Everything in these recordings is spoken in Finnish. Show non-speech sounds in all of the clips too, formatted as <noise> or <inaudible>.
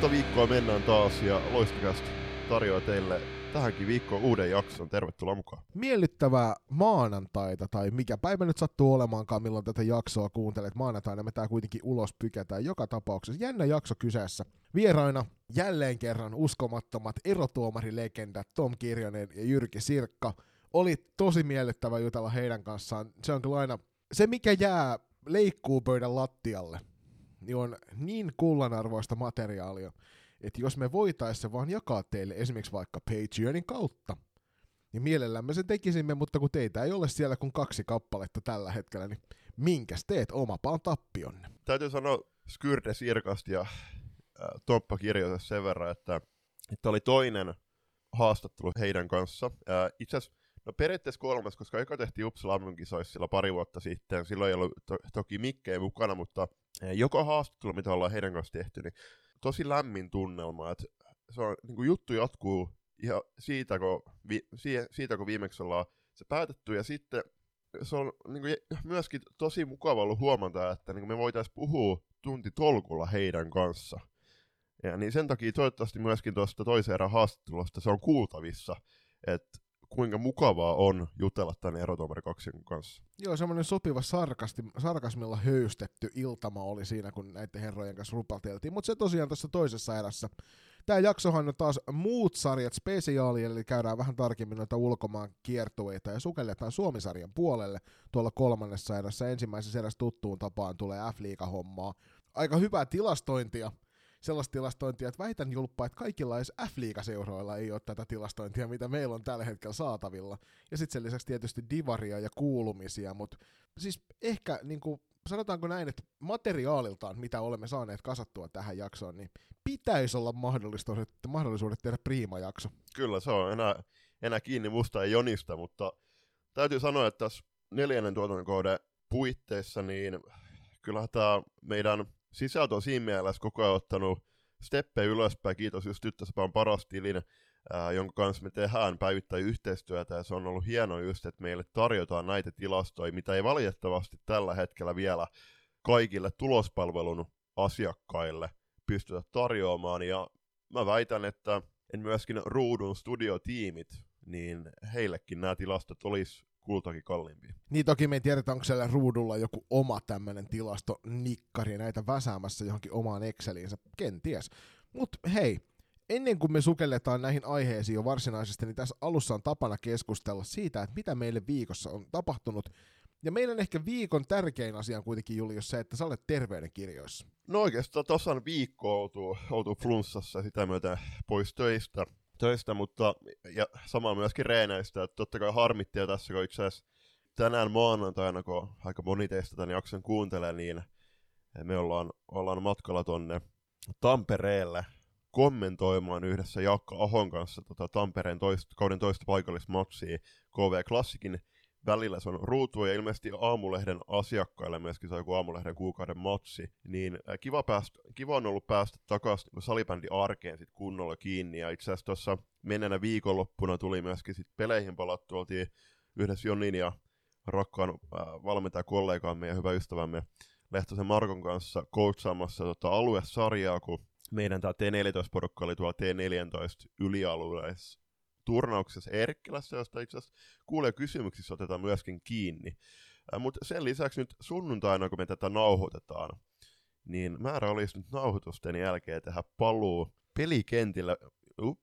Uutta viikkoa mennään taas ja Loistakästä tarjoaa teille tähänkin viikkoon uuden jakson. Tervetuloa mukaan. Miellyttävää maanantaita, tai mikä päivä nyt sattuu olemaankaan, milloin tätä jaksoa kuuntelet. Maanantaina me tää kuitenkin ulos pykätään joka tapauksessa. Jännä jakso kyseessä. Vieraina jälleen kerran uskomattomat erotuomarilegendat Tom Kirjonen ja Jyrki Sirkka. Oli tosi miellyttävä jutella heidän kanssaan. Se on kyllä aina se, mikä jää leikkuu pöydän lattialle, niin on niin kullanarvoista materiaalia, että jos me voitaisiin se vaan jakaa teille esimerkiksi vaikka Patreonin kautta, niin mielellämme sen tekisimme, mutta kun teitä ei ole siellä kuin kaksi kappaletta tällä hetkellä, niin minkäs teet omapaan tappionne? Täytyy sanoa Skyrde Sirkasta ja Toppa kirjoita sen verran, että, että oli toinen haastattelu heidän kanssa. Itse asiassa No periaatteessa kolmas, koska eka tehtiin Uppsala kisoissa silloin pari vuotta sitten. Silloin ei ollut to- toki mikkejä mukana, mutta eh, joka haastattelu, mitä ollaan heidän kanssa tehty, niin tosi lämmin tunnelma. Että se on, niin kuin juttu jatkuu ihan siitä, kun, vi- siitä, kun viimeksi ollaan se päätetty. Ja sitten se on niin kuin, myöskin tosi mukava ollut huomata, että niin kuin me voitaisiin puhua tunti tolkulla heidän kanssa. Ja niin sen takia toivottavasti myöskin tuosta toisen erän haastattelusta se on kuultavissa, että kuinka mukavaa on jutella tämän erotuomari kaksikon kanssa. Joo, semmoinen sopiva sarkasti, sarkasmilla höystetty iltama oli siinä, kun näiden herrojen kanssa rupateltiin. Mutta se tosiaan tässä toisessa erässä. Tämä jaksohan on taas muut sarjat spesiaali, eli käydään vähän tarkemmin noita ulkomaan kiertueita ja sukelletaan Suomisarjan puolelle tuolla kolmannessa erässä. Ensimmäisessä erässä tuttuun tapaan tulee F-liiga-hommaa. Aika hyvää tilastointia sellaista tilastointia, että väitän julppaa, että kaikilla edes F-liigaseuroilla ei ole tätä tilastointia, mitä meillä on tällä hetkellä saatavilla. Ja sitten sen lisäksi tietysti divaria ja kuulumisia, mutta siis ehkä niin kuin, sanotaanko näin, että materiaaliltaan, mitä olemme saaneet kasattua tähän jaksoon, niin pitäisi olla mahdollisuudet, mahdollisuudet tehdä priima-jakso. Kyllä, se on enää, enää kiinni musta ja Jonista, mutta täytyy sanoa, että tässä neljännen tuotantokauden puitteissa, niin kyllähän tämä meidän sisältö on siinä mielessä koko ajan ottanut steppejä ylöspäin. Kiitos just Tyttösapaan paras tilin, ää, jonka kanssa me tehdään päivittäin yhteistyötä, ja se on ollut hienoa just, että meille tarjotaan näitä tilastoja, mitä ei valitettavasti tällä hetkellä vielä kaikille tulospalvelun asiakkaille pystytä tarjoamaan, ja mä väitän, että en myöskin ruudun studiotiimit, niin heillekin nämä tilastot olisi kultakin kalliimpi. Niin toki me ei tiedetä, onko siellä ruudulla joku oma tämmöinen tilastonikkari näitä väsäämässä johonkin omaan Exceliinsä, kenties. Mutta hei, ennen kuin me sukelletaan näihin aiheisiin jo varsinaisesti, niin tässä alussa on tapana keskustella siitä, että mitä meille viikossa on tapahtunut. Ja meidän ehkä viikon tärkein asia on kuitenkin, Julius, se, että sä olet terveydenkirjoissa. No oikeastaan tuossa on viikko oltu, oltu flunssassa sitä myötä pois töistä töistä, mutta ja sama myöskin reeneistä, että totta kai harmittia tässä, kun itse asiassa tänään maanantaina, kun aika moni teistä tämän jakson kuuntelee, niin me ollaan, ollaan matkalla tonne Tampereelle kommentoimaan yhdessä Jaakka Ahon kanssa tota Tampereen toista, kauden toista paikallismatsia KV Klassikin välillä se on ruutu ja ilmeisesti aamulehden asiakkaille myöskin se on joku aamulehden kuukauden matsi, niin kiva, päästä, kiva on ollut päästä takaisin salibändi arkeen sit kunnolla kiinni ja itse asiassa tuossa menneenä viikonloppuna tuli myöskin sit peleihin palattu, oltiin yhdessä Jonin ja rakkaan äh, valmentajakollegaamme ja hyvä ystävämme Lehtosen Markon kanssa coachaamassa tota aluesarjaa, kun meidän tämä T14-porukka oli tuolla T14 ylialueessa turnauksessa Erkkilässä, josta itse asiassa kuulee kysymyksissä otetaan myöskin kiinni. Mutta sen lisäksi nyt sunnuntaina, kun me tätä nauhoitetaan, niin määrä olisi nyt nauhoitusten jälkeen tehdä paluu pelikentillä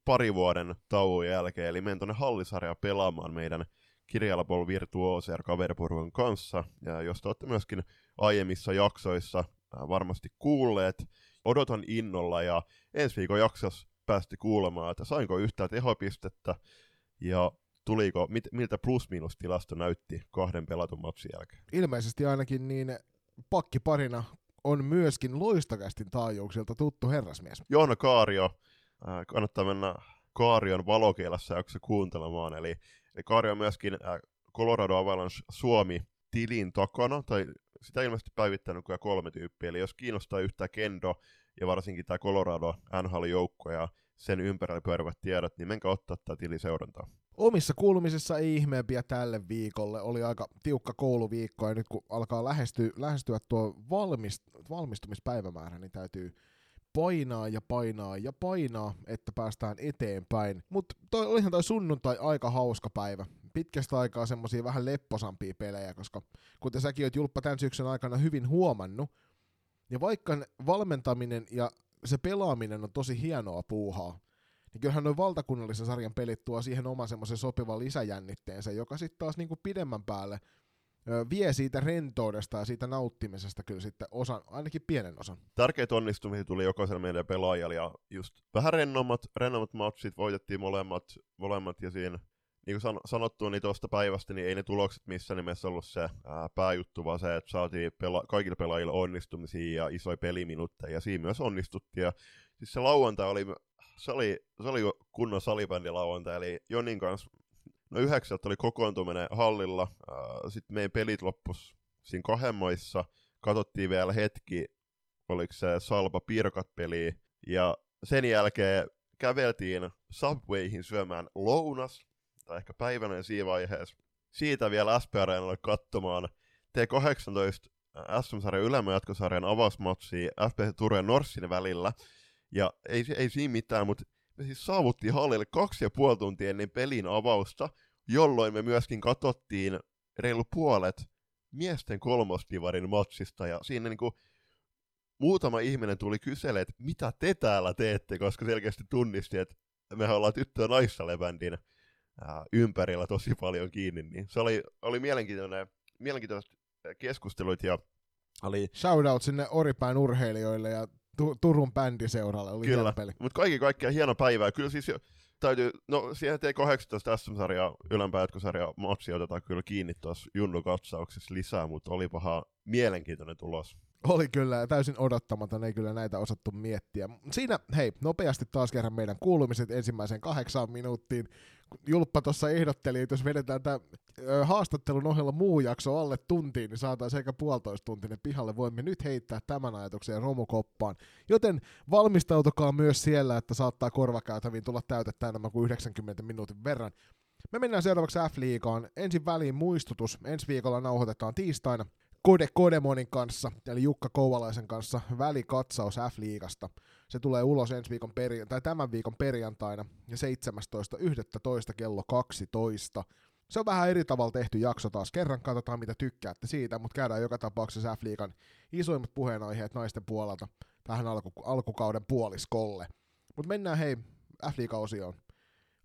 pari vuoden tauon jälkeen, eli menen tuonne Hallisarja pelaamaan meidän Kirjalapol Virtuoser kaveriporukan kanssa, ja jos te olette myöskin aiemmissa jaksoissa varmasti kuulleet, odotan innolla, ja ensi viikon jaksossa päästi kuulemaan, että sainko yhtään tehopistettä ja tuliko, mit, miltä plus-minus-tilasto näytti kahden pelatun matsin jälkeen. Ilmeisesti ainakin niin pakkiparina on myöskin loistakästin taajuuksilta tuttu herrasmies. Joona Kaario, äh, kannattaa mennä Kaarion valokielessä jakso kuuntelemaan, eli, eli Kaario on myöskin äh, Colorado Avalanche Suomi tilin takana, tai sitä ilmeisesti päivittänyt kyllä kolme tyyppiä, eli jos kiinnostaa yhtään kendo ja varsinkin tämä Colorado NHL-joukko ja sen ympärillä pyörivät tiedot, niin menkää ottaa tätä tiliseurantaa. Omissa kuulumisissa ei ihmeempiä tälle viikolle. Oli aika tiukka kouluviikko ja nyt kun alkaa lähestyä, lähestyä tuo valmist, valmistumispäivämäärä, niin täytyy painaa ja painaa ja painaa, että päästään eteenpäin. Mutta olihan toi sunnuntai aika hauska päivä. Pitkästä aikaa semmosia vähän lepposampia pelejä, koska kuten säkin oot Julppa tämän syksyn aikana hyvin huomannut, ja vaikka valmentaminen ja se pelaaminen on tosi hienoa puuhaa, niin kyllähän noin valtakunnallisen sarjan pelit tuo siihen oman semmoisen sopivan lisäjännitteensä, joka sitten taas niinku pidemmän päälle vie siitä rentoudesta ja siitä nauttimisesta kyllä sitten osan, ainakin pienen osan. Tärkeitä onnistumisia tuli jokaisella meidän pelaajalla ja just vähän rennommat, rennommat matchit, voitettiin molemmat, molemmat ja siinä niin kuin sanottu, niin tuosta päivästä niin ei ne tulokset missään nimessä ollut se ää, pääjuttu, vaan se, että saatiin pela- kaikille pelaajille onnistumisia ja isoja peliminuutteja, ja siinä myös onnistuttiin. Ja siis se lauantai oli, se oli, se oli kunnon salibändi lauantai, eli Jonin kanssa No yhdeksältä oli kokoontuminen hallilla, sitten meidän pelit loppus siinä kahemmoissa, katsottiin vielä hetki, oliko se Salpa Pirkat peli, ja sen jälkeen käveltiin Subwayhin syömään lounas, tai ehkä päivänä siinä vaiheessa. Siitä vielä SP Areenalle katsomaan T18 SM-sarjan ylemmän jatkosarjan avausmatsia FPC Turun ja Norssin välillä. Ja ei, ei siinä mitään, mutta me siis saavuttiin hallille kaksi ja puoli tuntia ennen pelin avausta, jolloin me myöskin katsottiin reilu puolet miesten kolmosdivarin matsista, ja siinä niin kuin muutama ihminen tuli kyselemään, että mitä te täällä teette, koska selkeästi tunnisti, että me ollaan tyttö- ja ympärillä tosi paljon kiinni, niin se oli, oli mielenkiintoinen, mielenkiintoiset keskustelut, ja oli... Shoutout sinne Oripään urheilijoille ja Turun bändiseuralle, oli Kyllä, mutta kaikki kaikkiaan hieno päivä. Kyllä siis jo, täytyy, no siihen T18 SM-sarja, ylempää jatkosarja matsi otetaan kyllä kiinni tuossa Junnu katsauksessa lisää, mutta oli paha mielenkiintoinen tulos. Oli kyllä, täysin odottamaton, ei kyllä näitä osattu miettiä. Siinä, hei, nopeasti taas kerran meidän kuulumiset ensimmäiseen kahdeksaan minuuttiin. Julppa tuossa ehdotteli, että jos vedetään tämä haastattelun ohella muu jakso alle tuntiin, niin saataisiin eikä puolitoista tuntinen pihalle. Voimme nyt heittää tämän ajatuksen romukoppaan. Joten valmistautukaa myös siellä, että saattaa korvakäytäviin tulla täytettä enemmän kuin 90 minuutin verran. Me mennään seuraavaksi F-liigaan. Ensin väliin muistutus. Ensi viikolla nauhoitetaan tiistaina Kode Kodemonin kanssa, eli Jukka Kouvalaisen kanssa, välikatsaus F-liigasta. Se tulee ulos ensi viikon peri- tai tämän viikon perjantaina ja 17.11. kello 12. Se on vähän eri tavalla tehty jakso taas kerran, katsotaan mitä tykkäätte siitä, mutta käydään joka tapauksessa F-liigan isoimmat puheenaiheet naisten puolelta tähän alku- alkukauden puoliskolle. Mutta mennään hei F-liiga-osioon.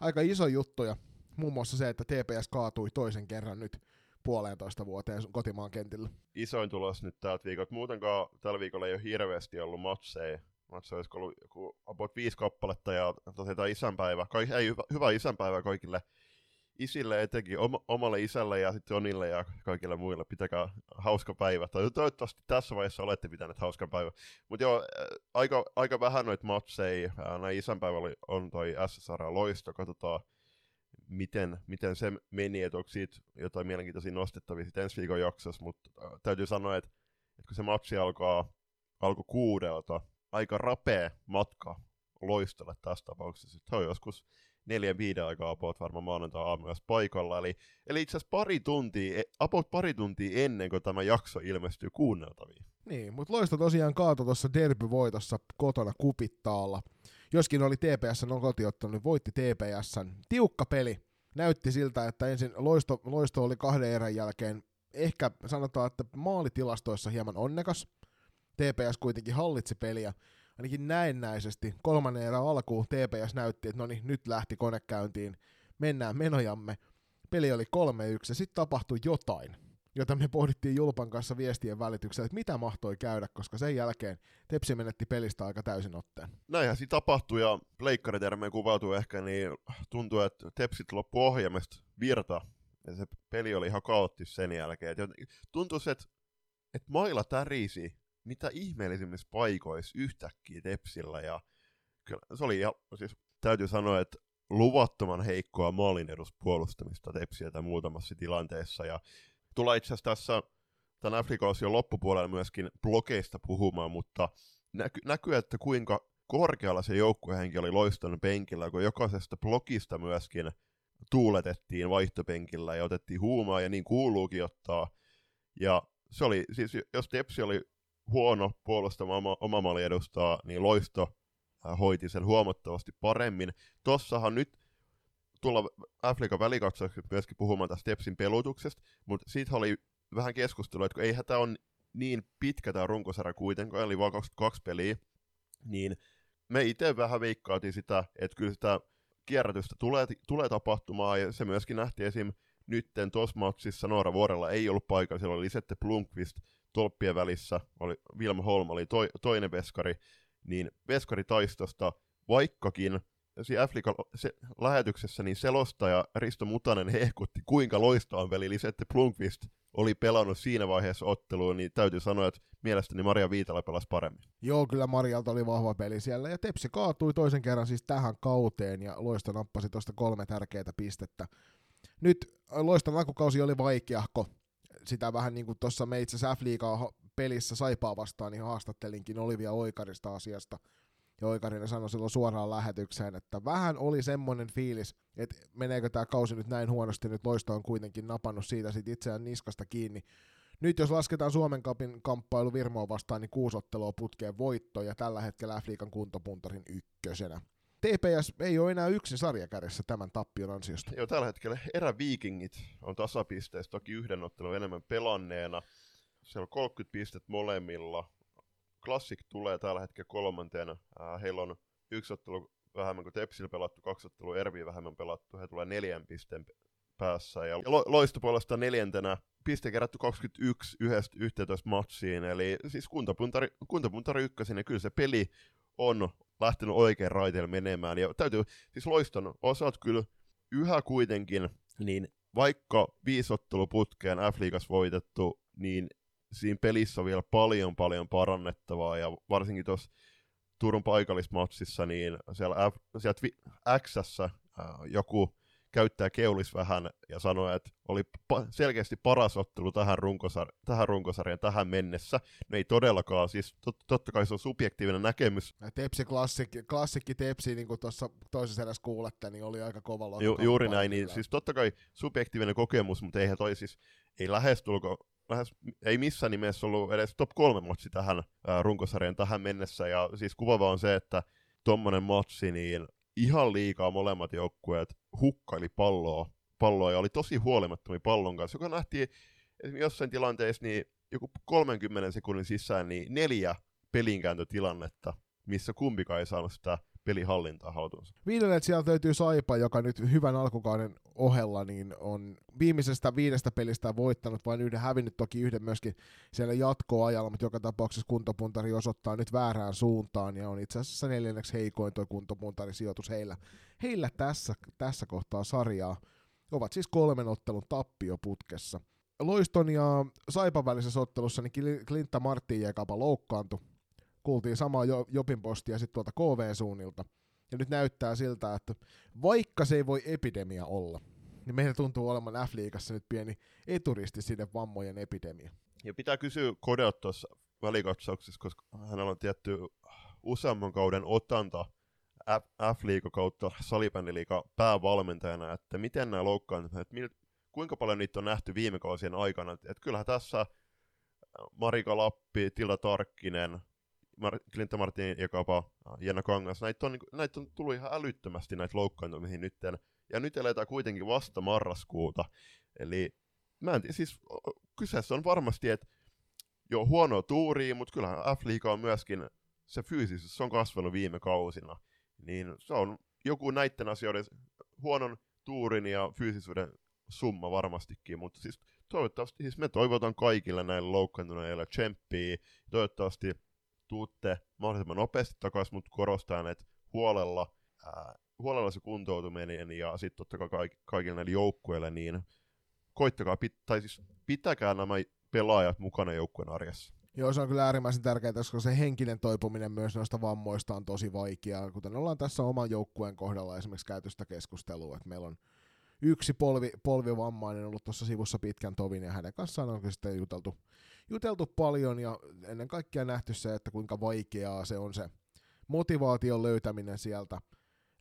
Aika iso juttuja, muun muassa se, että TPS kaatui toisen kerran nyt puolentoista vuoteen kotimaan kentillä. Isoin tulos nyt tältä viikolta. Muutenkaan tällä viikolla ei ole hirveästi ollut matseja. Matseja olisiko ollut joku about viisi kappaletta ja tosiaan isänpäivä. Kaik, ei, hyvä, hyvä isänpäivä kaikille isille etenkin, om, omalle isälle ja sitten Onille ja kaikille muille. Pitäkää hauska päivä. Tai toivottavasti tässä vaiheessa olette pitäneet hauskan päivä. Mutta joo, aika, aika vähän noita matseja. Näin isänpäivä on toi SSR loisto. Katsotaan, miten, miten se meni, että onko siitä jotain mielenkiintoisia nostettavia sitten ensi viikon jaksossa, mutta äh, täytyy sanoa, että, että kun se matsi alkaa, alkoi kuudelta, aika rapea matka loistolle tässä tapauksessa. Se on joskus neljän viiden aikaa about varmaan maanantai aamuyössä paikalla. Eli, eli itse asiassa pari tuntia, e, about pari tuntia ennen kuin tämä jakso ilmestyy kuunneltaviin. Niin, mutta loisto tosiaan kaato tuossa derbyvoitossa kotona kupittaalla joskin oli TPS on kotiottanut, niin voitti TPSn. Tiukka peli. Näytti siltä, että ensin loisto, loisto oli kahden erän jälkeen ehkä sanotaan, että maalitilastoissa hieman onnekas. TPS kuitenkin hallitsi peliä, ainakin näennäisesti. Kolmannen erän alkuun TPS näytti, että no niin, nyt lähti konekäyntiin, mennään menojamme. Peli oli 3-1 ja sitten tapahtui jotain jota me pohdittiin Julpan kanssa viestien välityksellä, että mitä mahtoi käydä, koska sen jälkeen Tepsi menetti pelistä aika täysin otteen. Näinhän siinä tapahtui ja pleikkaritermeen kuvautui ehkä, niin tuntuu, että Tepsit loppu ohjelmasta virta, ja se peli oli ihan kaoottis sen jälkeen. Tuntuu, että, että mailla tärisi mitä ihmeellisimmissä paikoissa yhtäkkiä Tepsillä, ja kyllä se oli, ja siis täytyy sanoa, että luvattoman heikkoa maalin eduspuolustamista Tepsiä muutamassa tilanteessa, ja Tulee itse asiassa tässä tämän Afrika-osion loppupuolella myöskin blogeista puhumaan, mutta näky, näkyy, että kuinka korkealla se joukkuehenki oli loistanut penkillä, kun jokaisesta blogista myöskin tuuletettiin vaihtopenkillä ja otettiin huumaa, ja niin kuuluukin ottaa. Ja se oli, siis jos Tepsi oli huono puolustama oma, oma maali edustaa, niin loisto äh, hoiti sen huomattavasti paremmin. Tossahan nyt tulla Afrikan välikatsauksessa myöskin puhumaan tästä Stepsin pelutuksesta, mutta siitä oli vähän keskustelua, että kun eihän tämä on niin pitkä tämä runkosarja kuitenkaan, eli vain 22 peliä, niin me itse vähän veikkaatiin sitä, että kyllä sitä kierrätystä tulee, tulee tapahtumaan, ja se myöskin nähtiin esim. nytten tuossa matsissa Noora Vuorella ei ollut paikalla, siellä oli Lisette Blunkvist tolppien välissä, oli Vilma Holm oli toi, toinen veskari, niin veskaritaistosta, vaikkakin siinä f se, lähetyksessä niin selostaja Risto Mutanen hehkutti, kuinka loistavan veli Lisette Blunkvist oli pelannut siinä vaiheessa otteluun, niin täytyy sanoa, että mielestäni Maria Viitala pelasi paremmin. Joo, kyllä Marialta oli vahva peli siellä, ja Tepsi kaatui toisen kerran siis tähän kauteen, ja Loista nappasi tuosta kolme tärkeää pistettä. Nyt Loiston alkukausi oli vaikeahko, sitä vähän niin kuin tuossa me itse asiassa f pelissä Saipaa vastaan, niin haastattelinkin Olivia Oikarista asiasta, ja Oikarinen sanoi silloin suoraan lähetykseen, että vähän oli semmoinen fiilis, että meneekö tämä kausi nyt näin huonosti, nyt Loisto on kuitenkin napannut siitä sit itseään niskasta kiinni. Nyt jos lasketaan Suomen kapin kamppailu Virmoa vastaan, niin kuusi ottelua putkeen voitto ja tällä hetkellä F-liigan kuntopuntarin ykkösenä. TPS ei ole enää yksin sarjakärjessä tämän tappion ansiosta. Joo, tällä hetkellä eräviikingit on tasapisteessä, toki yhden ottelun enemmän pelanneena. Siellä on 30 pistet molemmilla. Classic tulee tällä hetkellä kolmantena. Äh, heillä on yksi ottelu vähemmän kuin Tepsil pelattu, kaksi ottelua Ervi vähemmän pelattu. He tulee neljän pisteen päässä. Ja lo- loisto neljäntenä piste kerätty 21 yhdestä 11 matsiin, eli siis kuntapuntari, kuntapuntari ykkösen, ja kyllä se peli on lähtenyt oikein raiteille menemään, ja täytyy, siis loiston osat kyllä yhä kuitenkin, niin vaikka viisotteluputkeen F-liigas voitettu, niin siinä pelissä on vielä paljon paljon parannettavaa, ja varsinkin tuossa Turun paikallismatsissa, niin siellä F, sieltä X-ssä äh, joku käyttää keulis vähän ja sanoi, että oli pa- selkeästi paras ottelu tähän, runkosar- tähän runkosarjaan tähän mennessä. No ei todellakaan, siis tot- totta kai se on subjektiivinen näkemys. Tepsi klassikki, klassikki Tepsi, niin kuin tuossa toisessa edes kuulette, niin oli aika kova Ju- Juuri näin, niin siis totta kai subjektiivinen kokemus, mutta eihän toi siis, ei lähestulko lähes, ei missään nimessä ollut edes top kolme matsi tähän ää, runkosarjan tähän mennessä, ja siis kuvava on se, että tuommoinen matsi, niin ihan liikaa molemmat joukkueet hukkaili palloa, palloa ja oli tosi huolimattomia pallon kanssa, joka nähtiin esimerkiksi jossain tilanteessa niin joku 30 sekunnin sisään niin neljä pelinkääntötilannetta, missä kumpikaan ei saanut sitä pelihallintaa haltuunsa. Viidennet sieltä löytyy Saipa, joka nyt hyvän alkukauden ohella niin on viimeisestä viidestä pelistä voittanut vain yhden, hävinnyt toki yhden myöskin siellä jatkoajalla, mutta joka tapauksessa kuntopuntari osoittaa nyt väärään suuntaan ja on itse asiassa neljänneksi heikoin tuo kuntopuntari sijoitus heillä, heillä tässä, tässä kohtaa sarjaa. Ovat siis kolmen ottelun tappioputkessa. Loiston ja Saipan välisessä ottelussa niin Klintta Martin Jekapa loukkaantui kuultiin samaa jo, Jopin postia sitten tuolta KV-suunnilta. Ja nyt näyttää siltä, että vaikka se ei voi epidemia olla, niin meillä tuntuu olevan F-liigassa nyt pieni eturisti sinne vammojen epidemia. Ja pitää kysyä Kodeot tuossa välikatsauksessa, koska hänellä on tietty useamman kauden otanta F-liiga kautta salibändiliiga päävalmentajana, että miten nämä loukkaantuneet, kuinka paljon niitä on nähty viime kausien aikana. Että kyllähän tässä Marika Lappi, Tilda Tarkkinen, Mar- Clinton Martin ja Kapa, Jenna Kangas, näitä on, niinku, näitä on tullut ihan älyttömästi näitä loukkaantumisia nytten. Ja nyt eletään kuitenkin vasta marraskuuta. Eli mä en tiedä, siis kyseessä on varmasti, että joo, huono tuuri, mutta kyllähän F-liiga on myöskin, se fyysisyys on kasvanut viime kausina. Niin se on joku näiden asioiden huonon tuurin ja fyysisyyden summa varmastikin, mutta siis toivottavasti, siis me toivotan kaikille näille loukkaantuneille tsemppiä, toivottavasti tuutte mahdollisimman nopeasti takaisin, mutta korostan, että huolella, ää, huolella se kuntoutuminen ja sitten totta kai kaik- kaikille näille joukkueille, niin koittakaa, pit- tai siis pitäkää nämä pelaajat mukana joukkueen arjessa. Joo, se on kyllä äärimmäisen tärkeää, koska se henkinen toipuminen myös noista vammoista on tosi vaikeaa, kuten ollaan tässä oman joukkueen kohdalla esimerkiksi käytöstä keskustelua, että meillä on yksi polvi, polvivammainen ollut tuossa sivussa pitkän tovin, ja hänen kanssaan on sitten juteltu juteltu paljon ja ennen kaikkea nähty se, että kuinka vaikeaa se on se motivaation löytäminen sieltä.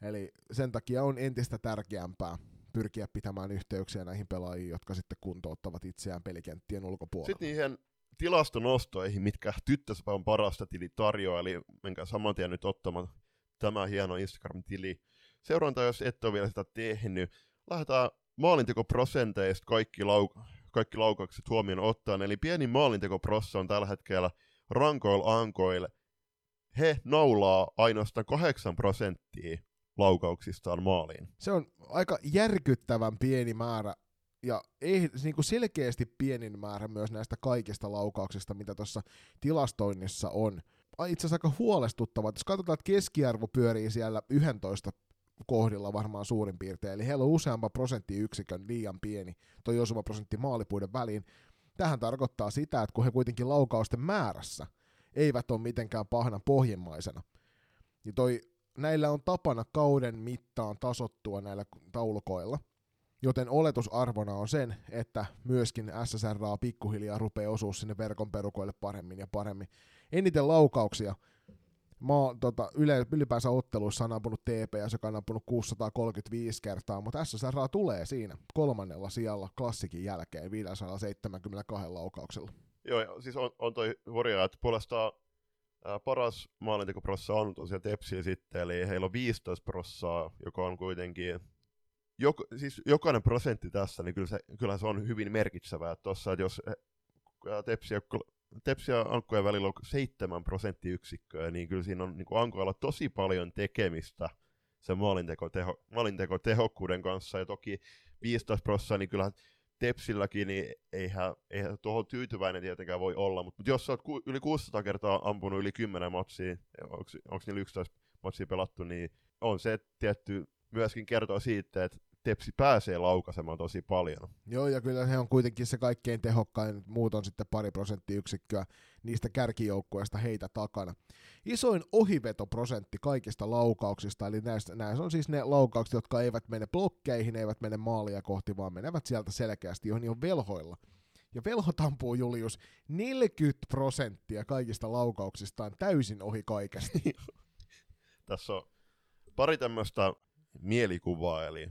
Eli sen takia on entistä tärkeämpää pyrkiä pitämään yhteyksiä näihin pelaajiin, jotka sitten kuntouttavat itseään pelikenttien ulkopuolella. Sitten niihin tilastonostoihin, mitkä tyttöspäivän parasta tili tarjoaa, eli menkää saman tien nyt ottamaan tämä hieno Instagram-tili. Seuranta, jos et ole vielä sitä tehnyt. Lähdetään maalintekoprosenteista kaikki, lau- kaikki laukaukset huomioon ottaen. Eli pieni maalintekoprossa on tällä hetkellä rankoil ankoil. He naulaa ainoastaan 8 prosenttia laukauksistaan maaliin. Se on aika järkyttävän pieni määrä ja ei, niin kuin selkeästi pienin määrä myös näistä kaikista laukauksista, mitä tuossa tilastoinnissa on. Itse asiassa aika huolestuttava. Jos katsotaan, että keskiarvo pyörii siellä 11 kohdilla varmaan suurin piirtein, eli heillä on useamman prosenttiyksikön liian pieni toi osuma prosentti maalipuiden väliin. Tähän tarkoittaa sitä, että kun he kuitenkin laukausten määrässä eivät ole mitenkään pahana pohjimmaisena, niin toi, näillä on tapana kauden mittaan tasottua näillä taulukoilla – joten oletusarvona on sen, että myöskin SSRA pikkuhiljaa rupeaa osua sinne verkon perukoille paremmin ja paremmin. Eniten laukauksia Mä tota, yle, ylipäänsä otteluissa on ampunut TPS, joka on ampunut 635 kertaa, mutta SSRA tulee siinä kolmannella sijalla klassikin jälkeen 572 laukauksella. Joo, siis on, on toi hurjaa, että puolestaan ää, paras maalintekoprossa on tosiaan Tepsi sitten, eli heillä on 15 prossaa, joka on kuitenkin jok, siis jokainen prosentti tässä, niin kyllä se, kyllä se on hyvin merkitsevää. Tuossa, että jos Tepsi ja, Tepsi ja välillä on 7 prosenttiyksikköä, niin kyllä siinä on niin Ankoilla tosi paljon tekemistä sen maalinteko, teho, maalinteko tehokkuuden kanssa, ja toki 15 prosenttia, niin kyllä Tepsilläkin, niin eihän, eihän tuohon tyytyväinen tietenkään voi olla, mutta jos olet ku, yli 600 kertaa ampunut yli 10 matsia, onko niillä 11 matsia pelattu, niin on se tietty myöskin kertoo siitä, että Tepsi pääsee laukaisemaan tosi paljon. Joo, ja kyllä se on kuitenkin se kaikkein tehokkain, muut on sitten pari prosenttiyksikköä niistä kärkijoukkueista heitä takana. Isoin ohivetoprosentti kaikista laukauksista, eli näistä, näissä on siis ne laukaukset, jotka eivät mene blokkeihin, eivät mene maalia kohti, vaan menevät sieltä selkeästi, johon on velhoilla. Ja velho tampuu Julius 40 prosenttia kaikista laukauksistaan täysin ohi kaikesta. <laughs> Tässä on pari tämmöistä mielikuvaa, eli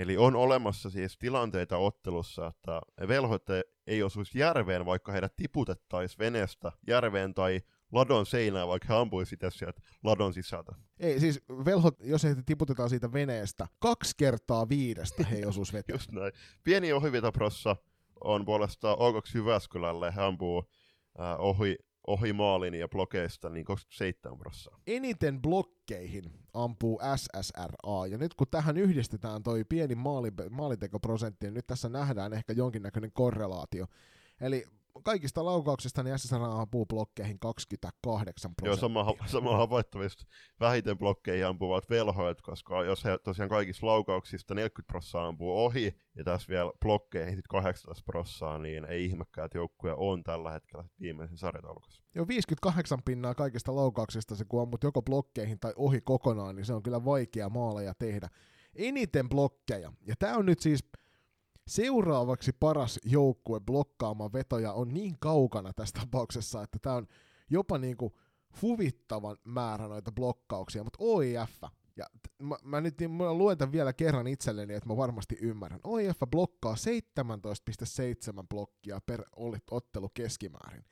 Eli on olemassa siis tilanteita ottelussa, että velhot ei osuisi järveen, vaikka heidät tiputettaisiin veneestä järveen tai ladon seinään, vaikka he ampuisi sitä sieltä ladon sisältä. Ei, siis velhot, jos heitä tiputetaan siitä veneestä, kaksi kertaa viidestä he ei osuisi veteen. <laughs> Just näin. Pieni ohivitaprossa on puolestaan O2 Jyväskylälle, he ampuu äh, ohi ohi maalin ja blokeista niin 27 prosenttia. Eniten blokkeihin ampuu SSRA, ja nyt kun tähän yhdistetään toi pieni maali, maalintekoprosentti, niin nyt tässä nähdään ehkä jonkinnäköinen korrelaatio. Eli kaikista laukauksista niin SSR ampuu blokkeihin 28 prosenttia. Joo, sama, sama havaittavista vähiten blokkeihin ampuvat velhoit, koska jos he tosiaan kaikista laukauksista 40 prosenttia ampuu ohi, ja tässä vielä blokkeihin 18 prosenttia, niin ei ihmekään, että joukkuja on tällä hetkellä viimeisen sarjataulukossa. Joo, 58 pinnaa kaikista laukauksista se, kun ammut joko blokkeihin tai ohi kokonaan, niin se on kyllä vaikea maaleja tehdä. Eniten blokkeja, ja tämä on nyt siis seuraavaksi paras joukkue blokkaamaan vetoja on niin kaukana tässä tapauksessa, että tämä on jopa niinku huvittavan määrä noita blokkauksia, mutta OIF, ja mä, mä nyt niin, mä luen tämän vielä kerran itselleni, että mä varmasti ymmärrän. OIF blokkaa 17,7 blokkia per ottelu keskimäärin.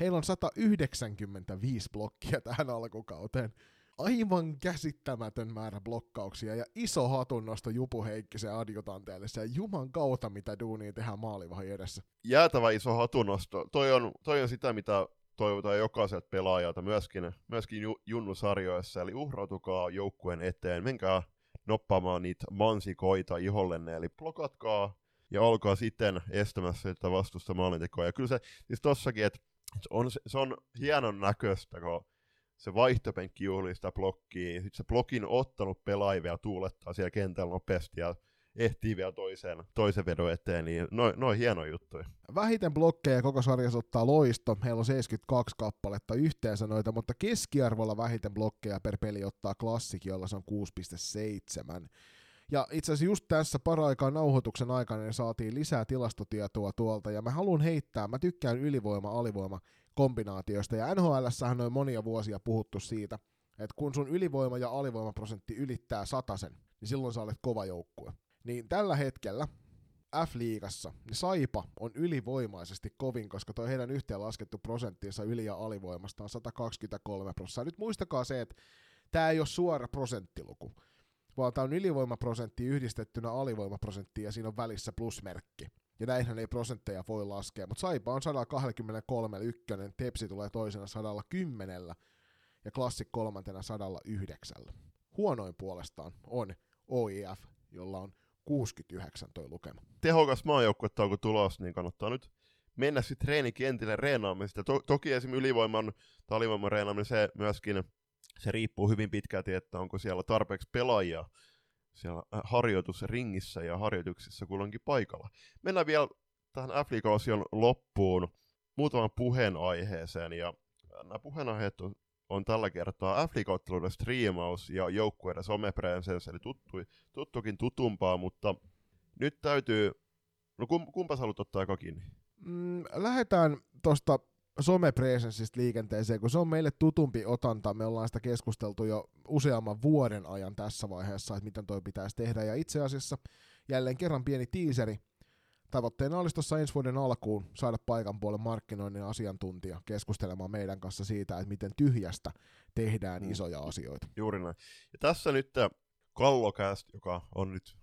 Heillä on 195 blokkia tähän alkukauteen aivan käsittämätön määrä blokkauksia ja iso hatunnosto Jupu Heikkisen adjutanteelle. Se juman kautta, mitä duunia tehdään maalivahin edessä. Jäätävä iso hatunnosto. Toi on, toi on sitä, mitä toivotaan jokaiselta pelaajalta, myöskin, myöskin ju, junnusarjoissa, eli uhrautukaa joukkueen eteen, menkää noppaamaan niitä mansikoita ihollenne, eli blokatkaa ja olkaa sitten estämässä sitä vastusta maalintekoa. Ja kyllä se, siis tossakin, että on, se on hienon näköistä, kun se vaihtopenkki juhlii sitä blokkia, sitten se blokin ottanut pelaaja vielä tuulettaa siellä kentällä nopeasti ja ehtii vielä toisen, toisen vedon eteen, niin noin no hieno juttu. Vähiten blokkeja koko sarjassa ottaa loisto, heillä on 72 kappaletta yhteensä noita, mutta keskiarvolla vähiten blokkeja per peli ottaa klassik, jolla se on 6,7. Ja itse asiassa just tässä paraikaan nauhoituksen aikana niin saatiin lisää tilastotietoa tuolta, ja mä haluan heittää, mä tykkään ylivoima-alivoima kombinaatioista. Ja NHL on monia vuosia puhuttu siitä, että kun sun ylivoima- ja alivoimaprosentti ylittää satasen, niin silloin sä olet kova joukkue. Niin tällä hetkellä F-liigassa, niin Saipa on ylivoimaisesti kovin, koska toi heidän yhteenlaskettu prosenttinsa yli- ja alivoimasta on 123 prosenttia. Nyt muistakaa se, että tämä ei ole suora prosenttiluku, vaan tämä on ylivoimaprosentti yhdistettynä alivoimaprosenttiin ja siinä on välissä plusmerkki. Ja näinhän ei prosentteja voi laskea, mutta Saipa on 123 ykkönen, Tepsi tulee toisena 110 ja Klassik kolmantena 109. Huonoin puolestaan on OIF, jolla on 69 toi lukema. Tehokas maajoukkuetauko tulos, niin kannattaa nyt mennä sitten treenikentille reenaamaan sitä. To- toki esimerkiksi ylivoiman tai alivoiman reenaaminen, se myöskin se riippuu hyvin pitkälti, että onko siellä tarpeeksi pelaajia siellä äh, harjoitusringissä ja harjoituksissa kulloinkin paikalla. Mennään vielä tähän f loppuun muutaman puheenaiheeseen, ja nämä puheenaiheet on, on tällä kertaa f striimaus ja joukkueiden somepresens, eli tuttu, tuttukin tutumpaa, mutta nyt täytyy, no kum, kumpa haluat ottaa kiinni? Mm, lähdetään tuosta somepresensistä liikenteeseen, kun se on meille tutumpi otanta. Me ollaan sitä keskusteltu jo useamman vuoden ajan tässä vaiheessa, että miten toi pitäisi tehdä. Ja itse asiassa jälleen kerran pieni tiiseri. Tavoitteena olisi tuossa ensi vuoden alkuun saada paikan puolen markkinoinnin asiantuntija keskustelemaan meidän kanssa siitä, että miten tyhjästä tehdään mm. isoja asioita. Juuri näin. Ja tässä nyt Kallokäst, joka on nyt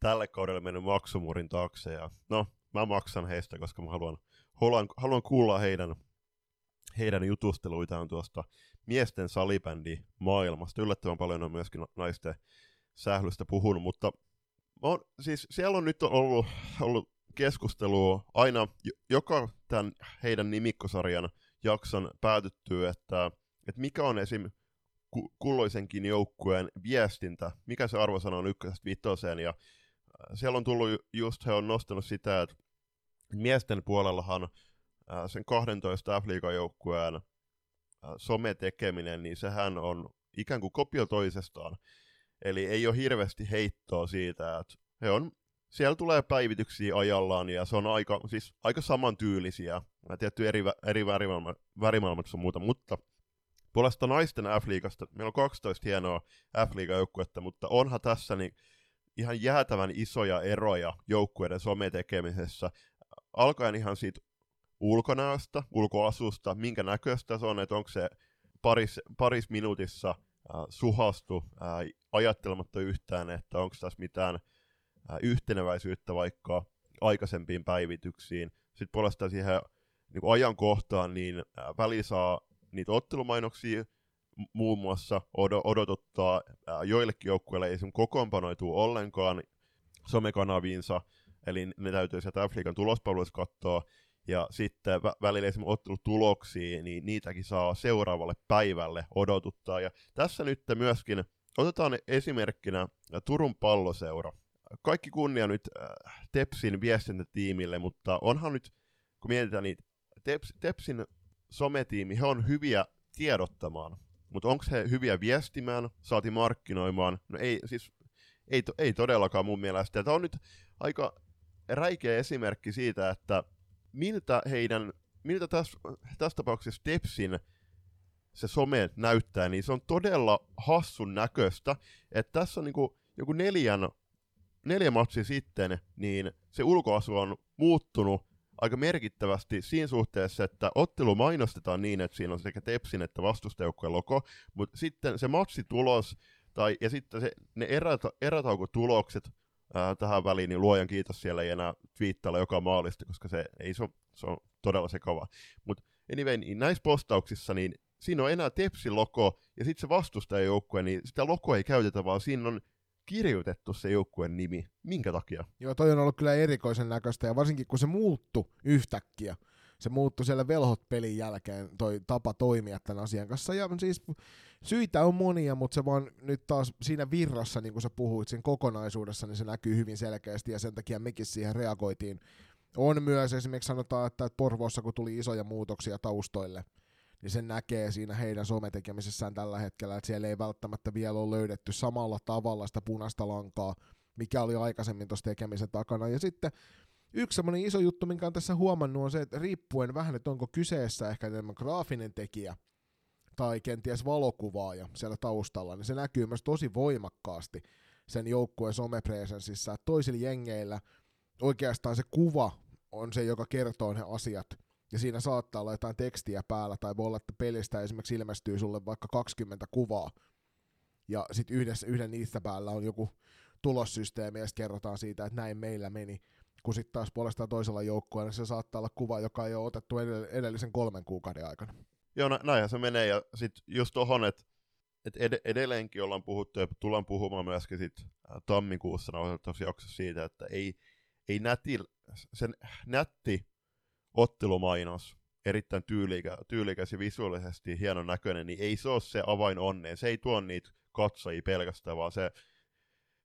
tälle kaudelle mennyt maksumurin taakse. Ja no, mä maksan heistä, koska mä haluan, haluan, haluan kuulla heidän heidän jutusteluitaan tuosta miesten salibändi maailmasta. Yllättävän paljon on myöskin naisten sählystä puhunut, mutta on, siis siellä on nyt ollut, ollut keskustelua aina joka tämän heidän nimikkosarjan jakson päätyttyy, että, että mikä on esim. kulloisenkin joukkueen viestintä, mikä se arvosana on ykkösestä vitoseen, ja äh, siellä on tullut just, he on nostanut sitä, että miesten puolellahan sen 12 f joukkueen sometekeminen, niin sehän on ikään kuin kopio toisestaan. Eli ei ole hirveästi heittoa siitä, että he on, siellä tulee päivityksiä ajallaan ja se on aika, siis aika samantyylisiä. Tietty eri, eri värimaailma, värimaailmat on muuta, mutta puolesta naisten F-liigasta, meillä on 12 hienoa F-liigajoukkuetta, mutta onhan tässä niin ihan jäätävän isoja eroja joukkueiden sometekemisessä. Alkaen ihan siitä ulkonäöstä, ulkoasusta, minkä näköistä se on, että onko se paris, paris minuutissa äh, suhastu äh, ajattelematta yhtään, että onko tässä mitään äh, yhteneväisyyttä vaikka aikaisempiin päivityksiin. Sitten puolestaan siihen niin kuin ajankohtaan, niin äh, väli saa niitä ottelumainoksia muun muassa od- odotuttaa äh, joillekin joukkueille ei kokoonpanoituu ollenkaan somekanaviinsa, eli ne täytyy sieltä Afrikan tulospalveluissa katsoa, ja sitten vä- välillä esimerkiksi ottelutuloksia, niin niitäkin saa seuraavalle päivälle odotuttaa. Ja tässä nyt myöskin otetaan esimerkkinä Turun palloseura. Kaikki kunnia nyt äh, Tepsin viestintätiimille, mutta onhan nyt, kun mietitään niin Teps, Tepsin sometiimi, he on hyviä tiedottamaan, mutta onko he hyviä viestimään, saati markkinoimaan? No ei, siis ei, ei todellakaan mun mielestä. Tämä on nyt aika räikeä esimerkki siitä, että miltä heidän, miltä tässä, tässä tapauksessa Stepsin se some näyttää, niin se on todella hassun näköistä, että tässä on niinku joku neljän, neljä matsi sitten, niin se ulkoasu on muuttunut aika merkittävästi siinä suhteessa, että ottelu mainostetaan niin, että siinä on sekä Tepsin että vastustajoukkojen logo, mutta sitten se matsitulos tai, ja sitten se, ne erät, erätaukotulokset tähän väliin, niin luojan kiitos siellä ei enää twiittailla joka maalista, koska se, ei, se, on, se on todella sekava. Mutta anyway, niin näissä postauksissa, niin siinä on enää Tepsin logo, ja sitten se vastustajajoukkue, niin sitä logoa ei käytetä, vaan siinä on kirjoitettu se joukkueen nimi. Minkä takia? Joo, toi on ollut kyllä erikoisen näköistä, ja varsinkin kun se muuttu yhtäkkiä, se muuttui siellä velhot pelin jälkeen, toi tapa toimia tämän asian kanssa. Ja siis syitä on monia, mutta se vaan nyt taas siinä virrassa, niin kuin sä puhuit, sen kokonaisuudessa, niin se näkyy hyvin selkeästi ja sen takia mekin siihen reagoitiin. On myös esimerkiksi sanotaan, että Porvoossa kun tuli isoja muutoksia taustoille, niin sen näkee siinä heidän sometekemisessään tällä hetkellä, että siellä ei välttämättä vielä ole löydetty samalla tavalla sitä punaista lankaa, mikä oli aikaisemmin tuossa tekemisen takana. Ja sitten yksi semmoinen iso juttu, minkä on tässä huomannut, on se, että riippuen vähän, että onko kyseessä ehkä enemmän graafinen tekijä tai kenties valokuvaaja siellä taustalla, niin se näkyy myös tosi voimakkaasti sen joukkueen somepresensissä, että toisilla jengeillä oikeastaan se kuva on se, joka kertoo ne asiat, ja siinä saattaa olla jotain tekstiä päällä, tai voi olla, että pelistä esimerkiksi ilmestyy sulle vaikka 20 kuvaa, ja sitten yhdessä, yhden niistä päällä on joku tulossysteemi, ja kerrotaan siitä, että näin meillä meni, kun sitten taas puolestaan toisella joukkueella se saattaa olla kuva, joka ei ole otettu edellisen kolmen kuukauden aikana. Joo, näinhän se menee, ja sitten just tohon, että et ed- edelleenkin ollaan puhuttu, ja tullaan puhumaan myöskin sit tammikuussa tuossa jaksossa siitä, että ei, ei näti, sen nätti ottelumainos, erittäin tyylikä, tyylikäs ja visuaalisesti hienon näköinen, niin ei se ole se avain onneen. Se ei tuo niitä katsojia pelkästään, vaan se,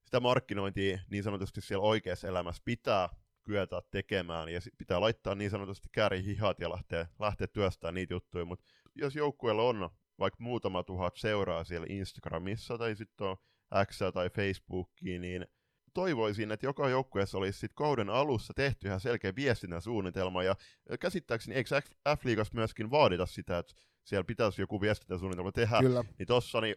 sitä markkinointia niin sanotusti siellä oikeassa elämässä pitää kyetä tekemään, ja pitää laittaa niin sanotusti kääri hihat ja lähteä, lähteä työstämään niitä juttuja, mutta jos joukkueella on vaikka muutama tuhat seuraa siellä Instagramissa tai sitten on X tai Facebookiin, niin toivoisin, että joka joukkueessa olisi sit kauden alussa tehty ihan selkeä viestintäsuunnitelma, ja käsittääkseni eikö F-liigassa myöskin vaadita sitä, että siellä pitäisi joku viestintäsuunnitelma tehdä, Kyllä. niin tossa niin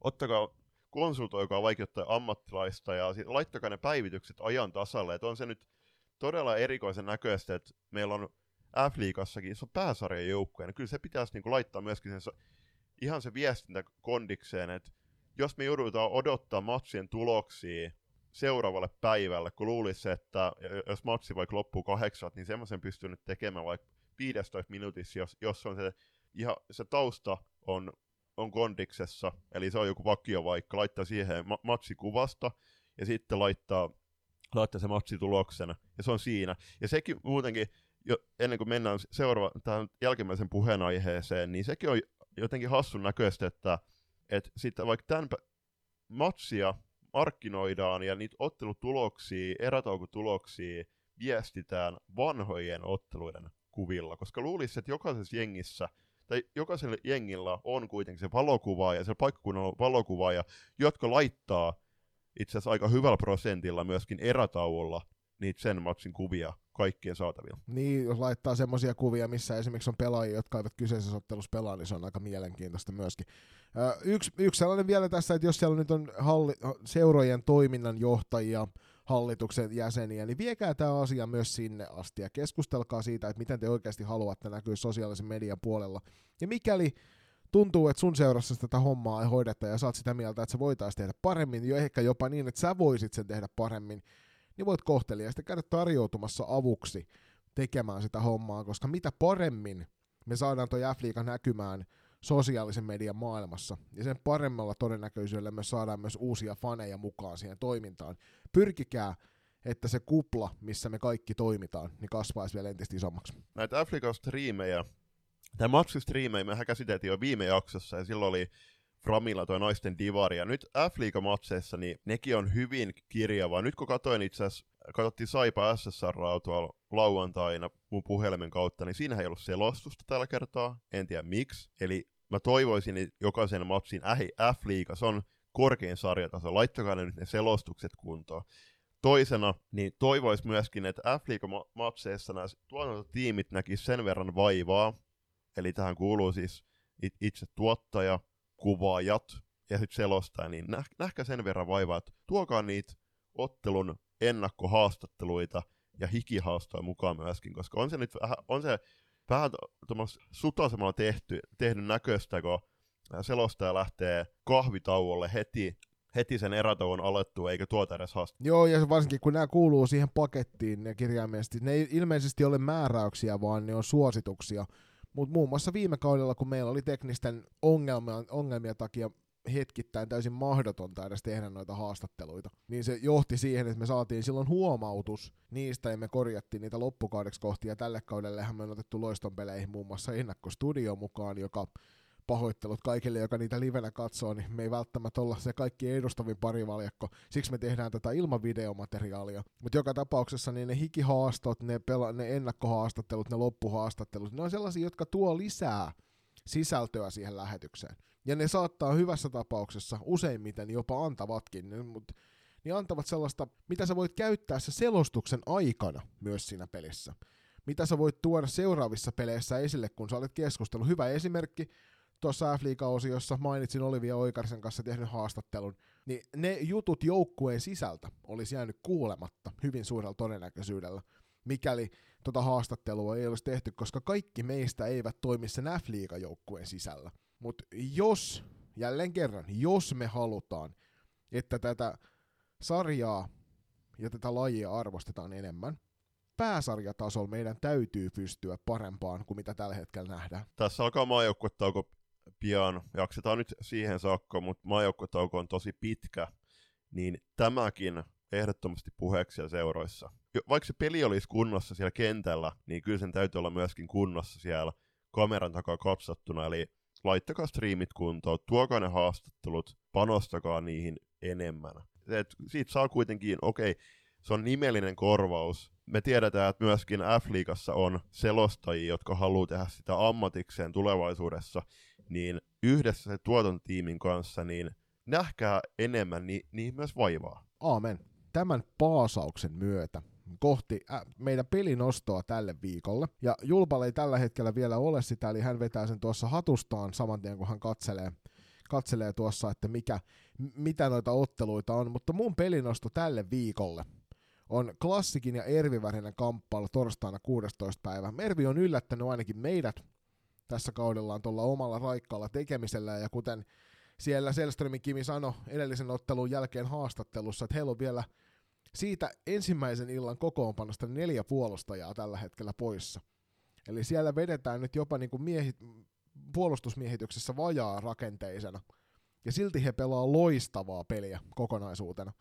ottakaa, konsultoikaa vaikka ammattilaista ja laittakaa ne päivitykset ajan tasalle, että on se nyt todella erikoisen näköistä, että meillä on F-liigassakin, on pääsarjan niin kyllä se pitäisi niin kuin laittaa myöskin sen, ihan se viestintä kondikseen, että jos me joudutaan odottaa matsien tuloksia seuraavalle päivälle, kun luulisi, että jos matsi vaikka loppuu kahdeksat, niin semmoisen pystyy nyt tekemään vaikka 15 minuutissa, jos, jos on se, ihan, se tausta on, on kondiksessa, eli se on joku vakio vaikka, laittaa siihen ma- matsikuvasta, ja sitten laittaa, laittaa se matsituloksena, ja se on siinä. Ja sekin muutenkin, jo, ennen kuin mennään seuraava, tähän jälkimmäisen puheenaiheeseen, niin sekin on jotenkin hassun näköistä, että, että sitten vaikka tämän matsia markkinoidaan ja niitä ottelutuloksia, erätaukutuloksia viestitään vanhojen otteluiden kuvilla, koska luulisi, että jokaisessa jengissä tai jokaisella jengillä on kuitenkin se valokuvaa ja se paikkakunnalla valokuvaaja, jotka laittaa itse asiassa aika hyvällä prosentilla myöskin erätauolla niitä sen matsin kuvia kaikkien saatavilla. Niin, jos laittaa semmoisia kuvia, missä esimerkiksi on pelaajia, jotka eivät kyseisessä ottelussa pelaa, niin se on aika mielenkiintoista myöskin. yksi, yksi sellainen vielä tässä, että jos siellä nyt on halli, seurojen toiminnanjohtajia, hallituksen jäseniä, niin viekää tämä asia myös sinne asti ja keskustelkaa siitä, että miten te oikeasti haluatte näkyä sosiaalisen median puolella. Ja mikäli tuntuu, että sun seurassa tätä hommaa ei hoideta ja saat sitä mieltä, että se voitaisiin tehdä paremmin, jo ehkä jopa niin, että sä voisit sen tehdä paremmin, niin voit kohteliaasti käydä tarjoutumassa avuksi tekemään sitä hommaa, koska mitä paremmin me saadaan toi f näkymään sosiaalisen median maailmassa, ja sen paremmalla todennäköisyydellä me saadaan myös uusia faneja mukaan siihen toimintaan. Pyrkikää, että se kupla, missä me kaikki toimitaan, niin kasvaisi vielä entistä isommaksi. Näitä f striimejä, tämä maksistriimejä mehän käsiteltiin jo viime jaksossa, ja silloin oli Framilla toi naisten divari. Ja nyt f matseissa niin nekin on hyvin kirjavaa. Nyt kun katsoin itse asiassa, katsottiin Saipa SSR tuolla lauantaina mun puhelimen kautta, niin siinä ei ollut selostusta tällä kertaa. En tiedä miksi. Eli mä toivoisin, että jokaisen matsin F-liiga, on korkein sarjataso. Laittakaa ne nyt ne selostukset kuntoon. Toisena, niin toivois myöskin, että F-liiga-matseissa nämä tuotantotiimit näkisivät sen verran vaivaa, eli tähän kuuluu siis itse tuottaja, kuvaajat ja sitten selostaa, niin näh, nähkää sen verran vaivaa, että tuokaa niitä ottelun ennakkohaastatteluita ja hikihaastoja mukaan myöskin, koska on se nyt vähän, on se vähän sutasemalla tehty, tehnyt näköistä, kun selostaja lähtee kahvitauolle heti, heti sen erätauon alettua, eikä tuota edes haastaa. Joo, ja varsinkin kun nämä kuuluu siihen pakettiin ne kirjaimellisesti, ne ei ilmeisesti ole määräyksiä, vaan ne on suosituksia, mutta muun muassa viime kaudella, kun meillä oli teknisten ongelmia, ongelmia takia hetkittäin täysin mahdotonta edes tehdä noita haastatteluita, niin se johti siihen, että me saatiin silloin huomautus niistä ja me korjattiin niitä loppukaudeksi kohti ja tälle kaudellehan me on otettu loiston peleihin muun muassa ennakkostudio mukaan, joka pahoittelut kaikille, joka niitä livenä katsoo, niin me ei välttämättä olla se kaikki edustavin parivaljakko. Siksi me tehdään tätä ilman videomateriaalia. Mutta joka tapauksessa niin ne hikihaastot, ne, pela- ne ennakkohaastattelut, ne loppuhaastattelut, ne on sellaisia, jotka tuo lisää sisältöä siihen lähetykseen. Ja ne saattaa hyvässä tapauksessa useimmiten jopa antavatkin, mutta niin antavat sellaista, mitä sä voit käyttää se selostuksen aikana myös siinä pelissä. Mitä sä voit tuoda seuraavissa peleissä esille, kun sä olet keskustellut. Hyvä esimerkki, tuossa f osiossa mainitsin Olivia Oikarsen kanssa tehnyt haastattelun, niin ne jutut joukkueen sisältä olisi jäänyt kuulematta hyvin suurella todennäköisyydellä, mikäli tota haastattelua ei olisi tehty, koska kaikki meistä eivät toimi sen f joukkueen sisällä. Mutta jos, jälleen kerran, jos me halutaan, että tätä sarjaa ja tätä lajia arvostetaan enemmän, pääsarjatasolla meidän täytyy pystyä parempaan kuin mitä tällä hetkellä nähdään. Tässä alkaa maajoukkuetauko pian. Jaksetaan nyt siihen saakka, mutta maajoukkuetauko on tosi pitkä. Niin tämäkin ehdottomasti puheeksi seuroissa. Vaikka se peli olisi kunnossa siellä kentällä, niin kyllä sen täytyy olla myöskin kunnossa siellä kameran takaa katsottuna. Eli laittakaa striimit kuntoon, tuokaa ne haastattelut, panostakaa niihin enemmän. Et siitä saa kuitenkin, okei, okay, se on nimellinen korvaus. Me tiedetään, että myöskin F-liigassa on selostajia, jotka haluaa tehdä sitä ammatikseen tulevaisuudessa, niin yhdessä se tuotantotiimin kanssa, niin nähkää enemmän ni- niihin myös vaivaa. Aamen. Tämän paasauksen myötä kohti äh, meidän pelinostoa tälle viikolle. Ja Julpalla ei tällä hetkellä vielä ole sitä, eli hän vetää sen tuossa hatustaan saman tien, kun hän katselee, katselee tuossa, että mikä, mitä noita otteluita on. Mutta mun pelinosto tälle viikolle on klassikin ja Ervi välinen kamppailu torstaina 16. päivä. Ervi on yllättänyt ainakin meidät tässä kaudellaan tuolla omalla raikkaalla tekemisellä, ja kuten siellä Selströmin Kimi sanoi edellisen ottelun jälkeen haastattelussa, että heillä on vielä siitä ensimmäisen illan kokoonpanosta neljä puolustajaa tällä hetkellä poissa. Eli siellä vedetään nyt jopa niin kuin miehi, puolustusmiehityksessä vajaa rakenteisena. Ja silti he pelaa loistavaa peliä kokonaisuutena.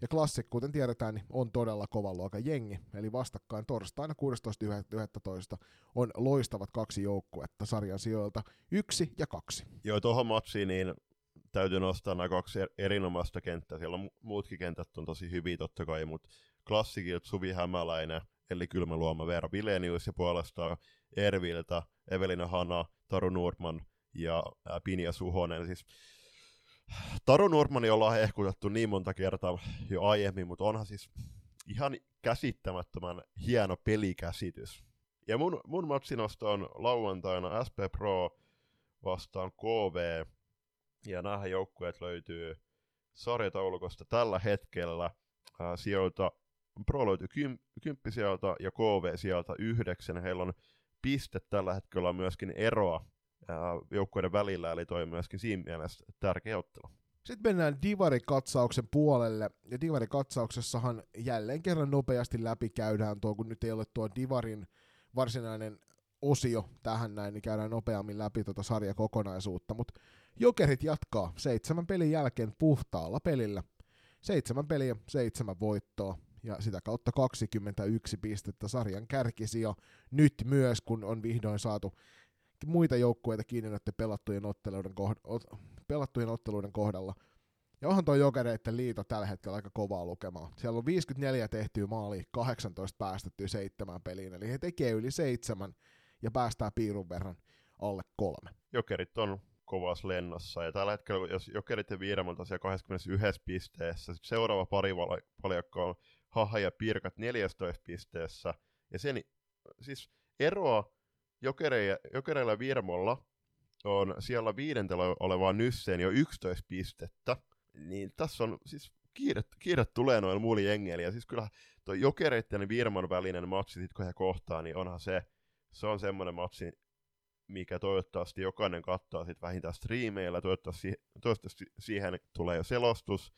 Ja Classic, kuten tiedetään, niin on todella kovan luokan jengi, eli vastakkain torstaina 16.11. on loistavat kaksi joukkuetta sarjan sijoilta yksi ja kaksi. Joo, tuohon matsiin niin täytyy nostaa nämä kaksi er-, erinomaista kenttää. Siellä on muutkin kentät on tosi hyviä totta kai, mutta klassikilta Suvi Hämäläinen, eli Kylmäluoma, Veera Vilenius ja puolestaan Erviltä Evelina Hana, Taru Nordman ja Pinja Suhonen. Siis Taru Nurmani ollaan hehkutettu niin monta kertaa jo aiemmin, mutta onhan siis ihan käsittämättömän hieno pelikäsitys. Ja mun, mun matsinosto on lauantaina SP Pro vastaan KV, ja nämä joukkueet löytyy sarjataulukosta tällä hetkellä ää, sijoilta, Pro löytyy kym, kymppi sieltä ja KV sieltä yhdeksän. Heillä on piste tällä hetkellä myöskin eroa joukkueiden välillä, eli toi myöskin siinä mielessä tärkeä ottelu. Sitten mennään Divari-katsauksen puolelle, ja Divari-katsauksessahan jälleen kerran nopeasti läpi käydään tuo, kun nyt ei ole tuo Divarin varsinainen osio tähän näin, niin käydään nopeammin läpi tuota sarjakokonaisuutta, mutta Jokerit jatkaa seitsemän pelin jälkeen puhtaalla pelillä. Seitsemän peliä, seitsemän voittoa, ja sitä kautta 21 pistettä sarjan kärkisijo nyt myös, kun on vihdoin saatu muita joukkueita kiinni noiden pelattujen otteluiden, kohd- pelattujen otteluiden kohdalla. Ja onhan tuo jokereiden liito tällä hetkellä aika kovaa lukemaa. Siellä on 54 tehtyä maalia, 18 päästettyä seitsemän peliin, eli he tekee yli seitsemän ja päästää piirun verran alle kolme. Jokerit on kovassa lennossa, ja tällä hetkellä, jos Jokerit ja Viirem on tosiaan 21 pisteessä, sit seuraava pari paljakko on Haha ja Pirkat 14 pisteessä, ja sen siis eroa jokereilla ja Virmolla on siellä viidentellä olevaa Nysseen jo 11 pistettä, niin tässä on siis kiire, kiire tulee noilla muilla jengeillä, ja siis kyllä tuo jokereiden ja Virmon välinen matsi, sit kun he kohtaa, niin onhan se, se on semmoinen matsi, mikä toivottavasti jokainen kattaa sit vähintään striimeillä, toivottavasti, toivottavasti siihen tulee jo selostus,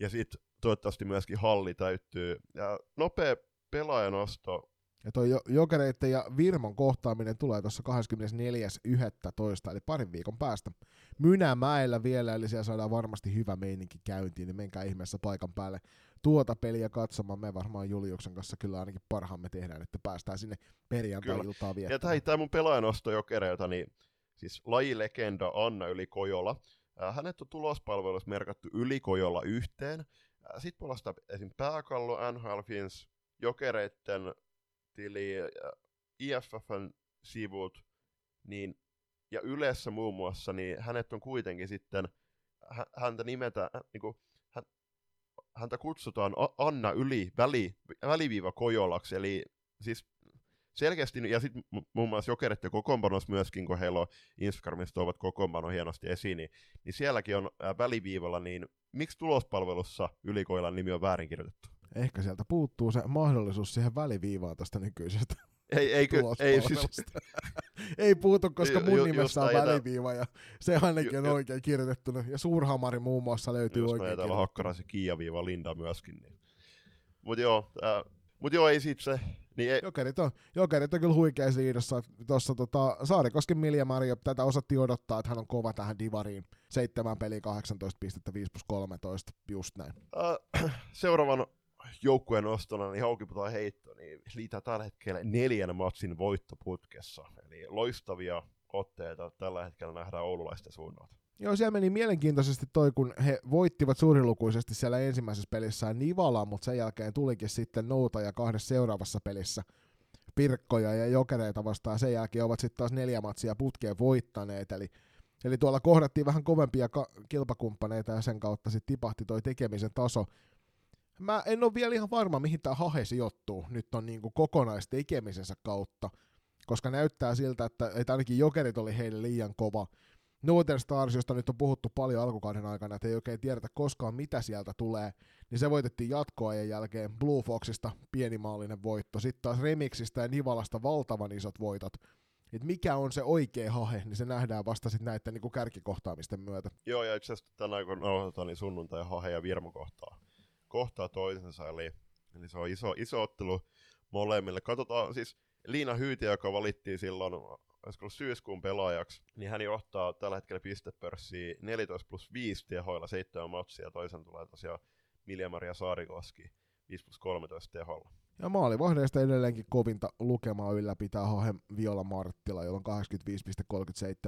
ja sitten toivottavasti myöskin halli täyttyy. Ja nopea pelaajanosto ja toi Jokereiden ja Virmon kohtaaminen tulee tuossa 24.11. eli parin viikon päästä. Mynämäellä vielä, eli siellä saadaan varmasti hyvä meininki käyntiin, niin menkää ihmeessä paikan päälle tuota peliä katsomaan. Me varmaan Juliuksen kanssa kyllä ainakin parhaamme tehdään, että päästään sinne perjantai-iltaa viettämään. Ja tämä mun pelaajanosto Jokereilta, niin siis lajilegenda Anna Yli Kojola. Äh, hänet on tulospalvelussa merkattu Yli Kojola yhteen. Äh, Sitten puolesta esim. Pääkallo, NHL Fins, Jokereiden tili ja IFFn sivut, niin, ja Ylessä muun muassa, niin hänet on kuitenkin sitten, häntä nimetään, niin kuin, häntä kutsutaan Anna Yli väli, väliviiva Kojolaksi, eli siis selkeästi, ja sitten muun muassa Jokerit ja kokoonpanos myöskin, kun heillä on Instagramista ovat kokoonpano hienosti esiin, niin, niin sielläkin on väliviivalla, niin miksi tulospalvelussa ylikoilan nimi on väärinkirjoitettu? Ehkä sieltä puuttuu se mahdollisuus siihen väliviivaan tästä nykyisestä ei, ei, ei, siis... <laughs> ei puutu, koska mun ju, nimessä on väliviiva ja se ainakin on ju, oikein kirjoitettuna. Ja Suurhamari muun muassa löytyy just oikein. Täällä on Hakkaraisen Kiia-viiva Linda myöskin. Niin. Mut joo, äh, mut joo, ei sit se. Niin ei... Jokerit, on, jokerit on kyllä huikea liidossa. Tuossa tota, Saarikosken Milja Mario, tätä osatti odottaa, että hän on kova tähän divariin. Seitsemän peliä, 18 pistettä, 5 plus 13, just näin. Uh, <clears throat> seuraavan joukkueen ostona, niin haukiputaan heitto, niin liitää tällä hetkellä neljän matsin voittoputkessa. Eli loistavia otteita tällä hetkellä nähdään oululaisten suunnalta. Joo, siellä meni mielenkiintoisesti toi, kun he voittivat suurilukuisesti siellä ensimmäisessä pelissä Nivala, mutta sen jälkeen tulikin sitten Nouta ja kahdessa seuraavassa pelissä Pirkkoja ja Jokereita vastaan. Sen jälkeen ovat sitten taas neljä matsia putkeen voittaneet, eli, eli tuolla kohdattiin vähän kovempia ka- kilpakumppaneita ja sen kautta sitten tipahti toi tekemisen taso. Mä en ole vielä ihan varma, mihin tämä hahe sijoittuu nyt on niinku kokonaistekemisen kautta, koska näyttää siltä, että, että ainakin jokerit oli heille liian kova. Northern Stars, josta nyt on puhuttu paljon alkukauden aikana, että ei oikein tiedetä koskaan mitä sieltä tulee, niin se voitettiin jatkoajan jälkeen Blue Foxista pienimaallinen voitto, sitten taas Remixistä ja Nivalasta valtavan isot voitot. Et mikä on se oikea hahe, niin se nähdään vasta sitten näiden niin kärkikohtaamisten myötä. Joo, ja itse asiassa tänään kun nauhoitetaan, niin sunnuntai hahe ja Virmo kohtaa kohtaa toisensa, eli, eli se on iso, iso ottelu molemmille. Katsotaan siis Liina Hyyti, joka valittiin silloin syyskuun pelaajaksi, niin hän johtaa tällä hetkellä pistepörssiä 14 plus 5 tehoilla, 7 matsia, toisen tulee tosiaan Milja-Maria Saarikoski 5 plus 13 teholla. Ja maalivahdeista edelleenkin kovinta lukemaa ylläpitää Hahe Viola Marttila, jolla on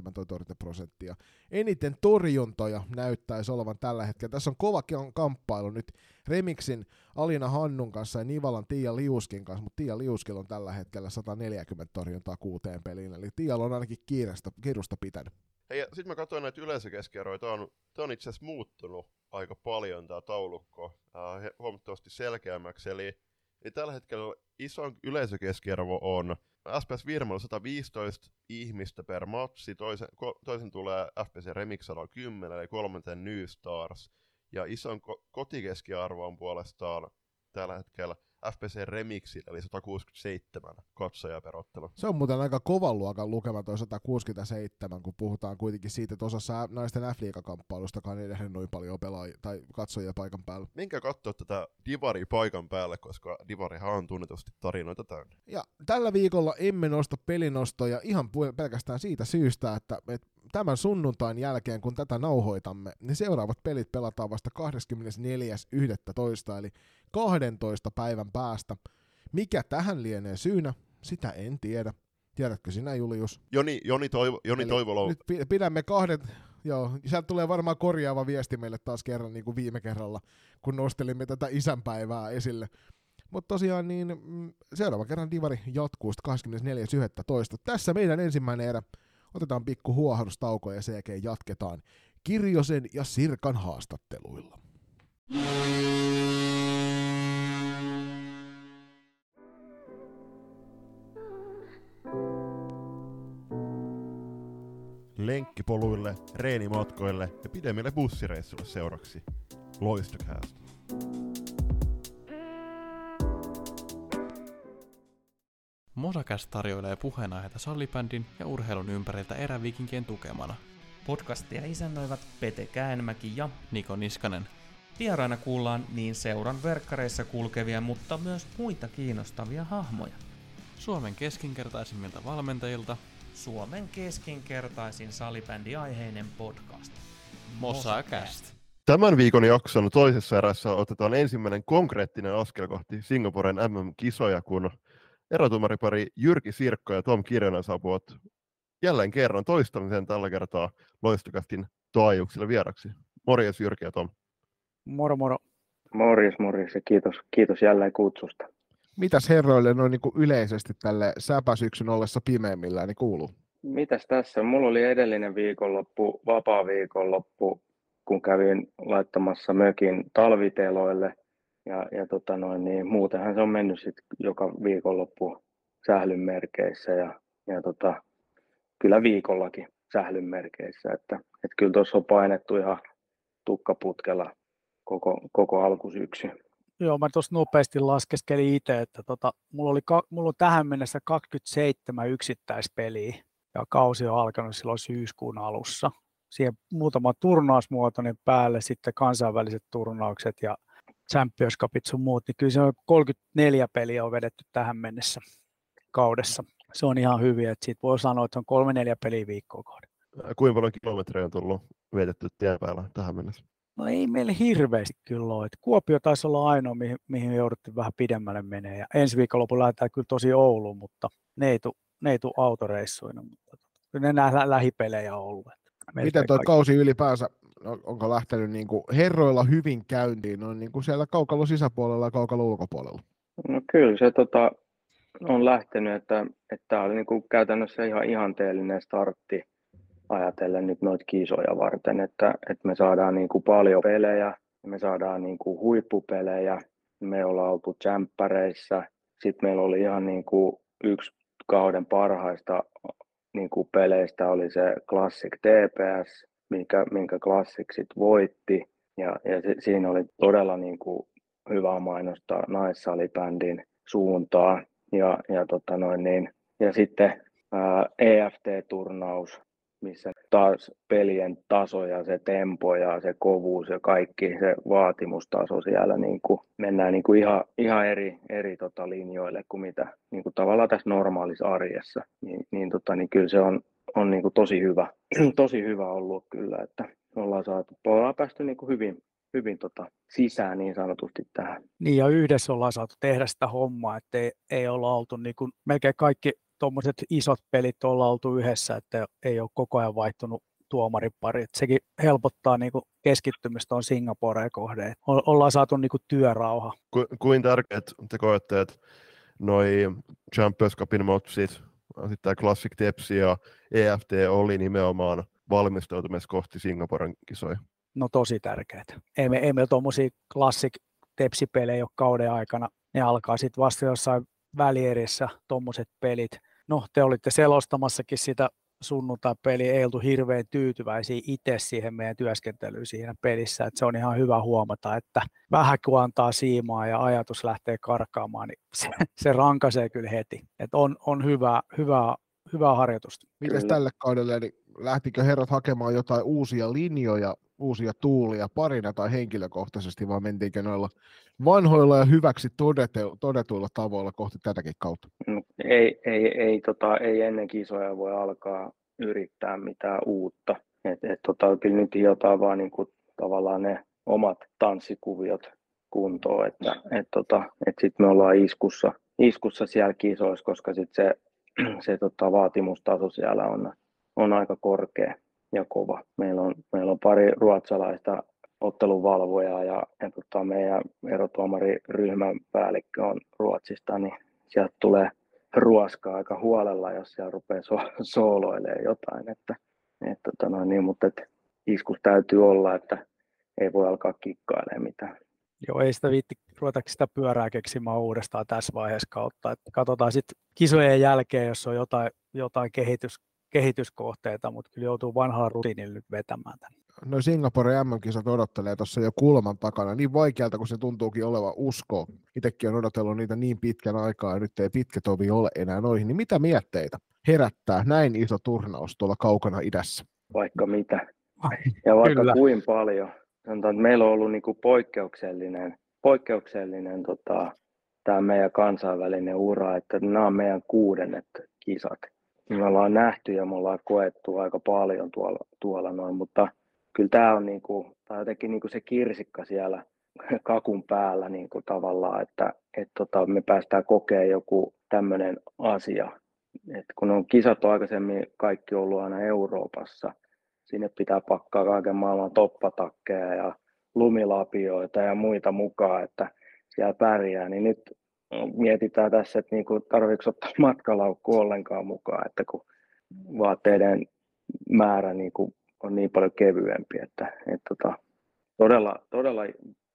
85,37 toi torjuntaprosenttia. Eniten torjuntoja näyttäisi olevan tällä hetkellä. Tässä on kova kamppailu nyt Remixin Alina Hannun kanssa ja Nivalan Tiia Liuskin kanssa, mutta Tiia Liuskilla on tällä hetkellä 140 torjuntaa kuuteen peliin, eli Tiia on ainakin kiirestä, kiirusta pitänyt. Hei, sitten mä katsoin näitä yleisökeskiarvoja, tämä on, on itse asiassa muuttunut aika paljon tämä taulukko, äh, huomattavasti selkeämmäksi, eli Eli tällä hetkellä iso yleisökeskiarvo on SPS Virmalla 115 ihmistä per matsi, toisen, ko, toisen tulee FPC Remix 110, eli kolmanten New Stars, ja ison ko- kotikeskiarvo on puolestaan tällä hetkellä FPC Remixillä, eli 167 katsojaa per ottelu. Se on muuten aika kovan luokan lukema toi 167, kun puhutaan kuitenkin siitä, että osassa naisten f kamppailustakaan ei nähnyt noin paljon pelaajia tai katsojia paikan päällä. Minkä katsoa tätä Divari paikan päälle, koska Divarihan on tunnetusti tarinoita täynnä. Ja tällä viikolla emme nosta pelinostoja ihan pelkästään siitä syystä, että, että tämän sunnuntain jälkeen, kun tätä nauhoitamme, niin seuraavat pelit pelataan vasta 24.11. eli 12 päivän päästä. Mikä tähän lienee syynä, sitä en tiedä. Tiedätkö sinä, Julius? Joni, Joni, Toivo, Joni Toivolo. Nyt pidämme kahden, joo, sieltä tulee varmaan korjaava viesti meille taas kerran, niin kuin viime kerralla, kun nostelimme tätä isänpäivää esille. Mutta tosiaan niin mm, seuraava kerran Divari jatkuu 24.11. Tässä meidän ensimmäinen erä. Otetaan pikku huohahdustauko ja sen jälkeen jatketaan Kirjosen ja Sirkan haastatteluilla. lenkkipoluille, reenimatkoille ja pidemmille bussireissuille seuraksi. Loistokäästä. Mosakäs tarjoilee puheenaiheita sallibändin ja urheilun ympäriltä erävikinkien tukemana. Podcastia isännöivät Pete Käänmäki ja Niko Niskanen. Vieraina kuullaan niin seuran verkkareissa kulkevia, mutta myös muita kiinnostavia hahmoja. Suomen keskinkertaisimmilta valmentajilta Suomen keskinkertaisin salibändiaiheinen podcast. Mosakäst. Tämän viikon jakson toisessa erässä otetaan ensimmäinen konkreettinen askel kohti Singaporen MM-kisoja, kun erotumaripari Jyrki Sirkko ja Tom Kirjonen saapuvat jälleen kerran toistamisen tällä kertaa loistokästin taajuuksilla vieraksi. Morjes Jyrki ja Tom. Moro moro. Morjes morjes ja kiitos, kiitos jälleen kutsusta. Mitäs herroille noin niin yleisesti tälle säpäsyksyn ollessa pimeämmillään niin kuuluu? Mitäs tässä? Mulla oli edellinen viikonloppu, vapaa viikonloppu, kun kävin laittamassa mökin talviteloille. Ja, ja tota noin, niin muutenhan se on mennyt sit joka viikonloppu sählyn merkeissä ja, ja tota, kyllä viikollakin sählyn merkeissä. Että, että kyllä tuossa on painettu ihan tukkaputkella koko, koko alkusyksy. Joo, mä tuossa nopeasti laskeskelin itse, että tota, mulla, oli mulla on tähän mennessä 27 yksittäispeliä ja kausi on alkanut silloin syyskuun alussa. Siihen muutama turnausmuotoinen päälle, sitten kansainväliset turnaukset ja Champions Cupit sun muut, niin kyllä se on 34 peliä on vedetty tähän mennessä kaudessa. Se on ihan hyvin, että siitä voi sanoa, että se on kolme neljä peliä viikkoa kohden. Kuinka paljon kilometrejä on tullut vietetty tien päällä tähän mennessä? No ei meille hirveästi kyllä ole. Että Kuopio taisi olla ainoa, mihin, mihin jouduttiin vähän pidemmälle menee. Ja ensi viikonlopulla lähdetään kyllä tosi Ouluun, mutta ne ei tule autoreissuina. Mutta kyllä ne nämä lähipelejä on ollut. Miten tuo kausi ylipäänsä, onko lähtenyt niin kuin herroilla hyvin käyntiin, on niin kuin siellä kaukalon sisäpuolella ja kaukalon ulkopuolella? No kyllä se tota, on lähtenyt, että, että tämä oli niin kuin käytännössä ihan ihanteellinen startti ajatellen nyt noita kisoja varten, että, että me saadaan niin kuin paljon pelejä, me saadaan niin kuin huippupelejä, me ollaan oltu jämppäreissä, sitten meillä oli ihan niin kuin yksi kauden parhaista niin kuin peleistä oli se Classic TPS, minkä, minkä Classic sit voitti, ja, ja se, siinä oli todella niin kuin hyvää mainosta naissalibändin suuntaan, ja, ja, tota noin niin, ja sitten ää, EFT-turnaus, missä taas pelien taso ja se tempo ja se kovuus ja kaikki se vaatimustaso siellä niin kuin mennään niin kuin ihan, ihan eri, eri tota linjoille kuin mitä niin kuin tavallaan tässä normaalissa arjessa, niin, niin, tota, niin kyllä se on, on niin kuin tosi hyvä, <clears throat> tosi hyvä ollut kyllä, että ollaan saatu, ollaan päästy niin kuin hyvin, hyvin tota sisään niin sanotusti tähän. Niin ja yhdessä ollaan saatu tehdä sitä hommaa, että ei, ei olla oltu niin kuin, melkein kaikki tuommoiset isot pelit ollaan oltu yhdessä, että ei ole koko ajan vaihtunut tuomaripari. Että sekin helpottaa niin kuin keskittymistä on Singaporeen kohde. Ollaan saatu niin kuin työrauha. Ku, kuin tärkeät te koette, että noi Champions Cupin motsit, sitten tämä Classic Tepsi ja EFT oli nimenomaan valmistautumassa kohti Singaporen kisoja? No tosi tärkeät. Ei, me, ei meillä tuommoisia Classic Tepsi-pelejä ole kauden aikana. Ne alkaa sitten vasta jossain välierissä tuommoiset pelit. No, te olitte selostamassakin sitä sunnuntai-peliä, ei oltu hirveän tyytyväisiä itse siihen meidän työskentelyyn siinä pelissä, että se on ihan hyvä huomata, että vähän kun antaa siimaa ja ajatus lähtee karkaamaan, niin se, se rankaisee kyllä heti. Että on, on hyvä, hyvä, hyvää harjoitusta. Miten tälle kaudelle, niin lähtikö herrat hakemaan jotain uusia linjoja, uusia tuulia parina tai henkilökohtaisesti, vai mentiinkö noilla vanhoilla ja hyväksi todetu, todetuilla tavoilla kohti tätäkin kautta? No, ei, ei, ei, tota, ei ennen kisoja voi alkaa yrittää mitään uutta. Et, et, tota, kyllä nyt jotain vaan niin kuin, tavallaan ne omat tanssikuviot kuntoon, että et, tota, et sitten me ollaan iskussa, iskussa siellä kisoissa, koska sit se, <clears throat> se tota, vaatimustaso siellä on, on aika korkea ja kova. Meillä on, meillä on pari ruotsalaista ottelunvalvojaa ja, ja tota, meidän erotuomariryhmän päällikkö on Ruotsista, niin sieltä tulee ruoskaa aika huolella, jos siellä rupeaa so- sooloilemaan jotain. Että, et, tota, no, niin, mutta et, iskus täytyy olla, että ei voi alkaa kikkailemaan mitään. Joo, ei sitä viitti ruveta sitä pyörää keksimään uudestaan tässä vaiheessa kautta. Et katsotaan sitten kisojen jälkeen, jos on jotain, jotain kehitys, kehityskohteita, mutta kyllä joutuu vanhalla rutiinilla nyt vetämään tämän. No Singapore MM-kisat odottelee tuossa jo kulman takana, niin vaikealta kuin se tuntuukin olevan usko. Itsekin on odotellut niitä niin pitkän aikaa ja nyt ei pitkä tovi ole enää noihin. Niin mitä mietteitä herättää näin iso turnaus tuolla kaukana idässä? Vaikka mitä. Ja vaikka Kyllä. kuin paljon. Sanotaan, että meillä on ollut niin kuin poikkeuksellinen, poikkeuksellinen tota, tämä meidän kansainvälinen ura, että nämä on meidän kuudennet kisat me ollaan nähty ja me ollaan koettu aika paljon tuolla, tuolla noin, mutta kyllä tämä on, niinku, tää jotenkin niinku se kirsikka siellä <laughs> kakun päällä niinku tavallaan, että et tota, me päästään kokemaan joku tämmöinen asia. Et kun on kisat on aikaisemmin kaikki ollut aina Euroopassa, sinne pitää pakkaa kaiken maailman toppatakkeja ja lumilapioita ja muita mukaan, että siellä pärjää, niin nyt mietitään tässä, että niinku, tarvitsetko ottaa <laughs> matkalaukku ollenkaan mukaan, että kun vaatteiden määrä niinku on niin paljon kevyempi, että, että tota, todella, todella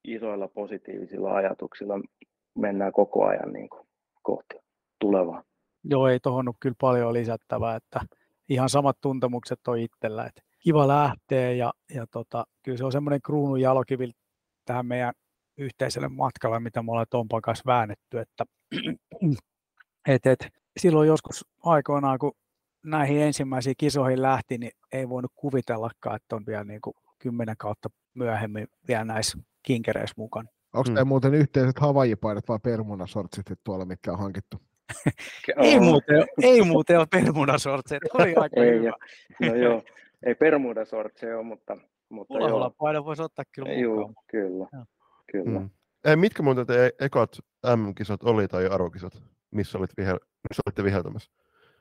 isoilla positiivisilla ajatuksilla mennään koko ajan niin kuin kohti tulevaa. Joo, ei tuohon ole kyllä paljon lisättävää, että ihan samat tuntemukset on itsellä, että kiva lähteä ja, ja tota, kyllä se on semmoinen kruunun jalokivi tähän meidän yhteiselle matkalle, mitä me ollaan Tompan kanssa väännetty, että <clears throat> et, et, silloin joskus aikoinaan, kun näihin ensimmäisiin kisoihin lähti, niin ei voinut kuvitellakaan, että on vielä niin kuin kymmenen kautta myöhemmin vielä näissä kinkereissä mukana. Onko mm. tämä muuten yhteiset havajipaidat vai permunasortsit tuolla, mitkä on hankittu? ei, muuten, ei muuten ole permunasortseja, oli aika <laughs> ei, hyvä. No joo, ei permunasortseja ole, mutta, mutta joo. paino voisi ottaa kyllä mukaan. Joo, kyllä, ja. Kyllä. Mm. Ei, mitkä muuten te ekat M-kisat oli tai arvokisat, missä, olit vihel, missä olitte viheltämässä?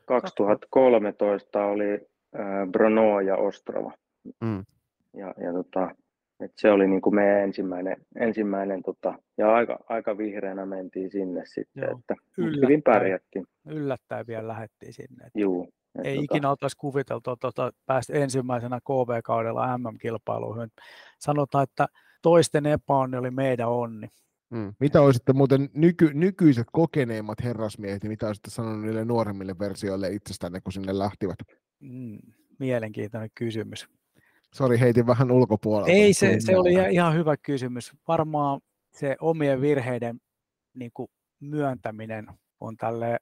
2013 oli äh, Brno ja Ostrava. Mm. Ja, ja tota, et se oli niin kuin meidän ensimmäinen, ensimmäinen tota, ja aika, aika vihreänä mentiin sinne sitten, Joo. että Yllättäen. hyvin pärjättiin. Yllättäen vielä lähdettiin sinne. Että Juu, ei tota... ikinä oltaisi kuviteltu, että tota, päästä ensimmäisenä KV-kaudella MM-kilpailuihin. Sanotaan, että toisten epäonni oli meidän onni. Mm. Mitä olisitte muuten nyky, nykyiset kokeneimmat herrasmiehet, mitä olisitte sanonut niille nuoremmille versioille itsestänne, kun sinne lähtivät? Mm, mielenkiintoinen kysymys. Sori, heitin vähän ulkopuolelta. Ei, se, se oli ihan hyvä kysymys. Varmaan se omien virheiden niin kuin myöntäminen on tälle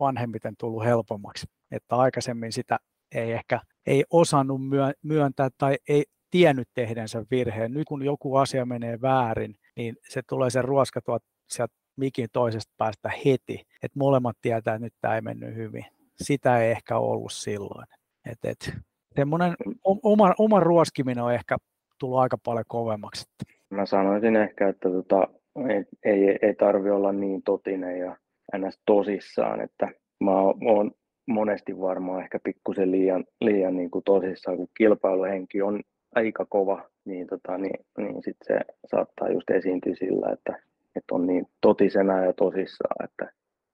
vanhemmiten tullut helpommaksi. Että aikaisemmin sitä ei ehkä ei osannut myöntää tai ei tiennyt tehdensä virheen. Nyt kun joku asia menee väärin, niin se tulee se ruoska sieltä mikin toisesta päästä heti, että molemmat tietää, että nyt tämä ei mennyt hyvin. Sitä ei ehkä ollut silloin. Et, et, semmoinen oma, oma ruoskiminen on ehkä tullut aika paljon kovemmaksi. Mä sanoisin ehkä, että tota, ei, ei, ei tarvi olla niin totinen ja ns. tosissaan, että mä oon monesti varmaan ehkä pikkusen liian, liian niin kuin tosissaan, kun kilpailuhenki on aika kova, niin, tota, niin, niin sit se saattaa just esiintyä sillä, että, että on niin totisena ja tosissaan, että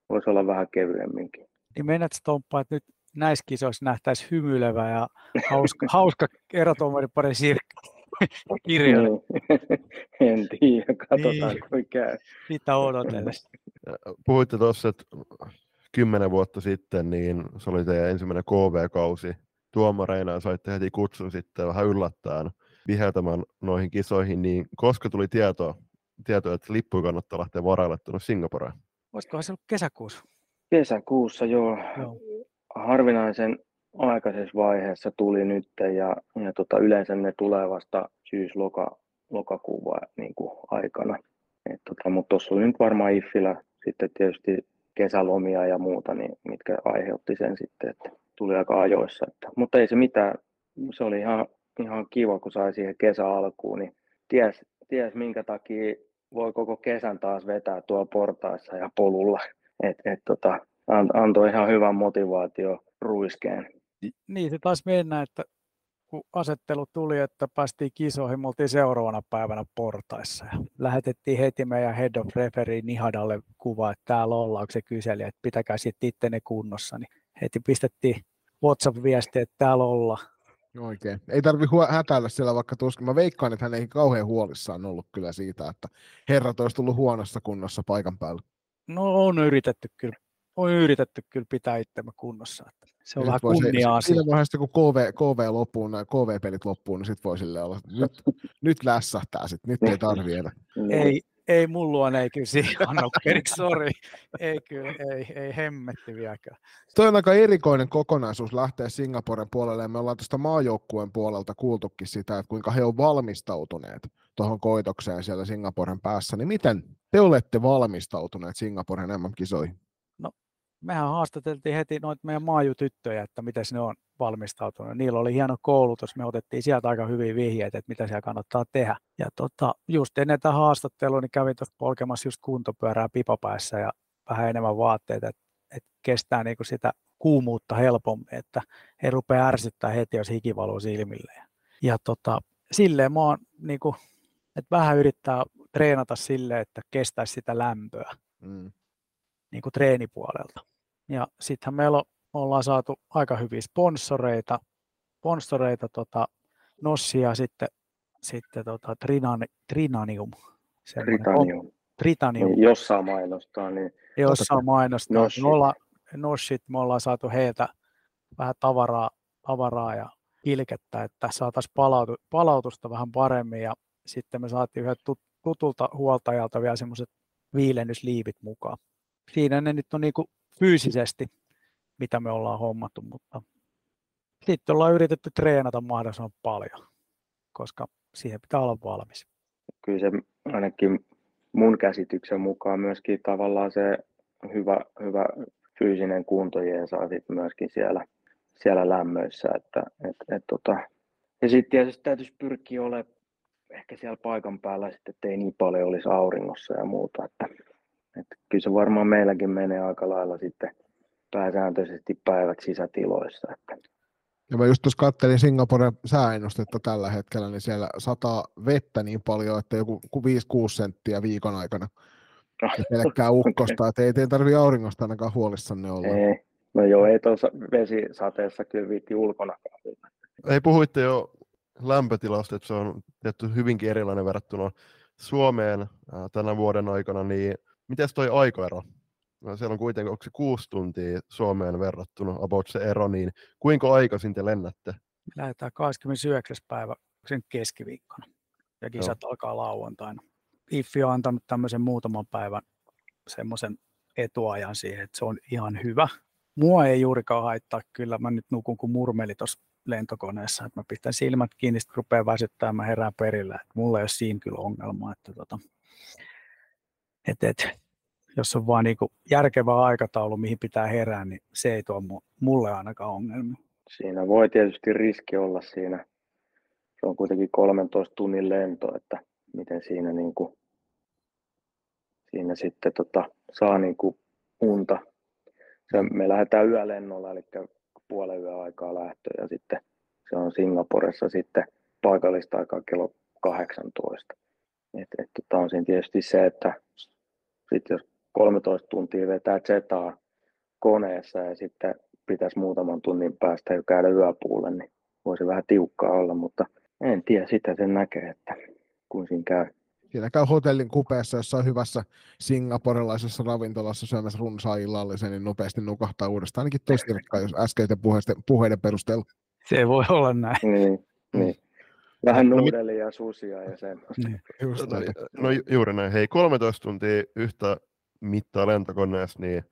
voisi olla vähän kevyemminkin. Niin menet Stomppa, että nyt näissä kisoissa nähtäisi hymyilevä ja hauska, <laughs> hauska erotuomaripari Sirkka <laughs> kirjalle. Niin. <laughs> en tiedä, katsotaan niin. kuinka käy. Mitä odotellessa. Puhuitte tuossa, että kymmenen vuotta sitten niin se oli teidän ensimmäinen KV-kausi tuomareina ja saitte heti kutsun sitten vähän yllättäen viheltämään noihin kisoihin, niin koska tuli tieto, tieto että lippu kannattaa lähteä varaille tuonne Singaporeen? Olisikohan se ollut kesäkuussa? Kesäkuussa, joo. joo harvinaisen aikaisessa vaiheessa tuli nyt ja, ja tota, yleensä ne tulee vasta syys-loka, lokakuun niin kuin aikana. Et tota, mutta tuossa oli nyt varmaan Iffillä sitten tietysti kesälomia ja muuta, niin, mitkä aiheutti sen sitten, että tuli aika ajoissa. Että, mutta ei se mitään, se oli ihan, ihan kiva, kun sai siihen kesäalkuun, niin ties, ties minkä takia voi koko kesän taas vetää tuolla portaissa ja polulla. Et, et, tota, antoi ihan hyvän motivaatio ruiskeen. Niin, se taisi mennä, että kun asettelu tuli, että päästiin kisoihin, me oltiin seuraavana päivänä portaissa ja lähetettiin heti meidän head of referee Nihadalle kuva, että täällä ollaan, kun se kyseli, että pitäkää sitten ittenne kunnossa, niin heti pistettiin WhatsApp-viesti, että täällä ollaan. Oikein. Ei tarvi hätäillä siellä vaikka tuskin. Mä veikkaan, että hän ei kauhean huolissaan ollut kyllä siitä, että herrat olisi tullut huonossa kunnossa paikan päällä. No on yritetty kyllä on yritetty kyllä pitää itsemme kunnossa. Että se on vähän kunnia asia. Siinä vaiheessa, kun KV, KV loppuun, KV-pelit loppuun, niin sitten voi sille olla, nyt, nyt lässähtää sitten, nyt ei tarvi enää. Ei, ei mulla ei kyllä siihen <laughs> anna sori. Ei kyllä, ei, ei hemmetti vieläkään. Toi on aika erikoinen kokonaisuus lähteä Singaporen puolelle, ja me ollaan tuosta maajoukkueen puolelta kuultukin sitä, että kuinka he on valmistautuneet tuohon koitokseen siellä Singaporen päässä, niin miten te olette valmistautuneet Singaporen MM-kisoihin? Mehän haastateltiin heti noita meidän maajutyttöjä, että miten ne on valmistautunut. Niillä oli hieno koulutus, me otettiin sieltä aika hyviä vihjeitä, että mitä siellä kannattaa tehdä. Ja tota, just ennen tätä haastattelua niin kävin tuossa polkemassa just kuntopyörää pipapäissä ja vähän enemmän vaatteita, että, että kestää niin kuin sitä kuumuutta helpommin, että ei rupea ärsyttää heti, jos hiki valuu silmille. Ja tota, silleen mä oon, niin kuin, että vähän yrittää treenata silleen, että kestäisi sitä lämpöä. Mm niin kuin treenipuolelta. Ja sittenhän meillä ollaan saatu aika hyviä sponsoreita, sponsoreita tota, Nossia sitten, sitten tota, Trinani, Trinanium. Tritanium. Tritanium. Niin, jossain mainostaa. Niin... Jossain mainostaa. Nos. Me ollaan, noshit, me ollaan saatu heiltä vähän tavaraa, tavaraa ja ilkettä, että saataisiin palautu, palautusta vähän paremmin ja sitten me saatiin yhden tutulta huoltajalta vielä semmoiset viilennysliivit mukaan. Siinä ne nyt on niin kuin fyysisesti, mitä me ollaan hommattu, mutta sitten ollaan yritetty treenata mahdollisimman paljon, koska siihen pitää olla valmis. Kyllä se ainakin mun käsityksen mukaan myöskin tavallaan se hyvä, hyvä fyysinen kunto saa sitten myöskin siellä, siellä lämmöissä. Että, et, et, tota. Ja sitten tietysti täytyisi pyrkiä olemaan ehkä siellä paikan päällä sitten, ettei niin paljon olisi auringossa ja muuta. Että, että kyllä se varmaan meilläkin menee aika lailla sitten pääsääntöisesti päivät sisätiloissa. Että. Ja mä just tuossa kattelin Singaporen sääennustetta tällä hetkellä, niin siellä sataa vettä niin paljon, että joku 5-6 senttiä viikon aikana. Ja pelkkää ukkosta, että ei teidän tarvitse auringosta ainakaan huolissanne olla. Ei. No joo, ei tuossa vesisateessa kyllä viitti ulkona. Ei puhuitte jo lämpötilasta, että se on tietty hyvinkin erilainen verrattuna Suomeen tänä vuoden aikana, niin miten toi aikaero? No, siellä on kuitenkin, onko se kuusi tuntia Suomeen verrattuna about se ero, niin kuinka aikaisin te lennätte? Lähdetään 29. päivä sen keskiviikkona ja kisat Joo. alkaa lauantaina. IFFI on antanut tämmöisen muutaman päivän semmoisen etuajan siihen, että se on ihan hyvä. Mua ei juurikaan haittaa, kyllä mä nyt nukun kuin murmeli tuossa lentokoneessa, että mä pistän silmät kiinni, sitten rupeaa väsyttämään, mä herään perillä, että mulla ei ole siinä kyllä ongelmaa, että tota, et, et, jos on vaan niinku järkevä aikataulu, mihin pitää herää, niin se ei tuo mulle ainakaan ongelmia. Siinä voi tietysti riski olla siinä. Se on kuitenkin 13 tunnin lento, että miten siinä, niinku, siinä sitten tota, saa niinku unta. Se, me lähdetään yölennolla, eli puolen yön aikaa lähtö ja sitten se on Singaporessa sitten paikallista aikaa kello 18. Et, et, tota on siinä tietysti se, että sit jos 13 tuntia vetää zetaa koneessa ja sitten pitäisi muutaman tunnin päästä jo käydä yöpuulle, niin voisi vähän tiukkaa olla, mutta en tiedä, sitä sen näkee, että kun siinä käy. Siinä käy hotellin kupeessa jossain hyvässä singaporelaisessa ravintolassa syömässä runsaa illallisen, niin nopeasti nukahtaa uudestaan ainakin tosirkkaa, jos äskeisten puheiden, puheiden perusteella. Se voi olla näin. Niin, niin. Vähän no, nuudelia ja susia ja semmoista. Niin, just no, no juuri näin. Hei, 13 tuntia yhtä mittaa lentokoneessa, niin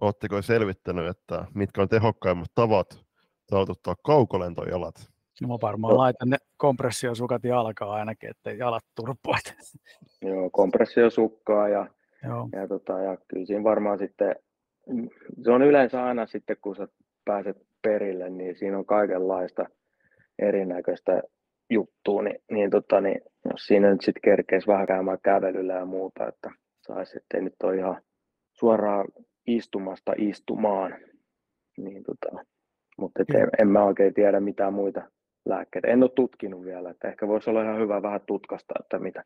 oletteko selvittänyt, että mitkä on tehokkaimmat tavat taltuttaa kaukolentojalat? No mä varmaan laitan ne kompressiosukat jalkaa ainakin, ettei jalat turpoit. <laughs> Joo, kompressiosukkaa ja, Joo. ja, tota, ja kyllä siinä varmaan sitten, se on yleensä aina sitten, kun sä pääset perille, niin siinä on kaikenlaista erinäköistä juttua, niin, niin, tota, niin jos siinä nyt sitten kerkeisi vähän käymään kävelyllä ja muuta, että saisi, ettei nyt ole ihan suoraan istumasta istumaan. Niin tota, mutta en, en mä oikein tiedä mitään muita lääkkeitä. En ole tutkinut vielä, että ehkä voisi olla ihan hyvä vähän tutkasta, että mitä.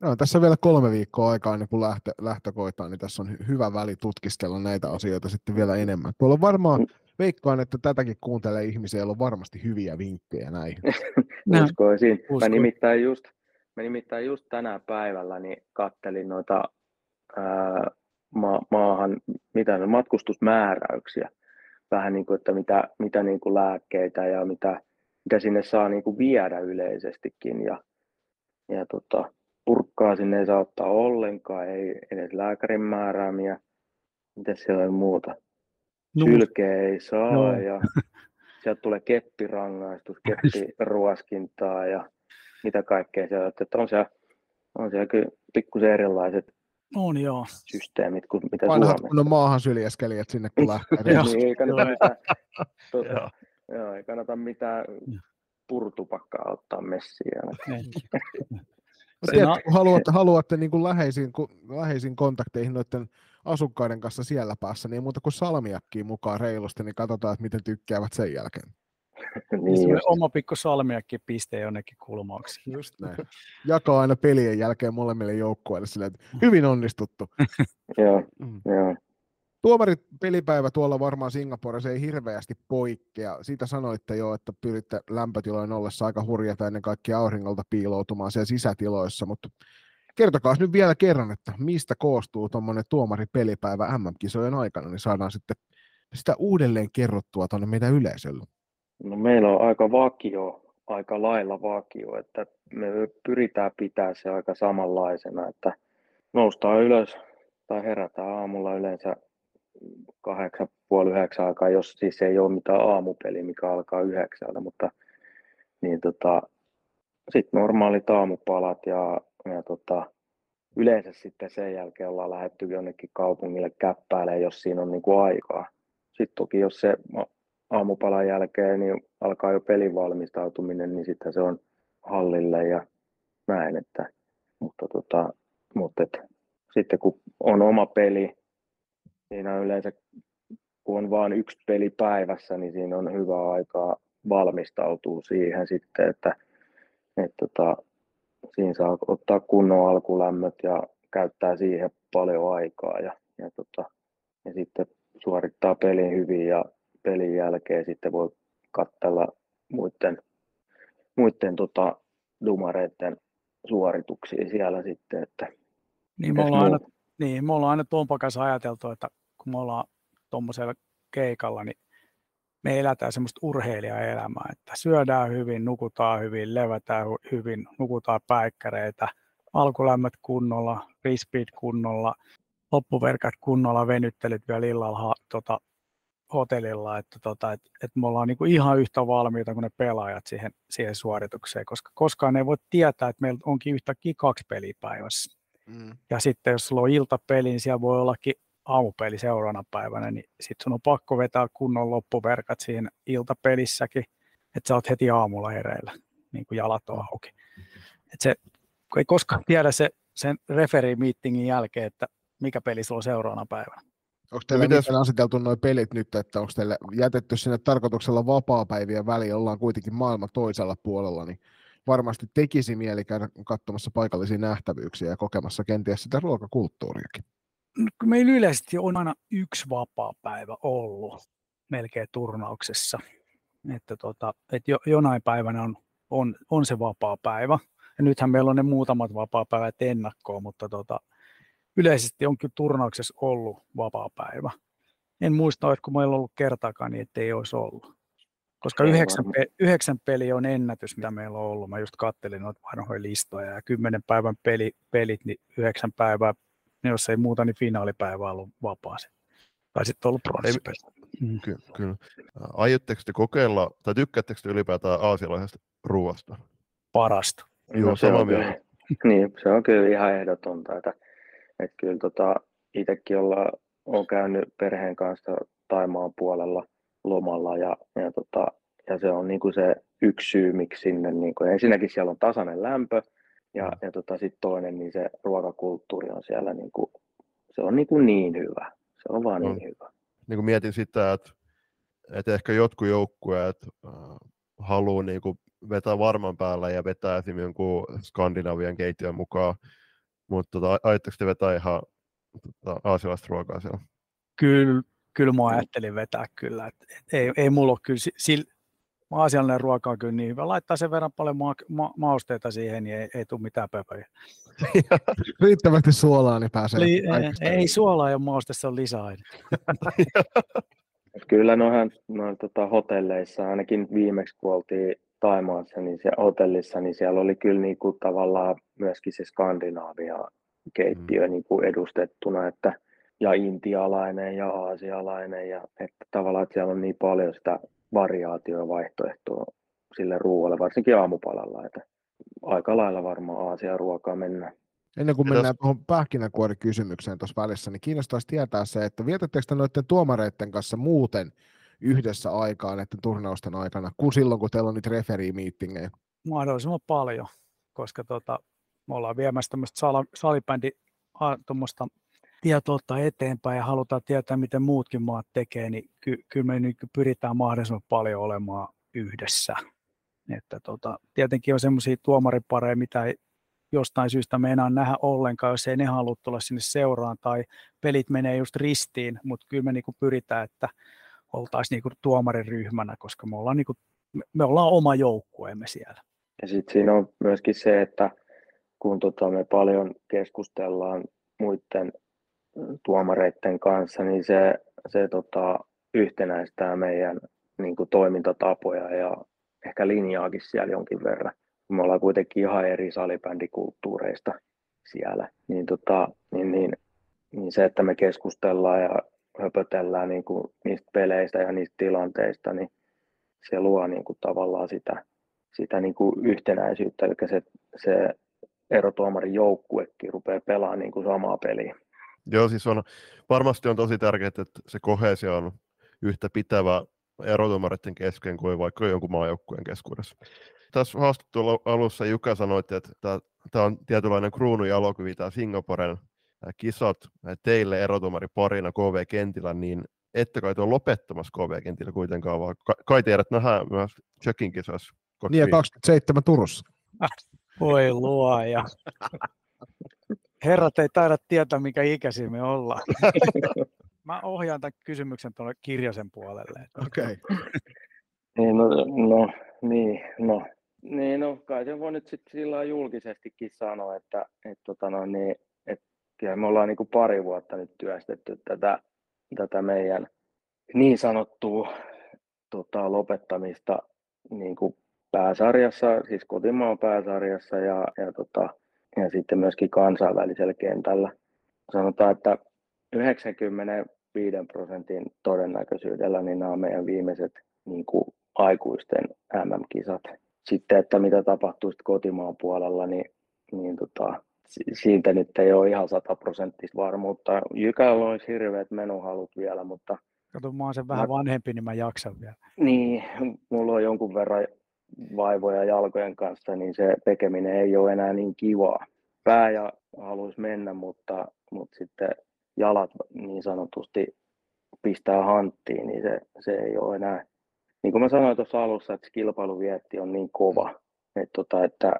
No, tässä on vielä kolme viikkoa aikaa ennen kuin lähtö, lähtö koitaan, niin tässä on hyvä väli tutkistella näitä asioita sitten vielä enemmän. Tuolla on varmaan, mm. Veikkaan, että tätäkin kuuntelee ihmisiä, joilla on varmasti hyviä vinkkejä näihin. <laughs> Uskoisin. Mä nimittäin just Mä nimittäin just tänä päivällä niin kattelin noita ää, ma- maahan mitä ne, matkustusmääräyksiä, vähän niin kuin, että mitä, mitä niin kuin lääkkeitä ja mitä, mitä sinne saa niin kuin viedä yleisestikin. Ja, ja tota, purkkaa sinne ei saa ottaa ollenkaan, ei edes lääkärin määräämiä. Mitä siellä on muuta? Sylkeä ei saa no. ja <laughs> sieltä tulee keppirangaistus, keppiruoskintaa ja mitä kaikkea siellä, että on siellä, on siellä kyllä pikkusen erilaiset on, joo. systeemit kuin mitä Vanhat Suomessa. on maahan syljeskelijät sinne kun <laughs> lähtee. niin, ei kannata mitään, <laughs> tuota, joo, ei kannata mitään purtupakkaa ottaa messiin. Tiedätkö, kun haluatte, haluatte niin kuin läheisiin, läheisiin kontakteihin noiden asukkaiden kanssa siellä päässä, niin muuta kuin salmiakkiin mukaan reilusti, niin katsotaan, että miten tykkäävät sen jälkeen. <laughs> niin just. oma pikku salmiakki piste jonnekin kulmauksi. <laughs> Just näin. Jakaa aina pelien jälkeen molemmille joukkueille sille, että hyvin onnistuttu. <laughs> Joo, mm. joo. Tuomarit pelipäivä tuolla varmaan Singaporessa ei hirveästi poikkea. Siitä sanoitte jo, että pyritte lämpötilojen ollessa aika hurjata ennen kaikkea auringolta piiloutumaan siellä sisätiloissa, mutta kertokaa nyt vielä kerran, että mistä koostuu tuommoinen tuomaripelipäivä MM-kisojen aikana, niin saadaan sitten sitä uudelleen kerrottua tuonne meidän yleisölle. No meillä on aika vakio, aika lailla vakio, että me pyritään pitää se aika samanlaisena, että noustaan ylös tai herätään aamulla yleensä kahdeksan, puoli yhdeksän aikaa, jos siis ei ole mitään aamupeli, mikä alkaa yhdeksältä, mutta niin tota, sitten normaalit aamupalat ja, ja tota, yleensä sitten sen jälkeen ollaan lähdetty jonnekin kaupungille käppäälle, jos siinä on niin kuin aikaa. Sitten toki jos se aamupalan jälkeen niin alkaa jo pelin valmistautuminen, niin sitten se on hallille ja näin. Että, mutta tota, mutta et, sitten kun on oma peli, siinä on yleensä, kun on vain yksi peli päivässä, niin siinä on hyvä aikaa valmistautua siihen sitten, että, että tota, siinä saa ottaa kunnon alkulämmöt ja käyttää siihen paljon aikaa ja, ja, tota, ja sitten suorittaa pelin hyvin ja pelin jälkeen sitten voi katsella muiden, muiden tota, dumareiden suorituksia siellä sitten, että niin me, ollaan aina, niin me ollaan aina tuon kanssa ajateltu, että kun me ollaan tuommoisella keikalla, niin me elätään semmoista urheilijaelämää, että syödään hyvin, nukutaan hyvin, levätään hyvin, nukutaan päikkäreitä, alkulämmöt kunnolla, rispit kunnolla, loppuverkat kunnolla, venyttelyt vielä illalla tota, hotellilla, että, tota, että, että me ollaan niin ihan yhtä valmiita kuin ne pelaajat siihen, siihen suoritukseen, koska koskaan ei voi tietää, että meillä onkin yhtäkkiä kaksi peliä päivässä. Mm. Ja sitten jos sulla on iltapeli, niin siellä voi ollakin aamupeli seuraavana päivänä, niin sitten sun on pakko vetää kunnon loppuverkat siihen iltapelissäkin, että sä oot heti aamulla hereillä, niin kuin jalat on auki. Et se, kun ei koskaan tiedä se, sen referi meetingin jälkeen, että mikä peli sulla on seuraavana päivänä. Onko teillä Mites... aseteltu nuo pelit nyt, että onko teille jätetty sinne tarkoituksella vapaa-päivien väliin, ollaan kuitenkin maailman toisella puolella, niin varmasti tekisi mieli käydä katsomassa paikallisia nähtävyyksiä ja kokemassa kenties sitä ruokakulttuuriakin. No, meillä yleisesti on aina yksi vapaa-päivä ollut melkein turnauksessa. Että tota, et jo, jonain päivänä on, on, on se vapaa-päivä. Ja nythän meillä on ne muutamat vapaa-päivät ennakkoon, mutta tota, yleisesti on kyllä turnauksessa ollut vapaa-päivä. En muista, että kun meillä on ollut kertaakaan, niin ettei olisi ollut. Koska yhdeksän, pe- yhdeksän peli on ennätys, mitä meillä on ollut. Mä just kattelin noita vanhoja listoja ja kymmenen päivän peli, pelit, niin yhdeksän päivää, niin jos ei muuta, niin finaalipäivä on ollut vapaa. Tai sitten on ollut pronssipeli. Mm. Kyllä, kyllä. Aiotteko te kokeilla, tai tykkäättekö te ylipäätään aasialaisesta ruoasta? Parasta. Joo, no, se on kyllä, <laughs> niin, se on kyllä ihan ehdotonta. Että, että kyllä tota, itsekin olla, on käynyt perheen kanssa Taimaan puolella lomalla ja, ja, tota, ja se on niin kuin se yksi syy, miksi sinne, niin kuin, ensinnäkin siellä on tasainen lämpö ja, mm. ja tota, sitten toinen, niin se ruokakulttuuri on siellä niin kuin, se on niin, kuin niin hyvä. Se on vaan niin, niin hyvä. Niin kuin mietin sitä, että, että ehkä jotkut joukkueet äh, haluaa niin kuin vetää varman päällä ja vetää esimerkiksi jonkun Skandinavian keittiön mukaan, mutta tota, ajatteko te vetää ihan tota, aasialaista ruokaa siellä? Kyllä, kyllä mä ajattelin vetää kyllä. Et, et, ei, ei mulla ole kyllä, sil, aasiallinen ruoka on kyllä niin hyvä. Laittaa sen verran paljon ma- ma- mausteita siihen, niin ei, ei tule mitään pöpöjä. <laughs> Riittävästi suolaa, niin pääsee. Li- ei, ei suolaa ja mauste, se on lisäaine. <laughs> kyllä noihän noin, tota, hotelleissa, ainakin viimeksi kun oltiin Taimaassa, niin siellä hotellissa, niin siellä oli kyllä niin kuin, tavallaan myöskin se Skandinaavia keittiö mm. niin kuin edustettuna, että ja intialainen ja aasialainen ja että tavallaan että siellä on niin paljon sitä variaatioa vaihtoehtoa sille ruoalle, varsinkin aamupalalla, että aika lailla varmaan Aasian ruokaa mennään. Ennen kuin mennään tuohon pähkinänkuorikysymykseen tuossa välissä, niin kiinnostaisi tietää se, että vietättekö te noiden tuomareiden kanssa muuten yhdessä aikaa näiden turnausten aikana, kuin silloin, kun teillä on niitä referi-miittingejä? Mahdollisimman paljon, koska tota, me ollaan viemässä tämmöistä salibändi tuommoista tietoa ottaa eteenpäin ja halutaan tietää, miten muutkin maat tekee, niin ky- kyllä me nyt pyritään mahdollisimman paljon olemaan yhdessä. Että tota, tietenkin on semmoisia tuomaripareja, mitä ei jostain syystä me enää nähdä ollenkaan, jos ei ne halua tulla sinne seuraan tai pelit menee just ristiin, mutta kyllä me niinku pyritään, että oltaisiin niinku tuomariryhmänä, koska me ollaan, niinku, me ollaan oma joukkueemme siellä. Ja sitten siinä on myöskin se, että kun tota me paljon keskustellaan muiden tuomareiden kanssa, niin se, se tota, yhtenäistää meidän niin kuin, toimintatapoja ja ehkä linjaakin siellä jonkin verran. Me ollaan kuitenkin ihan eri salibändikulttuureista siellä, niin, tota, niin, niin, niin se, että me keskustellaan ja höpötellään niin kuin niistä peleistä ja niistä tilanteista, niin se luo niin kuin tavallaan sitä, sitä niin kuin yhtenäisyyttä, eli se, se erotuomarin joukkuekin rupeaa pelaamaan niin kuin samaa peliä. Joo, siis on, varmasti on tosi tärkeää, että se kohesio on yhtä pitävä erotuomareiden kesken kuin vaikka jonkun maajoukkueen keskuudessa. Tässä haastattelun alussa Juka sanoi, että tämä on tietynlainen kruunujalokivi, tämä Singaporen kisat teille erotuomariparina KV-kentillä, niin ette kai ole lopettamassa KV-kentillä kuitenkaan, vaan kai teidät nähdään myös Tsekin kisoissa. Niin ja 27 Turussa. Voi luoja. Herrat ei taida tietää, mikä ikäisiä me ollaan. <laughs> Mä ohjaan tämän kysymyksen tuolle Kirjasen puolelle. Okei. Okay. niin, no, no, niin, no, niin, no kai se voi nyt sitten sillä julkisestikin sanoa, että, että, tota no, niin, että kyllä me ollaan niin kuin pari vuotta nyt työstetty tätä, tätä meidän niin sanottua tota, lopettamista niin kuin pääsarjassa, siis kotimaan pääsarjassa ja, ja, tota, ja sitten myöskin kansainvälisellä kentällä. Sanotaan, että 95 prosentin todennäköisyydellä niin nämä on meidän viimeiset niin kuin aikuisten MM-kisat. Sitten, että mitä tapahtuu sitten kotimaan puolella, niin, niin tota, siitä nyt ei ole ihan sataprosenttista varmuutta. Jykällä olisi hirveät menuhalut vielä, mutta... Kato, mä oon sen vähän vanhempi, niin mä jaksan vielä. Niin, mulla on jonkun verran vaivoja jalkojen kanssa, niin se tekeminen ei ole enää niin kivaa. Pää ja haluaisi mennä, mutta, mutta sitten jalat niin sanotusti pistää hanttiin, niin se, se ei ole enää, niin kuin mä sanoin tuossa alussa, että kilpailuvietti on niin kova, että, tota, että,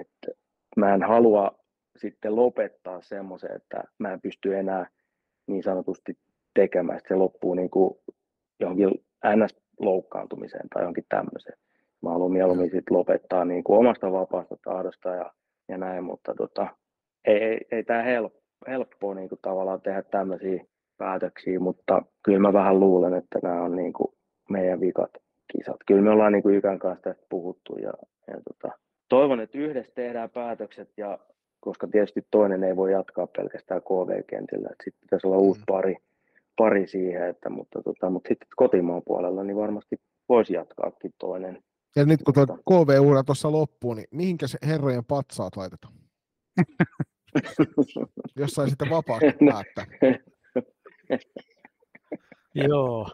että mä en halua sitten lopettaa semmoisen, että mä en pysty enää niin sanotusti tekemään, se loppuu niin kuin johonkin NS-loukkaantumiseen tai johonkin tämmöiseen. Mä haluan mieluummin sitten lopettaa niin kuin omasta vapaasta tahdosta ja, ja näin, mutta tota, ei, ei, ei tämä helppo helppoa niin kuin tavallaan tehdä tämmöisiä päätöksiä, mutta kyllä mä vähän luulen, että nämä on niin kuin meidän vikat kisat. Kyllä me ollaan niin kuin Ykän kanssa tästä puhuttu ja, ja tota, toivon, että yhdessä tehdään päätökset ja koska tietysti toinen ei voi jatkaa pelkästään KV-kentillä, että sitten pitäisi olla uusi mm. pari, pari siihen, että, mutta, tota, mutta sitten kotimaan puolella niin varmasti voisi jatkaakin toinen. Ja nyt kun tuo KV-ura tuossa loppuu, niin mihinkä se herrojen patsaat laitetaan? <laughs> jos sai sitten vapaasti päättää. <laughs> Joo.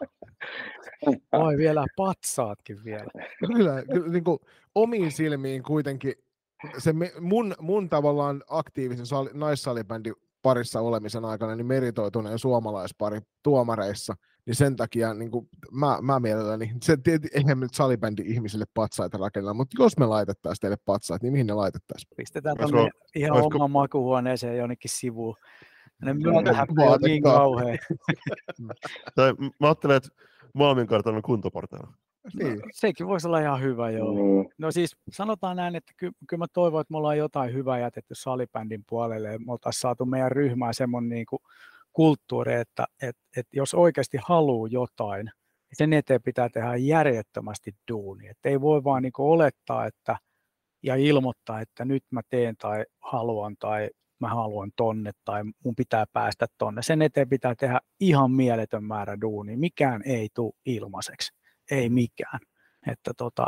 Oi vielä patsaatkin vielä. Kyllä, kyllä niin kuin omiin silmiin kuitenkin se me, mun, mun tavallaan aktiivisen sali, naissalibändin parissa olemisen aikana niin meritoituneen suomalaispari tuomareissa – niin sen takia niin kuin, mä, mä mielelläni, se, eihän me nyt salibändi ihmisille patsaita rakennella, mutta jos me laitettaisiin teille patsaat, niin mihin ne laitettaisiin? Pistetään tuonne ihan olisiko... oman makuhuoneeseen jonnekin sivuun. Ne myötähäppä on niin kauhean. <laughs> tai mä ajattelen, että maailmankartan on kuntoportailla. Niin. No, sekin voisi olla ihan hyvä, joo. Mm. No siis sanotaan näin, että ky- kyllä mä toivon, että me ollaan jotain hyvää jätetty salibändin puolelle. Me oltaisiin saatu meidän ryhmään semmoinen niin kuin kulttuuri, että, että, että jos oikeasti haluaa jotain, niin sen eteen pitää tehdä järjettömästi duuni. Että ei voi vaan niin olettaa että, ja ilmoittaa, että nyt mä teen tai haluan tai mä haluan tonne tai mun pitää päästä tonne. Sen eteen pitää tehdä ihan mieletön määrä duuni. Mikään ei tule ilmaiseksi. Ei mikään. Että tota,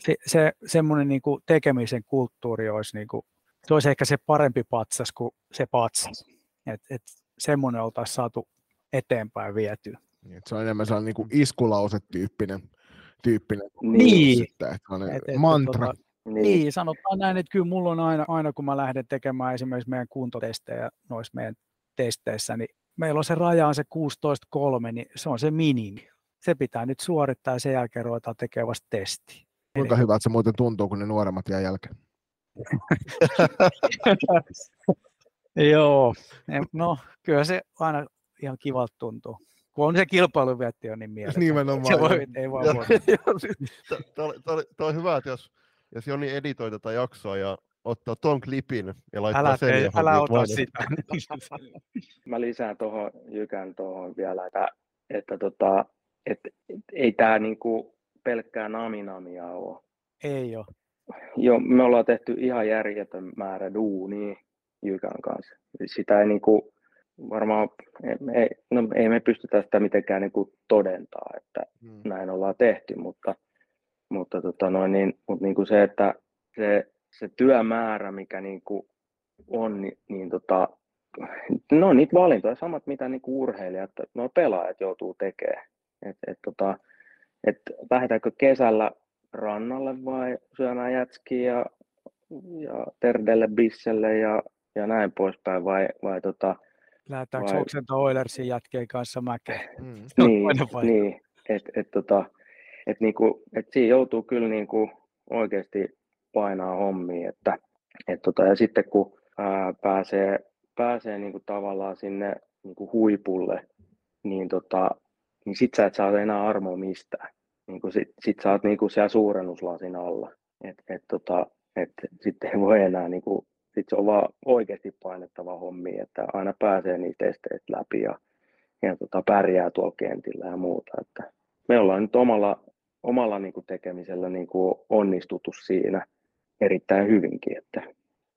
se, se, semmoinen niin tekemisen kulttuuri olisi, niin kuin, se olisi ehkä se parempi patsas kuin se patsas. Et, et semmoinen oltaisiin saatu eteenpäin vietyä. Niin, se on enemmän sellainen niin kuin iskulause-tyyppinen tyyppinen. Niin. Sitten, että et, et, mantra. Tota, niin. niin, sanotaan näin, että kyllä mulla on aina, aina kun mä lähden tekemään esimerkiksi meidän kuntotestejä noissa meidän testeissä, niin meillä on se raja on se 16.3, niin se on se minimi. Se pitää nyt suorittaa ja sen jälkeen ruvetaan tekemään vasta testi. Kuinka Eli... hyvältä se muuten tuntuu, kun ne nuoremmat jää jälkeen? <laughs> Joo, no kyllä se aina ihan kivalta tuntuu. Kun on se kilpailuvietti on niin mielessä. Nimenomaan. Se voi, ei vaan <laughs> Tämä on hyvä, että jos, jos Joni editoi tätä jaksoa ja ottaa ton klipin ja laittaa Älä, sen tee, johon älä ota sitä. <laughs> Mä lisään tuohon Jykän tuohon vielä, että, että, tota, että ei tämä niinku pelkkää naminamia ole. Ei ole. Joo, me ollaan tehty ihan järjetön määrä duunia Jykän kanssa. Sitä ei niinku, varmaan, ei, no, ei me pystytä sitä mitenkään niinku todentaa, että Mm. näin ollaan tehty, mutta, mutta tota noin, niin, mutta niinku se, että se, se työmäärä, mikä niinku on, niin, niin tota, no niitä valintoja, samat mitä niinku urheilijat, no pelaajat joutuu tekemään. Et, et tota, et lähdetäänkö kesällä rannalle vai syömään jätskiä ja, ja terdelle bisselle ja, ja näin poispäin vai, vai tota, Lähdetäänkö Vai- Oksento Oilersin jätkeen kanssa mäkeen? <laughs> Mm. Niin, niin, että et, tota, et niinku, et siinä joutuu kyllä niinku oikeasti painaa hommia, että et tota, ja sitten kun ää, pääsee, pääsee niinku tavallaan sinne niinku huipulle, niin, tota, niin sit sä et saa enää armoa mistään. Niinku sit, sit sä oot niinku siellä suurennuslasin alla. Et, et, tota, et sitten ei voi enää, niinku, sit se on vaan oikeasti painettava hommi, että aina pääsee niistä esteistä läpi ja, ja tota, pärjää tuolla kentillä ja muuta. Että me ollaan nyt omalla, omalla niin kuin tekemisellä niin kuin onnistuttu siinä erittäin hyvinkin, että,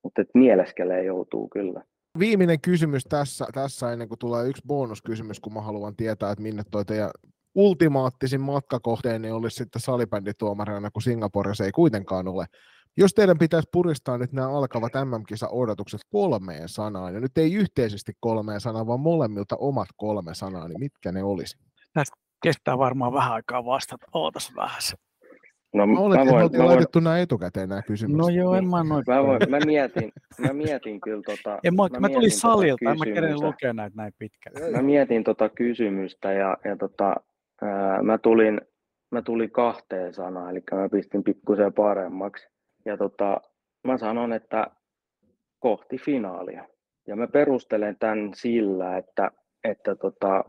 mutta et mieleskelee joutuu kyllä. Viimeinen kysymys tässä, tässä ennen kuin tulee yksi bonuskysymys, kun mä haluan tietää, että minne toi teidän ultimaattisin matkakohteeni olisi sitten salibändituomarina, kun Singaporessa ei kuitenkaan ole. Jos teidän pitäisi puristaa nyt nämä alkavat MM-kisa-odotukset kolmeen sanaan, ja nyt ei yhteisesti kolmeen sanaan, vaan molemmilta omat kolme sanaa, niin mitkä ne olisi? Kestää varmaan vähän aikaa vastata. Ootas vähän se. No, Mä mä, että me voin, oltiin mä, voin, laitettu nämä etukäteen nämä kysymykset. No joo, en mä noin. mä, voin, mä, mietin, mä mietin kyllä tota, En, mä, mä, mä tulin tota salilta, en mä kerran lukea näitä näin pitkälle. Mä mietin tota kysymystä ja, ja tota, ää, mä, tulin, mä tulin kahteen sanaan, eli mä pistin pikkusen paremmaksi. Ja tota, mä sanon, että kohti finaalia. Ja mä perustelen tämän sillä, että, että tota,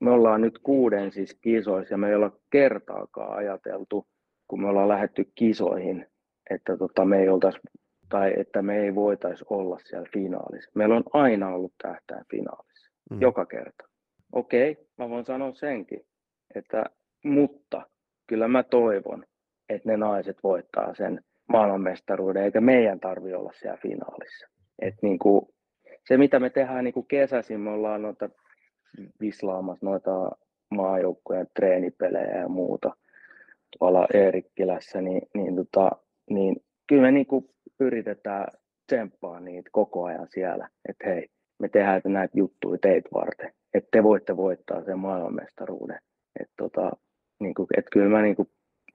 me ollaan nyt kuuden siis kisoissa ja me ei olla kertaakaan ajateltu, kun me ollaan lähetty kisoihin, että tota, me ei oltaisi tai että me ei voitaisi olla siellä finaalissa. Meillä on aina ollut tähtäin finaalissa, Mm. joka kerta. Okei, mä voin sanoa senkin, että mutta kyllä mä toivon, että ne naiset voittaa sen maailmanmestaruuden, eikä meidän tarvi olla siellä finaalissa. Et niin kuin, se, mitä me tehdään niin kuin kesäisin, me ollaan noita vislaamassa noita maajoukkojen treenipelejä ja muuta tuolla Eerikkilässä, niin, niin, tota, niin kyllä me niin kuin yritetään tsemppaa niitä koko ajan siellä, että hei, me tehdään näitä juttuja teitä varten, että te voitte voittaa sen maailmanmestaruuden. Että tota, niin et kyllä mä niin kuin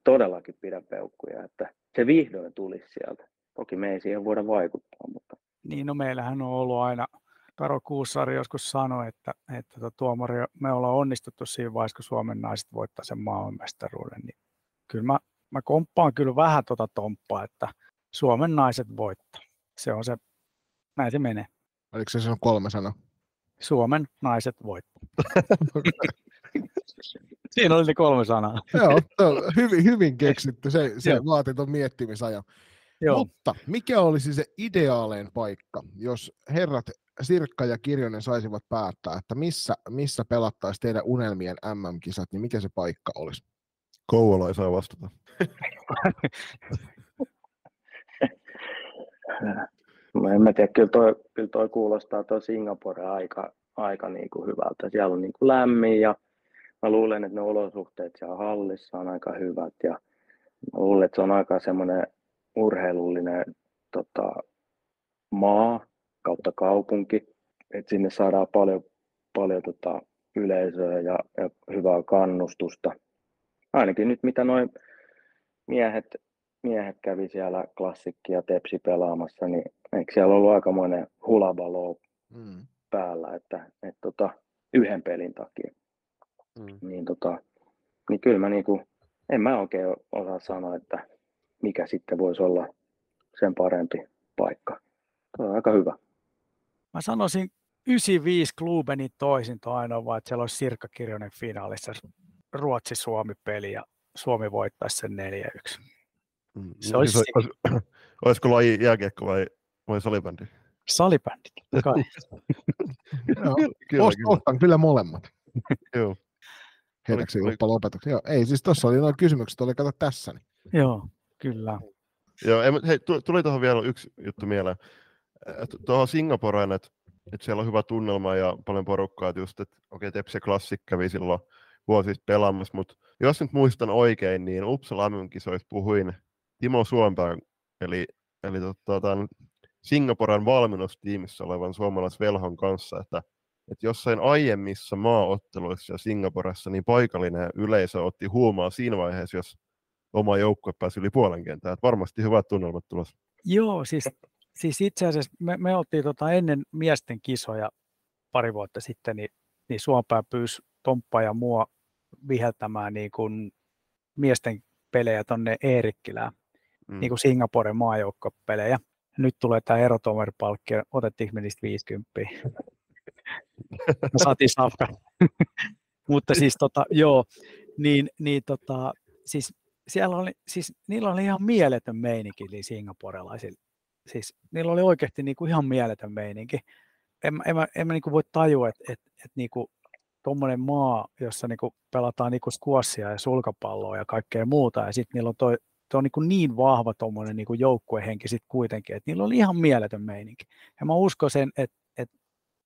todellakin pidän peukkuja, että se vihdoin tulisi sieltä. Toki me ei siihen voida vaikuttaa, mutta Niin, no meillähän on ollut aina, Karo Kuussari joskus sanoi, että, että tota, tuomari, me ollaan onnistuttu siinä vaiheessa, kun Suomen naiset voittaa sen maailmanmestaruuden, niin kyllä mä, mä komppaan kyllä vähän tota tomppaa, että Suomen naiset voittaa. Se on se, näin se menee. Oliko se sun kolme sanaa? Suomen naiset voittaa. <laughs> Siinä oli ne kolme sanaa. Joo, on hyvin, hyvin keksitty. Se, se Joo. vaatii tuon miettimisajan. Joo. Mutta mikä olisi se ideaalein paikka, jos herrat Sirkka ja Kirjonen saisivat päättää, että missä, missä pelattaisiin teidän unelmien MM-kisat, niin mikä se paikka olisi? Kouvola ei saa vastata. Mä <laughs> en mä tiedä, kyllä toi, kyllä toi kuulostaa toi Singapore aika, aika niin kuin hyvältä. Siellä on niin kuin lämmin ja mä luulen, että ne olosuhteet siellä hallissa on aika hyvät ja mä luulen, että se on aika semmoinen urheilullinen tota, maa kautta kaupunki, että sinne saadaan paljon, paljon tota, yleisöä ja, ja hyvää kannustusta. Ainakin nyt mitä noin miehet, miehet kävi siellä klassikki ja tepsi pelaamassa, niin eikö siellä ollut aikamoinen hulabalo Mm. päällä, että, että tota, yhden pelin takia. Mm. Niin, tota, niin kyllä mä niinku, en mä oikein osaa sanoa, että mikä sitten voisi olla sen parempi paikka. Se on aika hyvä. Mä sanoisin 95 Klubenin toisinto ainoa vaan, että siellä olisi Sirkka Kirjonen finaalissa Ruotsi-Suomi-peli ja Suomi voittaisi sen 4-1. Mm. Se olisi Siis olis, olis, olisiko laji jääkiekko vai, vai salibändi? salibändi, kai. <laughs> Kyllä. ostan kyllä molemmat. Joo. Oli- Juppa lopetuksen. Joo, ei siis tuossa oli noin kysymykset, oli kato tässä. Niin. Joo, kyllä. Joo, ei, hei, tu- tuli tuohon vielä yksi juttu mieleen. Et Tuohon Singaporeen, että et siellä on hyvä tunnelma ja paljon porukkaa, että just, että okei, okay, Tepsi Classic kävi silloin vuosi sitten pelaamassa, mutta jos nyt muistan oikein, niin Uppsala MM-kisoissa puhuin Timo Suompään, eli, eli tota, tämän Singaporen valmennustiimissä olevan suomalaisvelhon kanssa, että, että jossain aiemmissa maaotteluissa ja Singaporessa niin paikallinen yleisö otti huumaa siinä vaiheessa, jos oma joukkue pääsi yli puolen kentää. Että varmasti hyvät tunnelmat tulossa. Joo, siis, siis itse asiassa me, me oltiin tota ennen miesten kisoja pari vuotta sitten, niin, niin Suompää pyysi Tomppa ja mua viheltämään niin kuin miesten pelejä tonne Eerikkilään, Mm. niin kuin Singaporen maajoukkopelejä. Nyt tulee tämä erotomeripalkki, otettiin me niistä 50. Me saatiin safka. <laughs> Mutta siis tota, joo, niin, niin tota, siis siellä oli, siis niillä oli ihan mieletön meininki niin singaporelaisilla. Siis niillä oli oikeasti niin kuin ihan mieletön meininki. En, en, mä- en mä niin kuin voi tajua, että et, et niin kuin tuommoinen maa, jossa niin kuin pelataan niin kuin squashia ja sulkapalloa ja kaikkea muuta, ja sitten niillä on toi, toi on niin, kuin niin vahva tuommoinen niin joukkuehenki sitten kuitenkin, että niillä oli ihan mieletön meininki. Ja mä uskon sen, että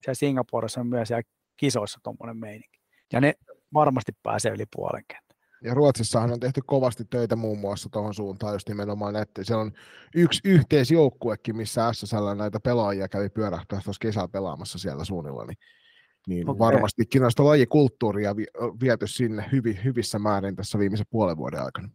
siellä Singaporessa on myös siellä kisoissa tuommoinen meininki. Ja ne varmasti pääsee yli puolen kentän. Ja Ruotsissahan on tehty kovasti töitä muun muassa tuohon suuntaan, just nimenomaan, että siellä on yksi yhteisjoukkuekin, missä SSL näitä pelaajia kävi pyörähtää tuossa kesällä pelaamassa siellä suunnilla, niin, niin Okei. varmastikin on sitä lajikulttuuria vi- viety sinne hyvin, hyvissä määrin tässä viimeisen puolen vuoden aikana.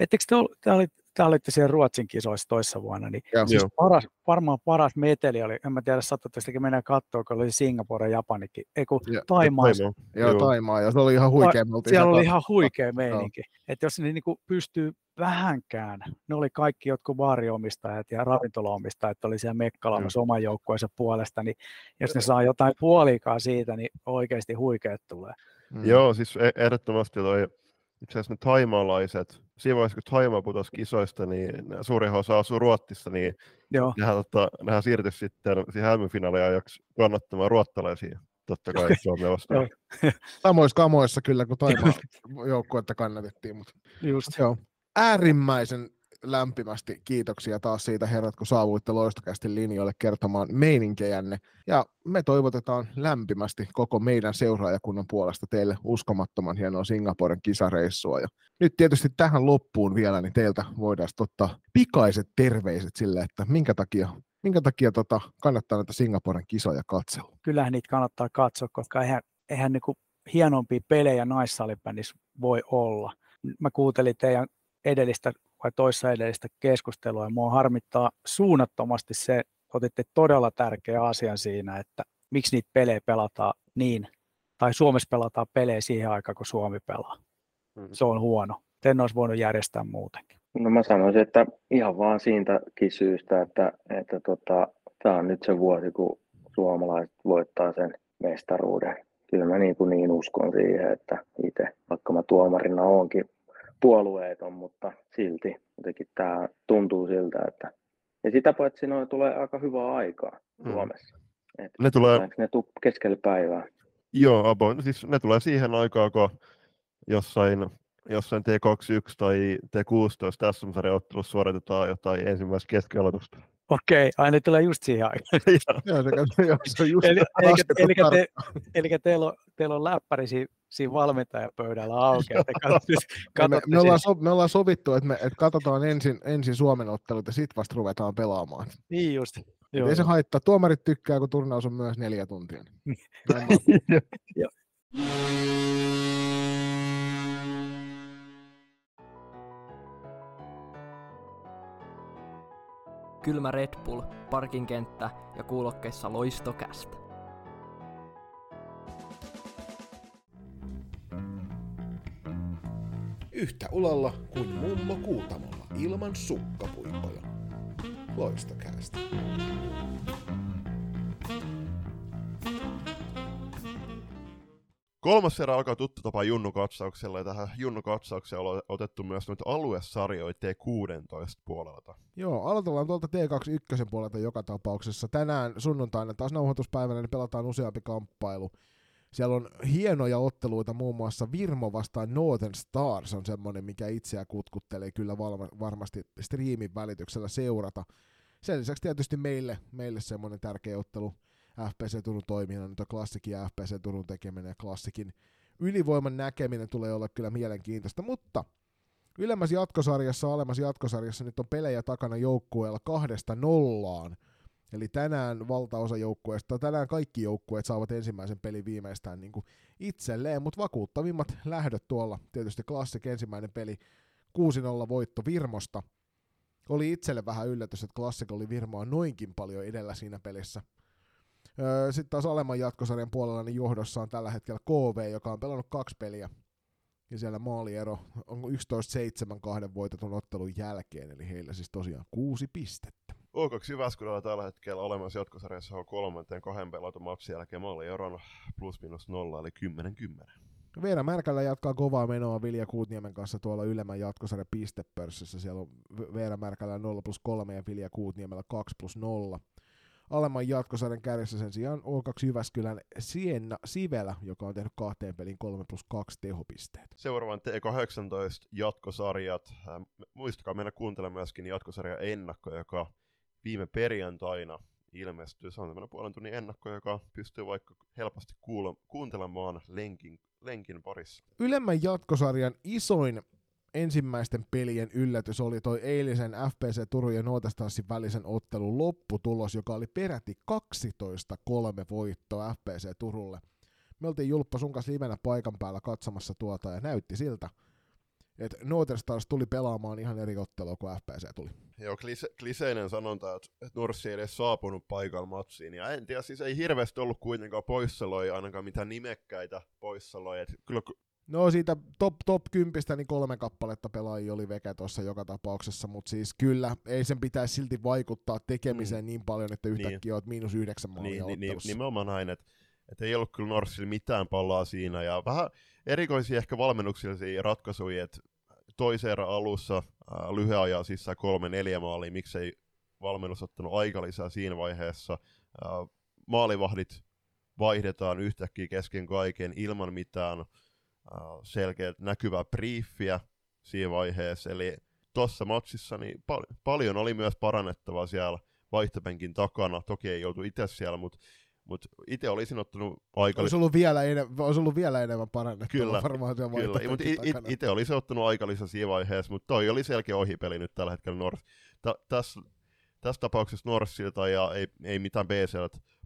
Ettekö te, ol- te, olit, te olitte siellä Ruotsin kisoissa toissa vuonna, niin siis Joo. paras, varmaan paras meteli oli, en mä tiedä, sattuitte sitäkin mennä katsoa, kun oli Singapore ja Japanikin, ei kun Ja- Taimaa. Joo, Joo. Taimaa, ja se oli ihan huikea. me siellä oli ihan huikea meininki. Että jos ne niinku pystyy vähänkään, ne oli kaikki jotkut baariomistajat ja ravintolaomistajat oli siellä mekkalaamassa oman joukkueensa puolesta, niin jos ne saa jotain puolikaa siitä, niin oikeasti huikeet tulee. Mm. Joo, siis e- ehdottomasti toi, itse asiassa ne taimaalaiset, siinä vaiheessa kun Taimaa putosi kisoista, niin suurin osa asuu Ruotsissa, niin Joo, nehän, tota, nehän siirtyi sitten siihen hämyfinaalin ajaksi kannattamaan ruottalaisia, totta kai Suomea vastaan. <laughs> Samoissa kamoissa kyllä, kun Taimaa joukkuetta kannatettiin, mutta just. Joo. Äärimmäisen lämpimästi kiitoksia taas siitä herrat, kun saavuitte loistokästi linjoille kertomaan meininkejänne. Ja me toivotetaan lämpimästi koko meidän seuraajakunnan puolesta teille uskomattoman hienoa Singaporen kisareissua. Ja nyt tietysti tähän loppuun vielä, niin teiltä voidaan ottaa pikaiset terveiset sille, että minkä takia, minkä takia tota, kannattaa näitä Singaporen kisoja katsella. kyllähän niitä kannattaa katsoa, koska eihän, eihän niinku hienompia pelejä naissalibändissä voi olla. Mä kuuntelin teidän edellistä vai toissa edellistä keskustelua ja mua harmittaa suunnattomasti se, otitte todella tärkeä asian siinä, että miksi niitä pelejä pelataan niin, tai Suomessa pelataan pelejä siihen aikaan, kun Suomi pelaa. Mm. Se on huono. Ten olisi voinut järjestää muutenkin. No mä sanoisin, että ihan vaan siitäkin syystä, että, että tota, tämä on nyt se vuosi, kun suomalaiset voittaa sen mestaruuden. Kyllä mä niin, kuin niin uskon siihen, että itse, vaikka mä tuomarina oonkin puolueeton, mutta silti jotenkin tämä tuntuu siltä, että ja sitä paitsi noin tulee aika hyvää aikaa Mm. Suomessa. Et, Ne tulee, ne tuu keskellä päivää? joo, abo, siis ne tulee siihen aikaan, kun jossain, jossain T21 tai T16 SM-sarjan ottelussa suoritetaan jotain ensimmäistä keskialoitusta. Okei, aina tulee just siihen aikaan. <laughs> Joo, se, on just Eli, eli, eli, te, eli teillä, on, teillä on läppäri siinä, valmentajapöydällä auki, että katsotte, me, katsotte me, ollaan siinä. so, me ollaan sovittu, että me että katsotaan ensin, ensin Suomen ottelut ja sitten vasta ruvetaan pelaamaan. Niin just. Joo, ei se haittaa. Tuomarit tykkää, kun turnaus on myös neljä tuntia. <laughs> Kylmä Red Bull, parkinkenttä ja kuulokkeissa loistokästä. Yhtä ulalla kuin mummo kuutamolla ilman sukkapuikkoja. Loistokäästä. Kolmas erä alkaa tuttu tapa Junnu-katsauksella, ja tähän Junnu-katsaukseen on otettu myös noita aluesarjoja T16 puolelta. Joo, aloitellaan tuolta T21 puolelta joka tapauksessa. Tänään sunnuntaina taas nauhoituspäivänä niin pelataan useampi kamppailu. Siellä on hienoja otteluita, muun muassa Virmo vastaan Northern Stars on semmoinen, mikä itseä kutkuttelee kyllä varmasti striimin välityksellä seurata. Sen lisäksi tietysti meille, meille semmoinen tärkeä ottelu FPC Turun toiminnan, nyt on klassikin ja FPC Turun tekeminen ja klassikin ylivoiman näkeminen tulee olla kyllä mielenkiintoista, mutta ylemmässä jatkosarjassa, alemmassa jatkosarjassa nyt on pelejä takana joukkueella kahdesta nollaan. Eli tänään valtaosa joukkueesta, tänään kaikki joukkueet saavat ensimmäisen pelin viimeistään niin kuin itselleen, mutta vakuuttavimmat <laughs> lähdöt tuolla. Tietysti klassik ensimmäinen peli 6-0 voitto Virmosta. Oli itselle vähän yllätys, että klassik oli Virmoa noinkin paljon edellä siinä pelissä. Öö, Sitten taas alemman jatkosarjan puolella niin johdossa on tällä hetkellä KV, joka on pelannut kaksi peliä. Ja siellä maaliero on 11-7 kahden voitetun ottelun jälkeen, eli heillä siis tosiaan kuusi pistettä. O2 Jyväskylällä tällä hetkellä olemassa jatkosarjassa on kolmanteen kahden pelatun matsin jälkeen maalieron plus minus nolla, eli 10-10. Veera Märkällä jatkaa kovaa menoa Vilja Kuutniemen kanssa tuolla ylemmän jatkosarjan pistepörssissä. Siellä on Veera Märkällä 0 plus 3 ja Vilja Kuutniemellä 2 plus 0 alemman jatkosarjan kärjessä sen sijaan O2 Jyväskylän Sienna Sivelä, joka on tehnyt kahteen pelin 3 plus 2 tehopisteet. Seuraavan T18 jatkosarjat. Muistakaa mennä kuuntelemaan myöskin jatkosarja ennakko, joka viime perjantaina ilmestyy. Se on tämmöinen puolen tunnin ennakko, joka pystyy vaikka helposti kuule- kuuntelemaan lenkin, lenkin parissa. Ylemmän jatkosarjan isoin ensimmäisten pelien yllätys oli toi eilisen FPC Turun ja Nuotastassin välisen ottelun lopputulos, joka oli peräti 12-3 voitto FPC Turulle. Me oltiin Julppa sun kanssa livenä paikan päällä katsomassa tuota ja näytti siltä, että Northern Stars tuli pelaamaan ihan eri ottelua kuin FPC tuli. Joo, klise, kliseinen sanonta, että Norssi ei edes saapunut paikalla matsiin. Ja en tiedä, siis ei hirveästi ollut kuitenkaan poissaoloja, ainakaan mitään nimekkäitä poissaoloja. Kyllä No siitä top, top 10 niin kolme kappaletta pelaajia oli veke tuossa joka tapauksessa, mutta siis kyllä, ei sen pitäisi silti vaikuttaa tekemiseen mm. niin paljon, että yhtäkkiä niin. olet miinus yhdeksän maalia niin, niin, nimenomaan näin, että et ei ollut kyllä Norsilla mitään pallaa siinä, ja vähän erikoisia ehkä valmennuksellisia ratkaisuja, että toisen erän alussa lyhyen ajan sisään kolme neljä maalia, miksei valmennus ottanut aika lisää siinä vaiheessa. Äh, maalivahdit vaihdetaan yhtäkkiä kesken kaiken ilman mitään Äh, selkeä näkyvää briefiä siinä vaiheessa, eli tuossa matsissa niin pal- paljon oli myös parannettavaa siellä vaihtopenkin takana, toki ei joutu itse siellä, mutta mut itse olisin ottanut aika... Olisi ollut vielä, enem- olisi ollut vielä enemmän parannettavaa kyllä, varmaan siellä Kyllä, mutta itse olisi ottanut aika lisää siinä vaiheessa, mutta toi oli selkeä ohipeli nyt tällä hetkellä North. Ta- tässä, tässä tapauksessa Northilta ja ei, ei mitään BC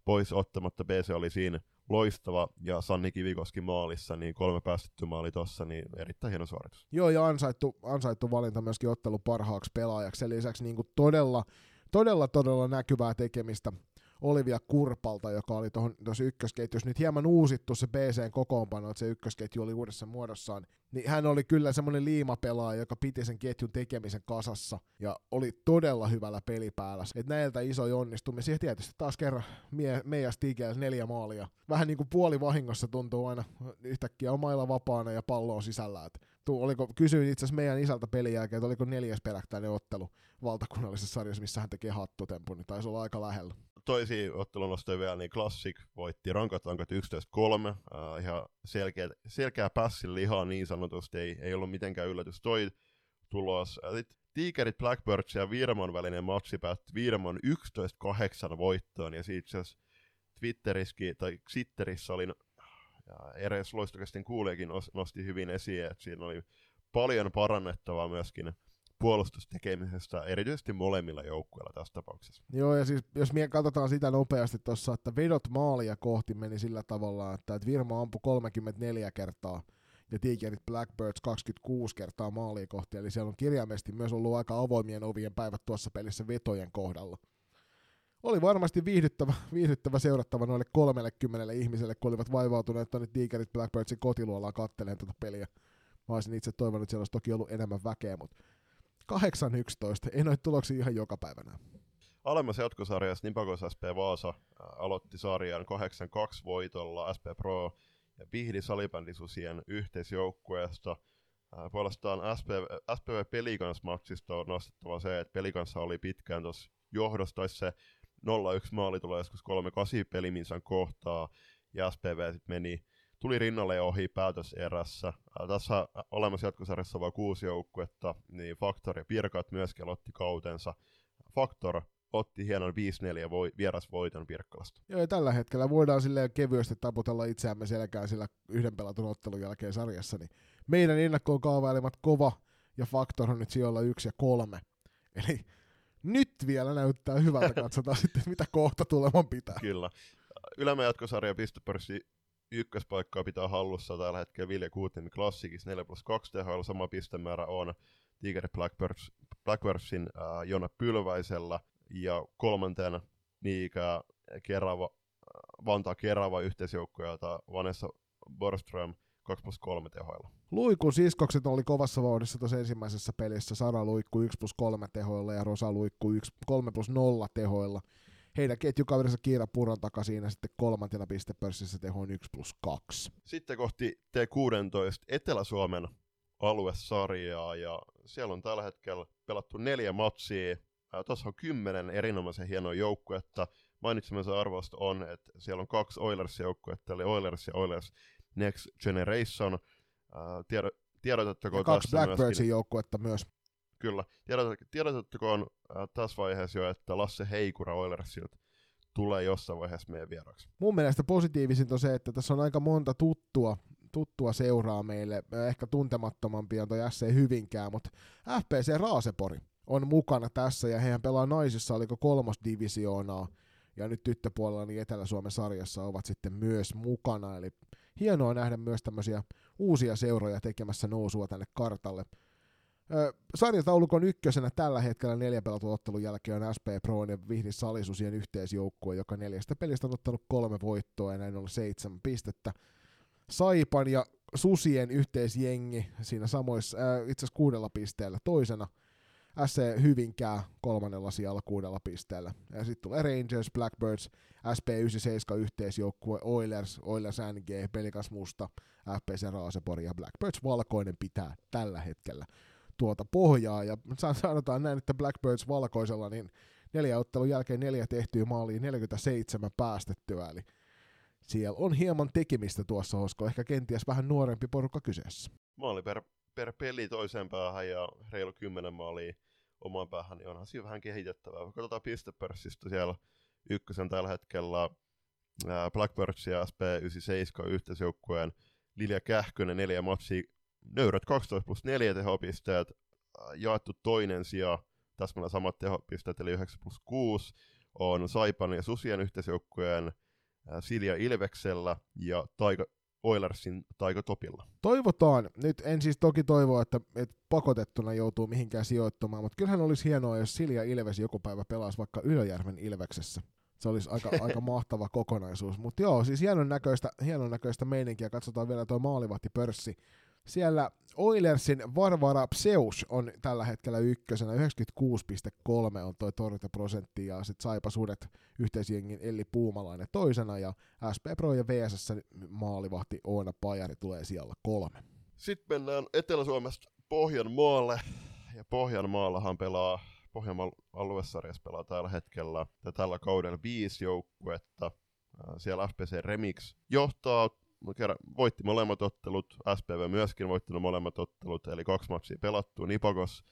pois ottamatta, BC oli siinä loistava ja Sanni Kivikoski maalissa, niin kolme päästetty maali tossa, niin erittäin hieno suoritus. Joo, ja ansaittu, ansaittu valinta myöskin ottelu parhaaksi pelaajaksi. Sen lisäksi niin kuin todella, todella, todella näkyvää tekemistä Olivia Kurpalta, joka oli tuossa ykkösketjussa nyt hieman uusittu se BCn kokoonpano, että se ykkösketju oli uudessa muodossaan, niin hän oli kyllä semmoinen liimapelaaja, joka piti sen ketjun tekemisen kasassa ja oli todella hyvällä pelipäällä. Et näiltä iso onnistumisia tietysti taas kerran mie, meidän Stigel neljä maalia. Vähän niin kuin puoli vahingossa tuntuu aina yhtäkkiä omailla vapaana ja pallo on sisällä. Et tuu, oliko, kysyin itse asiassa meidän isältä pelin jälkeen, että oliko neljäs peräkkäinen ottelu valtakunnallisessa sarjassa, missä hän tekee hattutempun, niin taisi olla aika lähellä toisia ottelunostoja vielä, niin Classic voitti rankat rankat 11-3, äh, ihan selkeä, selkeä pässin lihaa niin sanotusti, ei, ei ollut mitenkään yllätys toi tulos. Sitten Tigerit, Blackbirds ja Viiremon välinen matsi päättyi Viiremon 11-8 voittoon, ja siitä Twitterissäkin, tai Twitterissä oli, ja eräs loistokästin kuulijakin nosti hyvin esiin, että siinä oli paljon parannettavaa myöskin puolustustekemisestä, erityisesti molemmilla joukkueilla tässä tapauksessa. Joo, ja siis jos me katsotaan sitä nopeasti tuossa, että vedot maalia kohti meni sillä tavalla, että, Virma ampui 34 kertaa ja Tigerit Blackbirds 26 kertaa maalia kohti, eli siellä on kirjaimesti myös ollut aika avoimien ovien päivät tuossa pelissä vetojen kohdalla. Oli varmasti viihdyttävä, <laughs> viihdyttävä seurattava noille 30 ihmiselle, kun olivat vaivautuneet tuonne Tigerit Blackbirdsin kotiluolaan katteleen tätä peliä. Mä olisin itse toivonut, että siellä olisi toki ollut enemmän väkeä, mutta 8-11. Ei noita tuloksia ihan joka päivänä. Alemmassa jatkosarjassa Nipakos SP Vaasa aloitti sarjan 8-2 voitolla SP Pro Vihdi salibändisusien yhteisjoukkueesta. Puolestaan SPV, SPV Pelikans-matsista on nostettava se, että Pelikanssa oli pitkään tuossa johdossa, se 0-1 maali tulee joskus 3-8 peliminsan kohtaa, ja SPV sitten meni, tuli rinnalle ja ohi päätöserässä. Ää, Tässä olemassa jatkosarjassa vain kuusi joukkuetta, niin Faktor ja Pirkat myöskin aloitti kautensa. Faktor otti hienon 5-4 voi, vierasvoiton Pirkkalasta. Joo, ja tällä hetkellä voidaan silleen kevyesti taputella itseämme selkään sillä yhden pelatun ottelun jälkeen sarjassa, niin meidän ennakkoon kaavailemat kova ja faktor on nyt sijoilla yksi ja kolme. Eli nyt vielä näyttää hyvältä, <laughs> katsotaan sitten mitä kohta tuleman pitää. Kyllä. Ylämä jatkosarja pistepörssi ykköspaikkaa pitää hallussa tällä hetkellä Vilja Kuutniemi Klassikissa 4 plus 2 THL. Sama pistemäärä on Tiger Blackbirds, Blackbirdsin äh, Jona Pylväisellä ja kolmantena Niikä Kerava, Vantaa Kerava yhteisjoukko, jota Vanessa Borström 2 plus 3 THL. Luikun siskokset oli kovassa vauhdissa tuossa ensimmäisessä pelissä. Sara luikku 1 plus 3 tehoilla ja Rosa luikku 1, 3 plus 0 tehoilla. Heidän ketjukaverinsa Kiira Puron takaa siinä sitten kolmantena pistepörssissä tehoin 1 plus 2. Sitten kohti T16 Etelä-Suomen aluesarjaa ja siellä on tällä hetkellä pelattu neljä matsia. Tuossa on kymmenen erinomaisen hienoa joukkuetta. Mainitsemansa arvosta on, että siellä on kaksi Oilers-joukkuetta, eli Oilers ja Oilers Next Generation. Ää, Tiedo, tiedotettakoon Ja kaksi myöskin- Blackbirdsin joukkuetta myös. Kyllä. Tiedot, tiedotettakoon äh, tässä vaiheessa jo, että Lasse Heikura Oilersilta tulee jossain vaiheessa meidän vieraksi. Mun mielestä positiivisinta on se, että tässä on aika monta tuttua, tuttua seuraa meille. Ehkä tuntemattomampia on toi SC Hyvinkään, mutta FPC Raasepori on mukana tässä ja hehän pelaa naisissa, oliko kolmosdivisioonaa ja nyt tyttöpuolella niin Etelä-Suomen sarjassa ovat sitten myös mukana, eli hienoa nähdä myös tämmöisiä uusia seuroja tekemässä nousua tänne kartalle. Sarjataulukon ykkösenä tällä hetkellä neljän pelatun ottelun jälkeen on SP Pro ja Vihdi Salisusien yhteisjoukkue, joka neljästä pelistä on ottanut kolme voittoa ja näin on seitsemän pistettä. Saipan ja Susien yhteisjengi siinä samoissa, äh, itse asiassa kuudella pisteellä toisena. SC Hyvinkää kolmannella sijalla kuudella pisteellä. Ja sitten tulee Rangers, Blackbirds, SP97 yhteisjoukkue, Oilers, Oilers NG, Pelikas Musta, FPC Raasepori ja Blackbirds Valkoinen pitää tällä hetkellä tuota pohjaa. Ja sa- sanotaan näin, että Blackbirds Valkoisella niin neljä ottelun jälkeen neljä tehtyä maaliin 47 päästettyä. Eli siellä on hieman tekemistä tuossa, koska ehkä kenties vähän nuorempi porukka kyseessä. Maali per, per peli toiseen päähän ja reilu 10 maalia omaan päähän, niin onhan siinä vähän kehitettävää. Katsotaan pistepörssistä siellä ykkösen tällä hetkellä Blackbirds ja SP97 yhteisjoukkueen Lilja Kähkönen neljä matsia, nöyrät 12 plus 4 tehopisteet, ää, jaettu toinen sija, täsmälleen samat tehopisteet, eli 9 plus 6, on Saipan ja Susien yhteisjoukkueen ää, Silja Ilveksellä ja Taika, Oilersin Taika Topilla. Toivotaan, nyt en siis toki toivoa, että, että pakotettuna joutuu mihinkään sijoittumaan, mutta kyllähän olisi hienoa, jos Silja Ilves joku päivä pelaisi vaikka Ylöjärven Ilveksessä. Se olisi aika, <laughs> aika mahtava kokonaisuus. Mutta joo, siis hienon näköistä, hienon näköistä meininkiä. Katsotaan vielä tuo maalivahtipörssi. Siellä Oilersin Varvara Pseus on tällä hetkellä ykkösenä, 96,3 on toi torjuntaprosentti, ja sitten Saipa Sudet yhteisjengin Elli Puumalainen toisena, ja SP Pro ja VSS maalivahti Oona Pajari tulee siellä kolme. Sitten mennään Etelä-Suomesta Pohjanmaalle. Ja Pohjanmaallahan pelaa, Pohjanmaan aluesarjassa pelaa tällä hetkellä tällä kaudella viisi joukkuetta. Ää, Siellä FPC Remix johtaa, voitti molemmat ottelut, SPV myöskin voitti ne molemmat ottelut, eli kaksi matsia pelattu. Nipakos,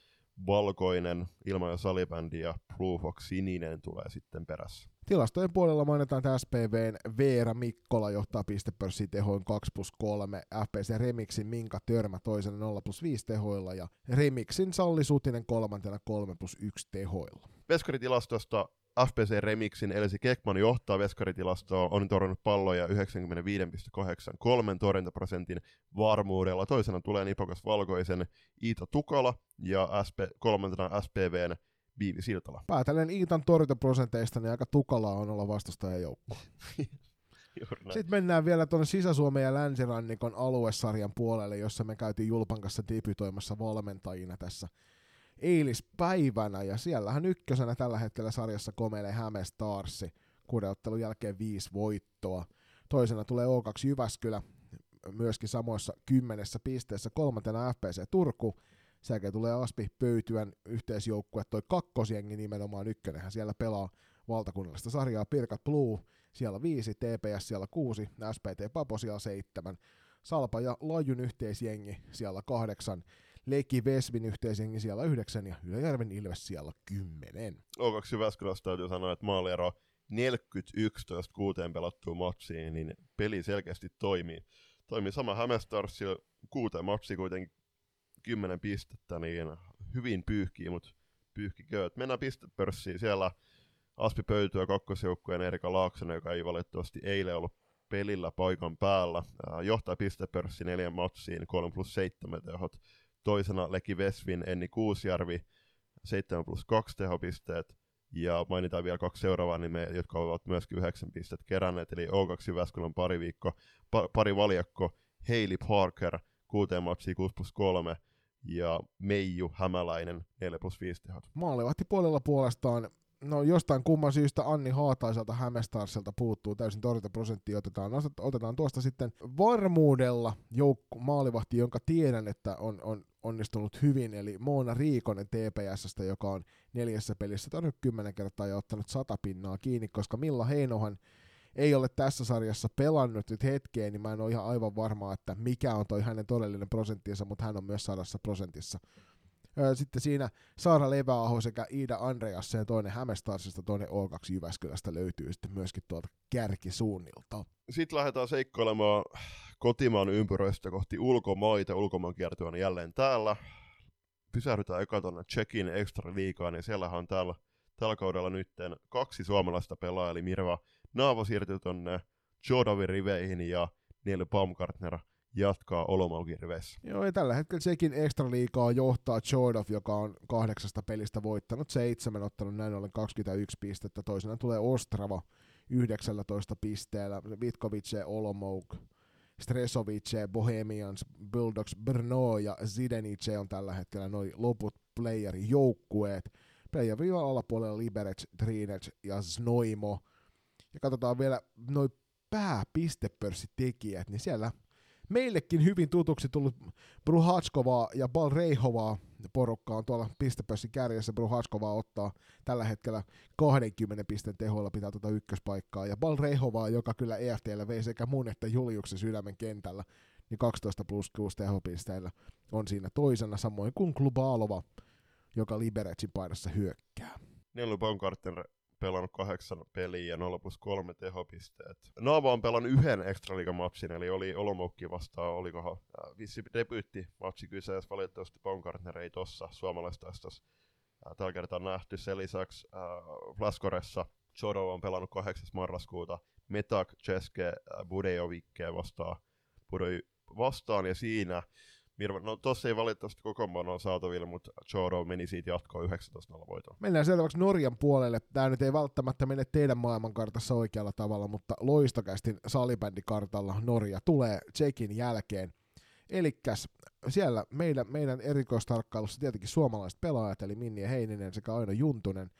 Valkoinen, Ilma- ja Salibändi ja Blue Fox Sininen tulee sitten perässä. Tilastojen puolella mainitaan, että SPVn Veera Mikkola johtaa pistepörssin tehoin 2 plus 3, FPC Remixin Minka Törmä toisena 0 plus 5 tehoilla ja Remixin Salli Sutinen kolmantena 3 plus 1 tehoilla. Veskaritilastosta FPC Remixin Elsi Kekman johtaa veskaritilastoa, on torjunut palloja 95,83 torjuntaprosentin varmuudella. Toisena tulee Nipokas Valkoisen Iita Tukala ja SP, kolmantena SPVn Viivi Siltala. Päätellen Iitan torjuntaprosenteista, niin aika tukalaa on olla vastustajan joukko. <laughs> Sitten mennään vielä tuonne Sisä-Suomen ja Länsirannikon aluesarjan puolelle, jossa me käytiin Julpan kanssa debytoimassa valmentajina tässä eilispäivänä. Ja siellähän ykkösenä tällä hetkellä sarjassa komeilee Häme Starsi. Kuuden ottelun jälkeen viisi voittoa. Toisena tulee O2 Jyväskylä. myöskin samoissa kymmenessä pisteessä. Kolmantena FPC Turku, jälkeen tulee Aspi Pöytyän yhteisjoukkue, toi kakkosjengi nimenomaan ykkönenhän siellä pelaa valtakunnallista sarjaa Pirkat Blue, siellä viisi, TPS siellä kuusi, SPT Papo siellä seitsemän, Salpa ja Lajun yhteisjengi siellä kahdeksan, Leki Vesvin yhteisjengi siellä yhdeksän ja Ylöjärven Ilves siellä kymmenen. O2 Jyväskylässä täytyy sanoa, että maaliero 41 kuuteen pelattuun matsiin, niin peli selkeästi toimii. Toimii sama Hämestars kuuteen matsiin kuitenkin 10 pistettä, niin hyvin pyyhkii, mutta pyyhkikö. Mennään pistepörssiin. Siellä Aspi Pöytyä kakkosjoukkueen Erika Laaksonen, joka ei valitettavasti eilen ollut pelillä paikan päällä. Johtaa pistepörssi neljän matsiin, 3 plus 7 tehot. Toisena Leki Vesvin, Enni Kuusjärvi, 7 plus 2 tehopisteet. Ja mainitaan vielä kaksi seuraavaa nimeä, jotka ovat myöskin 9 pistettä keränneet, eli O2 Jyväskylän pari viikko, pa, pari valjakko, Hailey Parker, 6 matsiin 6 plus 3, ja Meiju Hämäläinen 4 plus 5 tehot. Maalivahti puolella puolestaan no jostain kumman syystä Anni Haataiselta Hämestarsilta puuttuu täysin torjuntaprosentti, otetaan, otetaan tuosta sitten varmuudella joukku, maalivahti, jonka tiedän, että on, on onnistunut hyvin, eli Moona Riikonen TPSstä, joka on neljässä pelissä todennut kymmenen kertaa ja ottanut sata pinnaa kiinni, koska Milla Heinohan ei ole tässä sarjassa pelannut nyt hetkeen, niin mä en ole ihan aivan varma, että mikä on toi hänen todellinen prosenttinsa, mutta hän on myös sadassa prosentissa sitten siinä Saara Leväaho sekä Iida Andreas ja toinen Hämestarsista, toinen O2 Jyväskylästä löytyy sitten myöskin tuolta kärkisuunnilta. Sitten lähdetään seikkailemaan kotimaan ympyröistä kohti ulkomaita. Ulkomaan kiertue on jälleen täällä. Pysähdytään eka tuonne Tsekin extra liikaan, niin siellähän on täällä, tällä kaudella nyt kaksi suomalaista pelaajaa, eli Mirva Naavo siirtyy tuonne Jodavin riveihin ja Neil Baumgartner jatkaa Olomokin riveissä. Joo, ja tällä hetkellä sekin ekstra liikaa johtaa Jordov, joka on kahdeksasta pelistä voittanut seitsemän, ottanut näin ollen 21 pistettä. Toisena tulee Ostrava 19 pisteellä, Vitkovice, Olomouc, Stresovice, Bohemians, Bulldogs, Brno ja Zidenice on tällä hetkellä noin loput playerijoukkueet. Player alapuolella Liberec, Trinec ja Snoimo. Ja katsotaan vielä noin pääpistepörssitekijät, niin siellä meillekin hyvin tutuksi tullut Bruhachkovaa ja Balreihovaa porukka on tuolla pistepössin kärjessä. Bruhachkovaa ottaa tällä hetkellä 20 pisteen tehoilla pitää tuota ykköspaikkaa. Ja Balreihovaa, joka kyllä EFTllä vei sekä mun että Juliuksen sydämen kentällä, niin 12 plus 6 tehopisteillä on siinä toisena, samoin kuin Klubalova, joka Liberecin painossa hyökkää. Nelly Baumgartner pelannut kahdeksan peliä ja 0 plus 3 tehopisteet. Naava on pelannut yhden extraliigamatsin, eli oli Olomoucki vastaan, olikohan äh, vissi debyytti matsi kyseessä, valitettavasti Baumgartner ei tossa suomalaistaistossa äh, tällä kertaa nähty. Sen lisäksi äh, Flaskoressa Jodo on pelannut 8. marraskuuta Metak Ceske äh, Budejovikkeen vastaan, Budej vastaan, ja siinä Mirva, no tossa ei valitettavasti koko on saatavilla, mutta Choro meni siitä jatkoon 19-0 voitoon. Mennään seuraavaksi Norjan puolelle. Tämä nyt ei välttämättä mene teidän maailmankartassa oikealla tavalla, mutta loistokästin salibändikartalla Norja tulee Tsekin jälkeen. Eli siellä meidän, meidän erikoistarkkailussa tietenkin suomalaiset pelaajat, eli Minni ja Heininen sekä Aino Juntunen.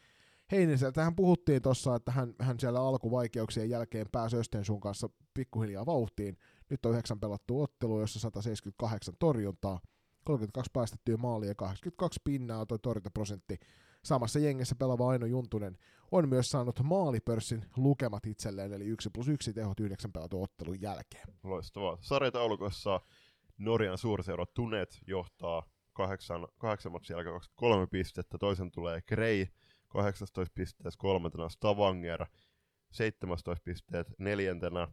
Heiniseltä hän puhuttiin tuossa, että hän, hän siellä alkuvaikeuksien jälkeen pääsi Östensun kanssa pikkuhiljaa vauhtiin. Nyt on yhdeksän pelattu ottelu, jossa 178 torjuntaa, 32 päästettyä maalia ja 82 pinnaa toi torjuntaprosentti. Samassa jengessä pelaava Aino Juntunen on myös saanut maalipörssin lukemat itselleen, eli 1 plus 1 tehot yhdeksän pelatun ottelun jälkeen. Loistavaa. Sarjataulukossa Norjan suurseura Tunet johtaa kahdeksan, kahdeksan matsin jälkeen 23 pistettä, toisen tulee Grey 18 pisteessä, kolmantena Stavanger 17 pisteet, neljäntenä äh,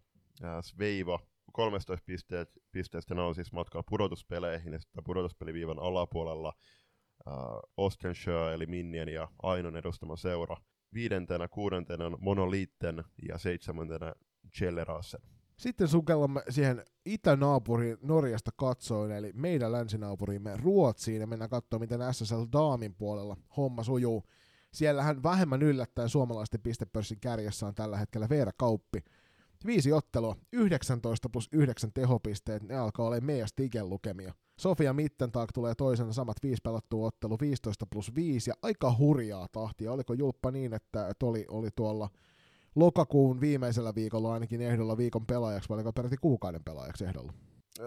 Sveiva 13 pisteet, pisteestä on siis matkalla pudotuspeleihin, ja sitten pudotuspeliviivan alapuolella äh, Ostenshire, eli Minnien ja Ainon edustama seura. Viidentenä, kuudentena on Monolitten ja seitsemäntenä Chellerasen. Sitten sukellamme siihen itänaapuriin Norjasta katsoen, eli meidän länsinaapurimme Ruotsiin, ja mennään katsomaan, miten SSL Daamin puolella homma sujuu. Siellähän vähemmän yllättäen suomalaisten pistepörssin kärjessä on tällä hetkellä Veera Kauppi, Viisi ottelua, 19 plus 9 tehopisteet, ne alkaa olla meidän Stigen lukemia. Sofia Mittentag tulee toisena samat viisi pelattua ottelu, 15 plus 5 ja aika hurjaa tahtia. Oliko Julppa niin, että, että oli, tuolla lokakuun viimeisellä viikolla ainakin ehdolla viikon pelaajaksi, vai oliko peräti kuukauden pelaajaksi ehdolla?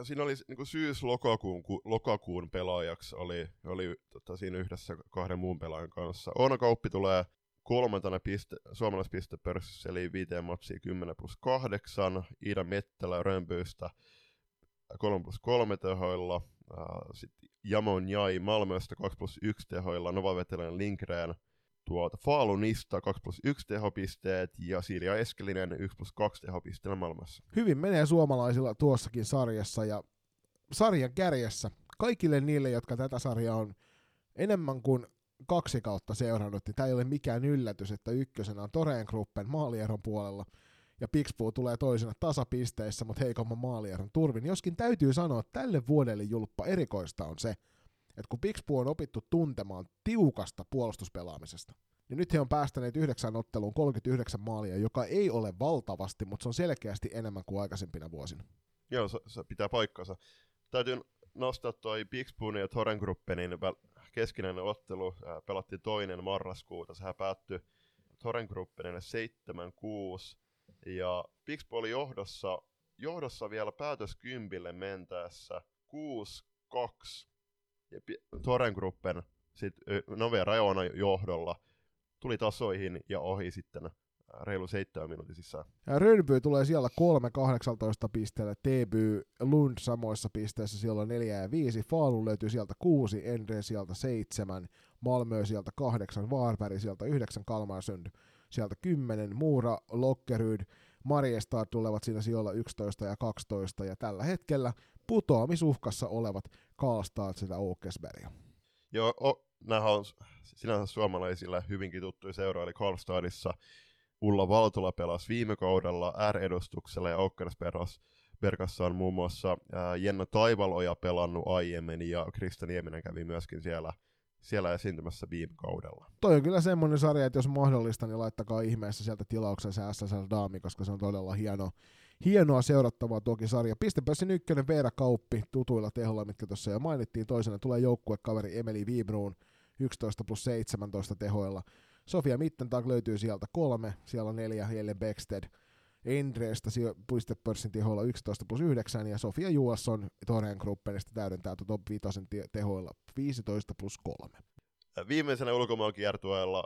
siinä oli niin syys-lokakuun ku, lokakuun pelaajaksi oli, oli tota, siinä yhdessä kahden muun pelaajan kanssa. Oona Kauppi tulee kolmantena piste, suomalaispistepörssissä, eli viiteen matsia 10 plus 8. Iida Mettälä Römpyystä 3 plus 3 tehoilla. Sitten Jamon Jai Malmöstä 2 plus 1 tehoilla. Nova Vetelen Linkreen tuolta Falunista 2 plus 1 tehopisteet ja Silja Eskelinen 1 plus 2 tehopisteellä Malmössä. Hyvin menee suomalaisilla tuossakin sarjassa ja sarjan kärjessä kaikille niille, jotka tätä sarjaa on enemmän kuin kaksi kautta seurannut, niin tämä ei ole mikään yllätys, että ykkösenä on Toreen Gruppen maalieron puolella ja Pixpoo tulee toisena tasapisteissä, mutta heikomman maalieron turvin. Joskin täytyy sanoa, että tälle vuodelle julppa erikoista on se, että kun Pixpoo on opittu tuntemaan tiukasta puolustuspelaamisesta, niin nyt he on päästäneet yhdeksän otteluun 39 maalia, joka ei ole valtavasti, mutta se on selkeästi enemmän kuin aikaisempina vuosina. Joo, se, se pitää paikkansa. Täytyy nostaa toi Pixpoon ja Torrengruppenin keskinäinen ottelu. Pelattiin toinen marraskuuta. Sehän päättyi Torrengruppenille 7-6. Ja Pixpo oli johdossa, johdossa vielä päätöskympille mentäessä 6-2 ja Torengruppen sitten Nove Rajona johdolla tuli tasoihin ja ohi sitten reilu seitsemän minuutin sisään. Rönby tulee siellä 3 18 pisteellä, TBY Lund samoissa pisteissä, siellä on 4 ja 5, Falun löytyy sieltä 6, Endre sieltä 7, Malmö sieltä 8, Varberg sieltä 9, Kalmarsund sieltä 10, Muura, Lokkeryd, Mariestad tulevat siinä sijoilla 11 ja 12, ja tällä hetkellä putoamisuhkassa olevat Karlstad sitä Åkersberga. Joo, o, nämä on sinänsä suomalaisille hyvinkin tuttuja seuraa, eli Karlstadissa Ulla Valtola pelasi viime kaudella R-edustuksella ja Åkersbergassa on muun muassa Jenna Taivaloja pelannut aiemmin ja Krista Nieminen kävi myöskin siellä siellä esiintymässä viime kaudella. Toi on kyllä semmoinen sarja, että jos mahdollista, niin laittakaa ihmeessä sieltä tilauksen se SSL Daami, koska se on todella hieno, hienoa seurattavaa toki sarja. Pistepössin ykkönen Veera Kauppi tutuilla teholla, mitkä tuossa jo mainittiin. Toisena tulee joukkuekaveri Emeli Vibruun 11 plus 17 tehoilla. Sofia Mittentag löytyy sieltä kolme, siellä on neljä, Jelle Beksted. Endreestä pistepörssin tehoilla 11 plus 9 ja Sofia Juasson Toreen Gruppenista täydentää top 5 tehoilla 15 plus 3. Viimeisenä ulkomaankiertueella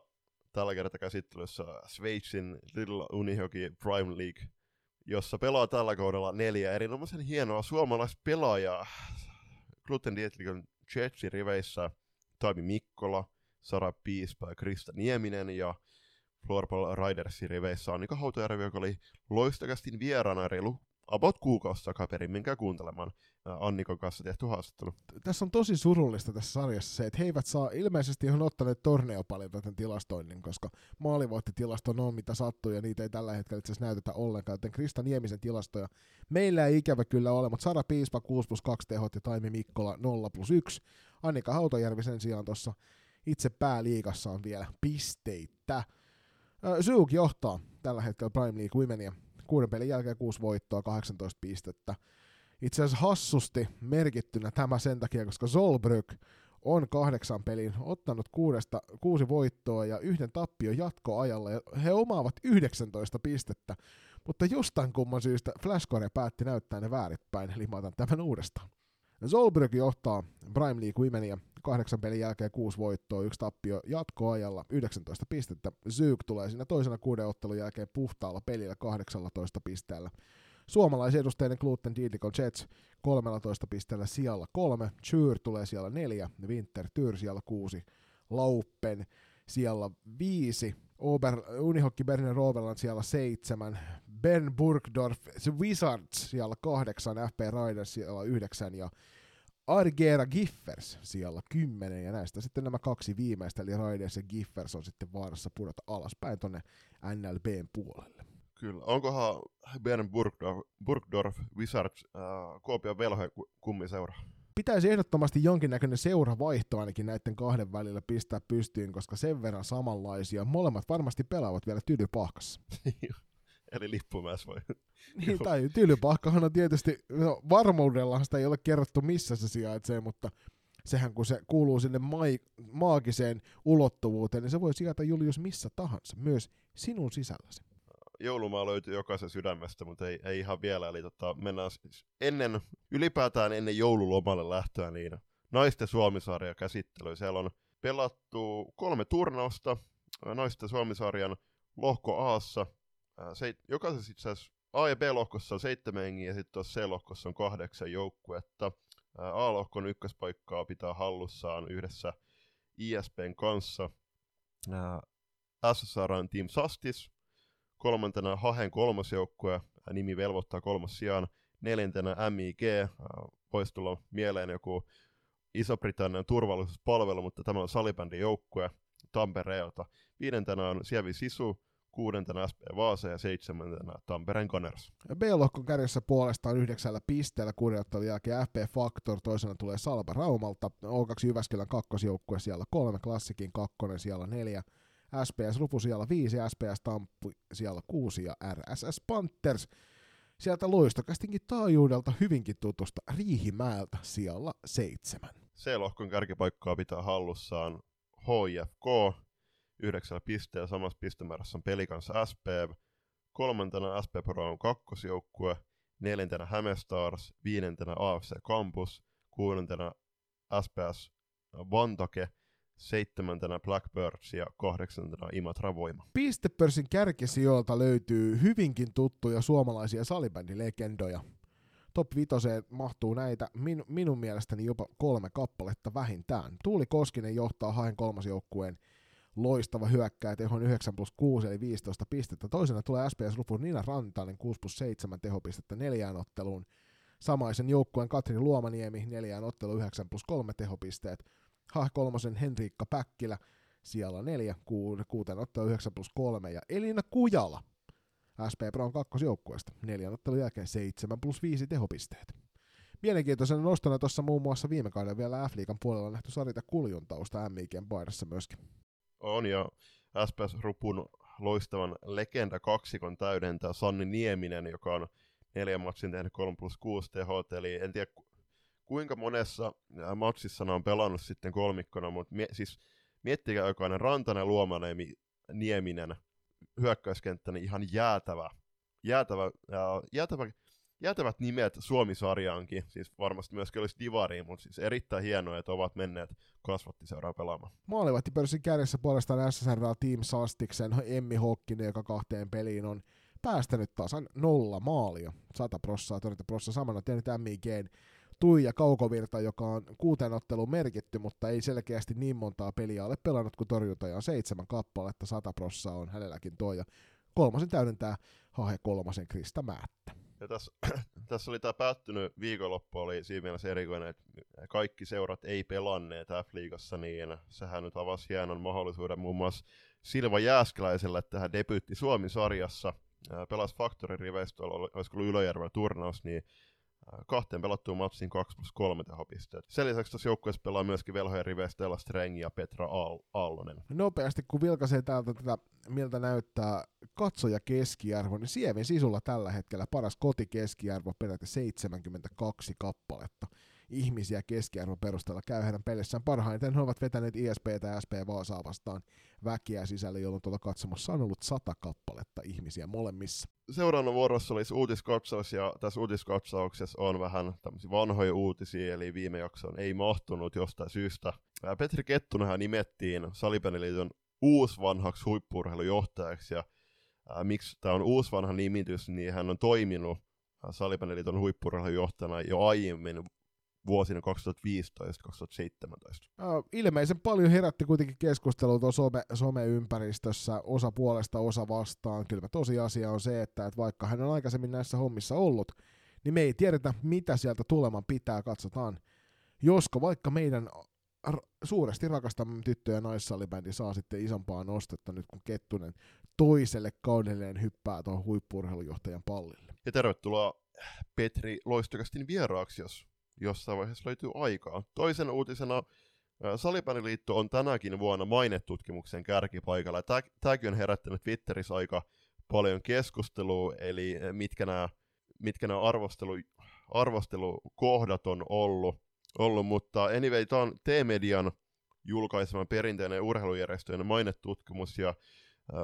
tällä kertaa käsittelyssä Sveitsin Little Unihockey Prime League, jossa pelaa tällä kaudella neljä erinomaisen hienoa suomalaispelaajaa. Gluten Dietlikon Jetsin riveissä Taimi Mikkola, Sara Piispa ja Krista Nieminen ja Floorball Ridersin riveissä Annika Hautajärvi, joka oli loistakasti vieraana reilu about kuukausi takaperin, minkä kuuntelemaan Annikon kanssa tehty haastattelu. Tässä on tosi surullista tässä sarjassa se, että he eivät saa, ilmeisesti on ottaneet torneopaljon tämän tilastoinnin, koska maalivoittitilasto on mitä sattuu ja niitä ei tällä hetkellä itse näytetä ollenkaan, joten Krista Niemisen tilastoja meillä ei ikävä kyllä ole, mutta Sara Piispa 6 plus 2 tehot ja Taimi Mikkola 0 plus 1. Annika Hautajärvi sen sijaan tuossa itse pääliikassa on vielä pisteitä. Syuk johtaa tällä hetkellä Prime League Womenia. Kuuden pelin jälkeen kuusi voittoa, 18 pistettä. Itse asiassa hassusti merkittynä tämä sen takia, koska Zolbrück on kahdeksan pelin ottanut kuudesta, kuusi voittoa ja yhden tappio jatkoajalla. Ja he omaavat 19 pistettä, mutta jostain kumman syystä Flashcore päätti näyttää ne väärinpäin, eli mä otan tämän uudestaan. Zolbrück johtaa Prime League Womenia kahdeksan pelin jälkeen kuusi voittoa, yksi tappio jatkoajalla, 19 pistettä. Zyk tulee siinä toisena kuuden ottelun jälkeen puhtaalla pelillä 18 pisteellä. Suomalaisedusteinen Gluten Didikon Jets 13 pisteellä sijalla kolme, Chur tulee siellä neljä, Winter Tyr siellä kuusi, Lauppen siellä viisi, Ober, Unihokki Berlin Roverland siellä seitsemän, Ben Burgdorf Wizards siellä kahdeksan, FP Riders siellä yhdeksän ja Argera Giffers siellä 10, ja näistä sitten nämä kaksi viimeistä, eli Raiders ja Giffers on sitten vaarassa pudota alaspäin tonne NLBn puolelle. Kyllä. Onkohan Bern Burgdorf, Burgdorf Wizards äh, Kuopion velho kummiseura? Pitäisi ehdottomasti jonkinnäköinen seuravaihto ainakin näiden kahden välillä pistää pystyyn, koska sen verran samanlaisia. Molemmat varmasti pelaavat vielä tylypahkassa. <laughs> Eli lippumässä voi. niin, tai tylypahkahan on tietysti, no, varmuudellahan sitä ei ole kerrottu missä se sijaitsee, mutta sehän kun se kuuluu sinne mai, maagiseen ulottuvuuteen, niin se voi sijata Julius missä tahansa, myös sinun sisälläsi. joulumaa löytyy jokaisen sydämestä, mutta ei, ei ihan vielä. Eli tota, mennään siis ennen, ylipäätään ennen joululomalle lähtöä niin naisten Suomisarja käsittely. Siellä on pelattu kolme turnausta naisten Suomisarjan lohko Aassa. Se, jokaisessa itse asiassa A- ja B-lohkossa on seitsemän hengiä ja sitten tuossa C-lohkossa on kahdeksan joukkuetta. A-lohkon ykköspaikkaa pitää hallussaan yhdessä ISPn kanssa. SSR on Team Sastis, kolmantena Hahen kolmosjoukkue, nimi velvoittaa kolmas sijaan, neljäntenä MIG, voisi tulla mieleen joku Iso-Britannian turvallisuuspalvelu, mutta tämä on salibändin joukkue Tampereelta. Viidentenä on Sievi Sisu, kuudentena SP Vaasa ja seitsemäntenä Tampereen Gunners. B-lohkon kärjessä puolestaan yhdeksällä pisteellä kuuden jälkeen FP Factor, toisena tulee Salpa Raumalta, O2 Jyväskylän kakkosjoukkue siellä kolme, Klassikin kakkonen siellä neljä, SPS Rupu siellä viisi, SPS Tamppu siellä kuusi ja RSS Panthers sieltä loistokästinkin taajuudelta hyvinkin tutusta Riihimäeltä siellä seitsemän. C-lohkon kärkipaikkaa pitää hallussaan HIFK, yhdeksällä pisteellä samassa pistemäärässä on pelikanssa SP, kolmantena SP Pro on kakkosjoukkue, neljäntenä Hämestars, viidentenä AFC Campus, kuudentena SPS Vantake, seitsemäntenä Blackbirds ja kahdeksantena Imatra Voima. Pistepörssin kärkisijoilta löytyy hyvinkin tuttuja suomalaisia salibändilegendoja. Top 5 mahtuu näitä min, minun mielestäni jopa kolme kappaletta vähintään. Tuuli Koskinen johtaa Haen kolmasjoukkueen loistava hyökkää tehon 9 plus 6 eli 15 pistettä. Toisena tulee SPS Rupun Nina Rantanen 6 plus 7 tehopistettä neljään otteluun. Samaisen joukkueen Katri Luomaniemi neljään ottelu 9 plus 3 tehopisteet. Hae kolmosen Henriikka Päkkilä siellä neljä, kuuteen ottelu 9 plus 3 ja Elina Kujala SP Brown kakkosjoukkueesta. Neljän ottelun jälkeen 7 plus 5 tehopisteet. Mielenkiintoisena nostona tuossa muun muassa viime kauden vielä F-liigan puolella on nähty Sarita Kuljun-tausta MIGn paidassa myöskin. On ja SPS Rupun loistavan legenda kaksikon täydentää Sanni Nieminen, joka on neljän matsin tehnyt 3 plus 6 tehot, eli en tiedä kuinka monessa matsissa on pelannut sitten kolmikkona, mutta mie- siis miettikää jokainen Rantanen, Luomanen, Nieminen, hyökkäyskenttä, niin ihan jäätävä, jäätävä, jäätävä, jäätävät nimet Suomi-sarjaankin, siis varmasti myös olisi divariin, mutta siis erittäin hienoa, että ovat menneet kasvattiseuraa pelaamaan. Maalivahtipörssin kärjessä puolestaan SSR Team Sastiksen Emmi Hokkinen, joka kahteen peliin on päästänyt tasan nolla maalia. 100 prossaa, todennäköisesti prossa samana tehnyt MIGn Tuija Kaukovirta, joka on kuuteen otteluun merkitty, mutta ei selkeästi niin montaa peliä ole pelannut kuin torjuntoja on seitsemän kappaletta, sata prossaa on hänelläkin tuo, ja kolmasen täydentää Hahe kolmasen Krista Määttä. Ja tässä, <clears throat> tässä oli tämä päättynyt viikonloppu, oli siinä mielessä erikoinen, että kaikki seurat ei pelanneet F-liigassa, niin sehän nyt avasi hienon mahdollisuuden muun muassa Silva Jääskeläiselle tähän debyytti Suomi-sarjassa. Pelas Factory riveistä, olisiko ollut Ylöjärvellä turnaus, niin kahteen pelattuun matsiin 2 plus 3 tehopisteet. Sen lisäksi tuossa joukkueessa pelaa myöskin velhojen riveistä Ella Streng ja Petra Aallonen. Nopeasti kun vilkaisee täältä tätä, miltä näyttää katsoja keskiarvo, niin Sievin sisulla tällä hetkellä paras kotikeskiarvo peräti 72 kappaletta ihmisiä keskiarvon perusteella käy heidän pelissään parhaiten. He ovat vetäneet ISP ja SP Vaasaa vastaan väkiä sisälle, jolloin tuolla katsomassa on ollut sata kappaletta ihmisiä molemmissa. Seuraavana vuorossa olisi uutiskatsaus, ja tässä uutiskatsauksessa on vähän tämmöisiä vanhoja uutisia, eli viime jaksoon ei mahtunut jostain syystä. Petri Kettunenhan nimettiin Salipäniliiton uusvanhaksi huippurheilujohtajaksi, ja miksi tämä on uusvanha nimitys, niin hän on toiminut Salipäniliiton huippurheilujohtajana jo aiemmin vuosina 2015-2017. Ilmeisen paljon herätti kuitenkin keskustelua tuossa some, someympäristössä, osa puolesta, osa vastaan. Kyllä tosiasia on se, että, että vaikka hän on aikaisemmin näissä hommissa ollut, niin me ei tiedetä, mitä sieltä tuleman pitää. Katsotaan, josko vaikka meidän suuresti rakastamme tyttö- ja naissalibändi saa sitten isompaa nostetta nyt, kun Kettunen toiselle kaudelleen hyppää tuohon huippurheilujohtajan pallille. Ja tervetuloa Petri Loistokastin vieraaksi, jos jossain vaiheessa löytyy aikaa. Toisen uutisena Salipäniliitto on tänäkin vuonna mainetutkimuksen kärkipaikalla. Tämäkin on herättänyt Twitterissä aika paljon keskustelua, eli mitkä nämä, mitkä nämä arvostelu, arvostelukohdat on ollut, ollut mutta anyway, tämä on T-median julkaisema perinteinen urheilujärjestöjen mainetutkimus, ja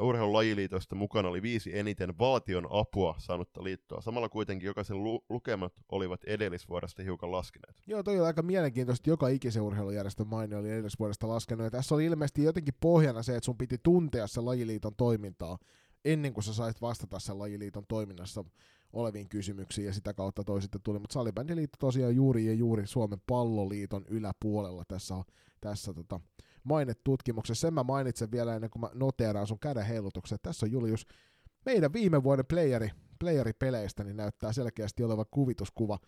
urheilulajiliitosta mukana oli viisi eniten valtion apua saanutta liittoa. Samalla kuitenkin jokaisen lu- lukemat olivat edellisvuodesta hiukan laskeneet. Joo, toi on aika mielenkiintoista, joka ikisen urheilujärjestön maine oli edellisvuodesta laskenut. Ja tässä oli ilmeisesti jotenkin pohjana se, että sun piti tuntea se lajiliiton toimintaa ennen kuin sä sait vastata sen lajiliiton toiminnassa oleviin kysymyksiin ja sitä kautta toi sitten tuli. Mutta salibändiliitto tosiaan juuri ja juuri Suomen palloliiton yläpuolella tässä, tässä tota, mainetutkimuksessa. Sen mä mainitsen vielä ennen kuin mä noteeraan sun käden heilutuksen. Tässä on Julius meidän viime vuoden playeri, playeripeleistä, niin näyttää selkeästi olevan kuvituskuva.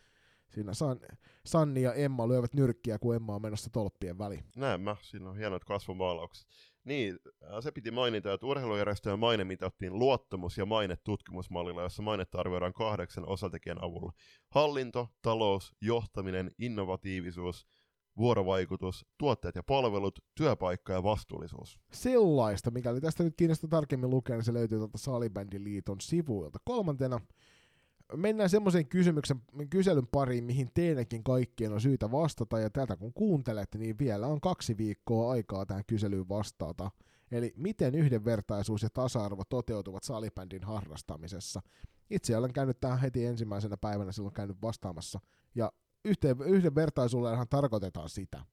Siinä San, Sanni ja Emma lyövät nyrkkiä, kun Emma on menossa tolppien väliin. Näin mä, siinä on hienot kasvomaalaukset. Niin, se piti mainita, että urheilujärjestöjen maine mitattiin luottamus- ja mainetutkimusmallilla, jossa mainetta arvioidaan kahdeksan osatekijän avulla. Hallinto, talous, johtaminen, innovatiivisuus, vuorovaikutus, tuotteet ja palvelut, työpaikka ja vastuullisuus. Sellaista, mikäli tästä nyt kiinnostaa tarkemmin lukea, niin se löytyy tuolta Salibändiliiton sivuilta. Kolmantena mennään semmoisen kysymyksen, kyselyn pariin, mihin teidänkin kaikkien on syytä vastata, ja tätä kun kuuntelette, niin vielä on kaksi viikkoa aikaa tähän kyselyyn vastata. Eli miten yhdenvertaisuus ja tasa-arvo toteutuvat salibändin harrastamisessa. Itse olen käynyt tähän heti ensimmäisenä päivänä silloin käynyt vastaamassa, ja yhteen, yhdenvertaisuudellehan tarkoitetaan sitä,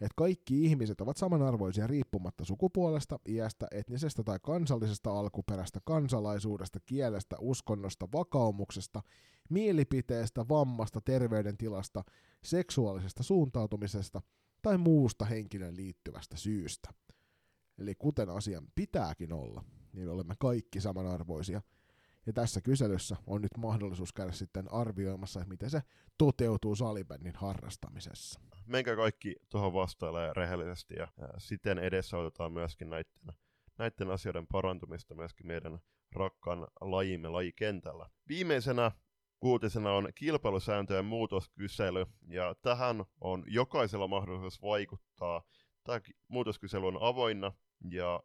että kaikki ihmiset ovat samanarvoisia riippumatta sukupuolesta, iästä, etnisestä tai kansallisesta alkuperästä, kansalaisuudesta, kielestä, uskonnosta, vakaumuksesta, mielipiteestä, vammasta, terveydentilasta, seksuaalisesta suuntautumisesta tai muusta henkilön liittyvästä syystä. Eli kuten asian pitääkin olla, niin olemme kaikki samanarvoisia – tässä kyselyssä on nyt mahdollisuus käydä sitten arvioimassa, miten se toteutuu salibändin harrastamisessa. Menkää kaikki tuohon vastaille rehellisesti ja siten edesautetaan myöskin näiden, näiden asioiden parantumista myöskin meidän rakkaan lajimme lajikentällä. Viimeisenä uutisena on kilpailusääntöjen muutoskysely, ja tähän on jokaisella mahdollisuus vaikuttaa. Tämä muutoskysely on avoinna, ja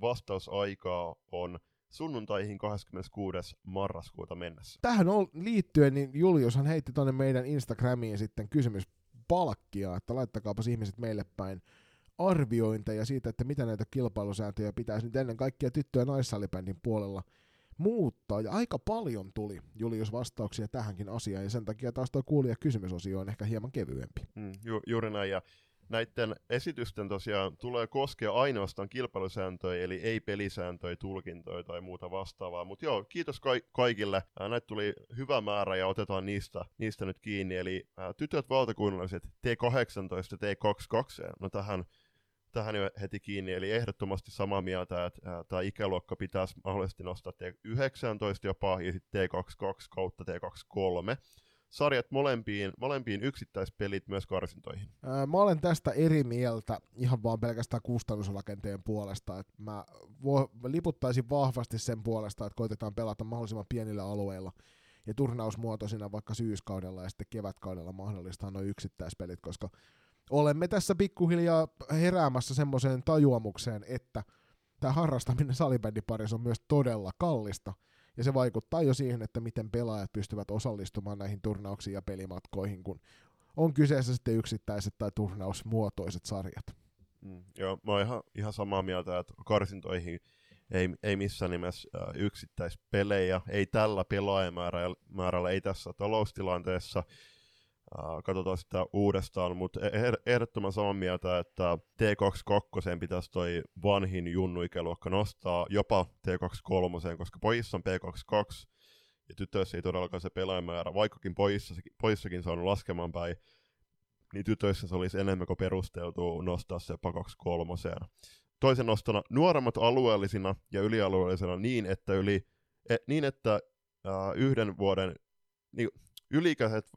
vastausaikaa on sunnuntaihin 26. marraskuuta mennessä. Tähän on liittyen, niin Juliushan heitti tuonne meidän Instagramiin sitten kysymyspalkkia, että laittakaapa ihmiset meille päin arviointeja siitä, että mitä näitä kilpailusääntöjä pitäisi nyt ennen kaikkea tyttö- ja naissalibändin puolella muuttaa. Ja aika paljon tuli Julius vastauksia tähänkin asiaan, ja sen takia taas tuo kuulija kysymysosio on ehkä hieman kevyempi. Mm, ju- juuri näin, ja näiden esitysten tosiaan tulee koskea ainoastaan kilpailusääntöjä, eli ei pelisääntöjä, tulkintoja tai muuta vastaavaa. Mutta joo, kiitos ka- kaikille. Näitä tuli hyvä määrä ja otetaan niistä, niistä nyt kiinni. Eli ää, tytöt valtakunnalliset T18 ja T22, no tähän tähän jo heti kiinni, eli ehdottomasti samaa mieltä, että tämä ikäluokka pitäisi mahdollisesti nostaa T19 jopa, ja sitten T22 kautta T23 sarjat molempiin, molempiin yksittäispelit myös karsintoihin? Mä olen tästä eri mieltä ihan vaan pelkästään kustannusrakenteen puolesta. että mä vo, liputtaisin vahvasti sen puolesta, että koitetaan pelata mahdollisimman pienillä alueilla ja turnausmuotoisina vaikka syyskaudella ja sitten kevätkaudella mahdollistaa noin yksittäispelit, koska olemme tässä pikkuhiljaa heräämässä semmoiseen tajuamukseen, että tämä harrastaminen salibändiparissa on myös todella kallista – ja se vaikuttaa jo siihen, että miten pelaajat pystyvät osallistumaan näihin turnauksiin ja pelimatkoihin, kun on kyseessä sitten yksittäiset tai turnausmuotoiset sarjat. Mm, joo, mä oon ihan, ihan samaa mieltä, että karsintoihin ei, ei missään nimessä äh, yksittäispelejä, ei tällä pelaajamäärällä, ei tässä taloustilanteessa, Katsotaan sitä uudestaan, mutta e-, ehdottoman samaa mieltä, että T22 pitäisi toi vanhin junnuikäluokka nostaa jopa T23, koska pojissa on P22 ja tytöissä ei todellakaan se pelaajamäärä, vaikkakin pojissa, pojissakin se on laskemaan päin, niin tytöissä se olisi enemmän kuin perusteltu nostaa se jopa 23. Toisen nostona nuoremmat alueellisina ja ylialueellisina niin, että, yli, e, niin että uh, yhden vuoden niin, ylikäiset,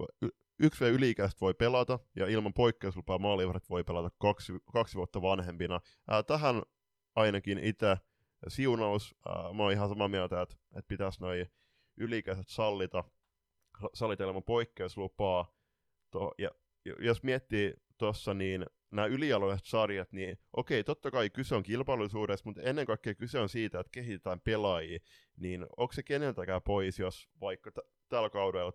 yksi yliikäistä voi pelata, ja ilman poikkeuslupaa maalivahdet voi pelata kaksi, kaksi vuotta vanhempina. Ää, tähän ainakin itse siunaus, ää, mä oon ihan samaa mieltä, että, että pitäisi noin yliikäiset sallita, sallita ilman poikkeuslupaa. To, ja jos miettii tuossa, niin nämä ylialueet sarjat, niin okei, totta kai kyse on kilpailullisuudesta, mutta ennen kaikkea kyse on siitä, että kehitetään pelaajia, niin onko se keneltäkään pois, jos vaikka t- tällä kaudella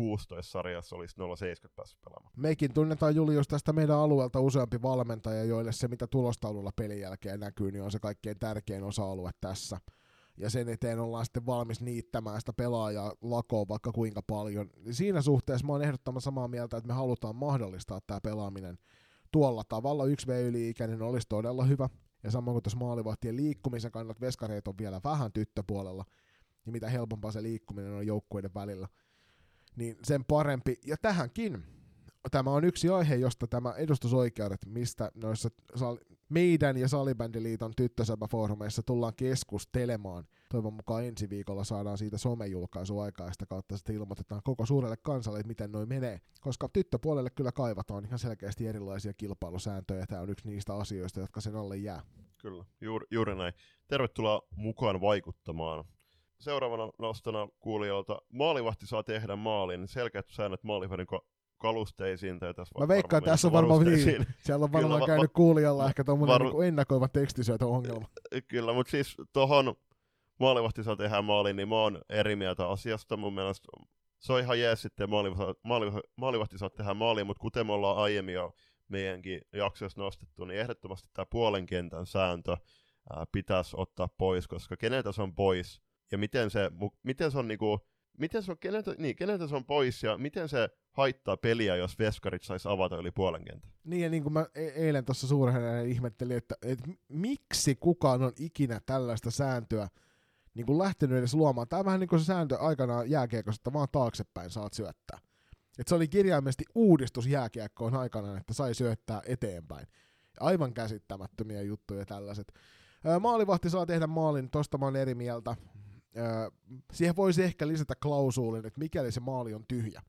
16-sarjassa olisi 070 päässyt pelaamaan. Mekin tunnetaan Julius tästä meidän alueelta useampi valmentaja, joille se mitä tulostaululla pelin jälkeen näkyy, niin on se kaikkein tärkein osa-alue tässä. Ja sen eteen ollaan sitten valmis niittämään sitä pelaajaa lakoon vaikka kuinka paljon. Siinä suhteessa mä oon ehdottoman samaa mieltä, että me halutaan mahdollistaa tämä pelaaminen tuolla tavalla. Yksi V-yli-ikäinen olisi todella hyvä. Ja samoin kuin tuossa maalivahtien liikkumisen kannalta veskareet on vielä vähän tyttöpuolella, niin mitä helpompaa se liikkuminen on joukkueiden välillä, niin sen parempi. Ja tähänkin, tämä on yksi aihe, josta tämä edustusoikeudet, mistä noissa sal- meidän ja Salibändiliiton tyttösäpäfoorumeissa tullaan keskustelemaan. Toivon mukaan ensi viikolla saadaan siitä somejulkaisu aikaa ja sitä kautta sitten ilmoitetaan koko suurelle kansalle, että miten noin menee. Koska tyttöpuolelle kyllä kaivataan ihan selkeästi erilaisia kilpailusääntöjä ja tämä on yksi niistä asioista, jotka sen alle jää. Kyllä, juuri, juuri näin. Tervetuloa mukaan vaikuttamaan. Seuraavana nostona kuulijoilta, maalivahti saa tehdä maalin, selkeät säännöt maalivahdin kalusteisiin. Tai tässä Mä veikkaan, tässä on varmaan niin. Siellä on varmaan käynyt va- kuulijalla ehkä tuommoinen var- niin ennakoiva tekstisyötö ongelma. <laughs> Kyllä, mutta siis tuohon maalivahti saa tehdä maalin, niin mä oon eri mieltä asiasta. Mun mielestä se on ihan jees sitten, maalivahti, maalivahti, maalivahti saa tehdä maaliin, mutta kuten me ollaan aiemmin jo meidänkin jaksossa nostettu, niin ehdottomasti tämä puolen kentän sääntö ää, pitäisi ottaa pois, koska keneltä se on pois, ja miten se, miten se on niinku, miten se on, keneltä, niin, keneltä se on pois, ja miten se haittaa peliä, jos veskarit saisi avata yli puolen kentän. Niin, ja niin kuin mä e- eilen tuossa suuren ihmettelin, että, että miksi kukaan on ikinä tällaista sääntöä niin kuin lähtenyt edes luomaan. Tämä on vähän niin kuin se sääntö aikanaan jääkiekossa, että vaan taaksepäin saat syöttää. Et se oli kirjaimesti uudistus jääkiekkoon aikanaan, että sai syöttää eteenpäin. Aivan käsittämättömiä juttuja tällaiset. Maalivahti saa tehdä maalin, tosta mä oon eri mieltä. Siihen voisi ehkä lisätä klausuulin, että mikäli se maali on tyhjä,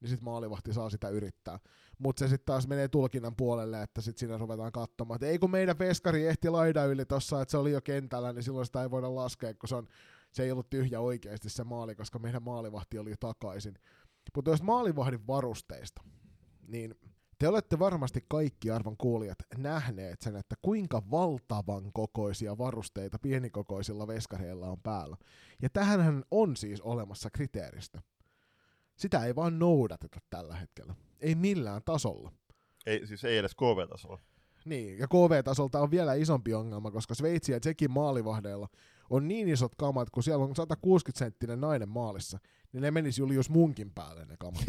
niin sitten maalivahti saa sitä yrittää. Mutta se sitten taas menee tulkinnan puolelle, että sitten siinä ruvetaan katsomaan, että ei kun meidän veskari ehti laida yli tossa, että se oli jo kentällä, niin silloin sitä ei voida laskea, kun se, on, se ei ollut tyhjä oikeasti se maali, koska meidän maalivahti oli jo takaisin. Mutta jos maalivahdin varusteista, niin te olette varmasti kaikki arvon kuulijat nähneet sen, että kuinka valtavan kokoisia varusteita pienikokoisilla veskareilla on päällä. Ja tähänhän on siis olemassa kriteeristö. Sitä ei vaan noudateta tällä hetkellä. Ei millään tasolla. Ei, siis ei edes KV-tasolla. Niin, ja KV-tasolta on vielä isompi ongelma, koska Sveitsi ja Tsekin maalivahdeilla on niin isot kamat, kun siellä on 160-senttinen nainen maalissa, niin ne menisi Julius munkin päälle ne kamat.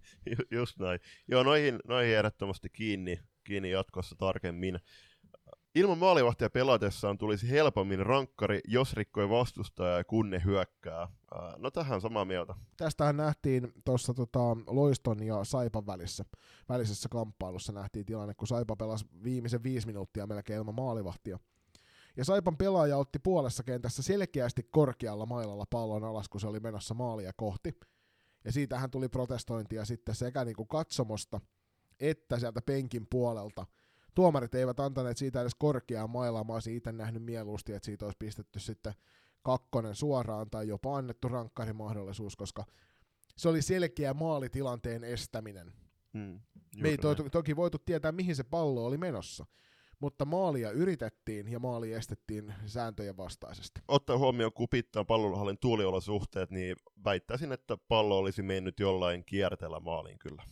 <laughs> Just näin. Joo, noihin, noihin ehdottomasti kiinni, kiinni jatkossa tarkemmin. Ilman maalivahtia pelatessaan tulisi helpommin rankkari, jos rikkoi vastustajaa ja kunne hyökkää. No tähän samaa mieltä. Tästähän nähtiin tuossa tota, Loiston ja Saipan välissä, välisessä kamppailussa nähtiin tilanne, kun Saipa pelasi viimeisen viisi minuuttia melkein ilman maalivahtia. Ja Saipan pelaaja otti puolessa kentässä selkeästi korkealla mailalla pallon alas, kun se oli menossa maalia kohti. Ja siitähän tuli protestointia sitten sekä niin kuin katsomosta että sieltä penkin puolelta. Tuomarit eivät antaneet siitä edes korkeaa mailaa. Mä olisin itse nähnyt mieluusti, että siitä olisi pistetty sitten kakkonen suoraan tai jopa annettu rankkarimahdollisuus, koska se oli selkeä maalitilanteen estäminen. Mm, Me ei to- toki voitu tietää, mihin se pallo oli menossa mutta maalia yritettiin ja maali estettiin sääntöjen vastaisesti. Ottaa huomioon kupittaa pallonhallin tuuliolosuhteet, niin väittäisin, että pallo olisi mennyt jollain kierteellä maaliin kyllä.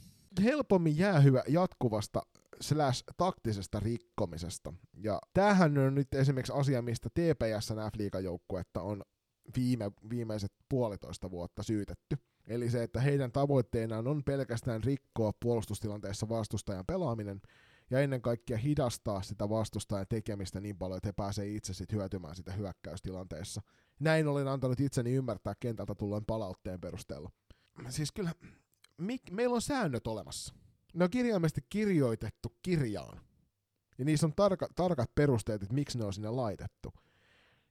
Helpommin jäähyä jatkuvasta slash taktisesta rikkomisesta. Ja tämähän on nyt esimerkiksi asia, mistä TPS F-liigajoukkuetta on viime, viimeiset puolitoista vuotta syytetty. Eli se, että heidän tavoitteenaan on pelkästään rikkoa puolustustilanteessa vastustajan pelaaminen, ja ennen kaikkea hidastaa sitä vastustajan tekemistä niin paljon, että he pääsee itse sit hyötymään sitä hyökkäystilanteessa. Näin olen antanut itseni ymmärtää kentältä tulleen palautteen perusteella. Siis kyllä, mik, meillä on säännöt olemassa. Ne on kirjaimesti kirjoitettu kirjaan. Ja niissä on tarka, tarkat perusteet, että miksi ne on sinne laitettu.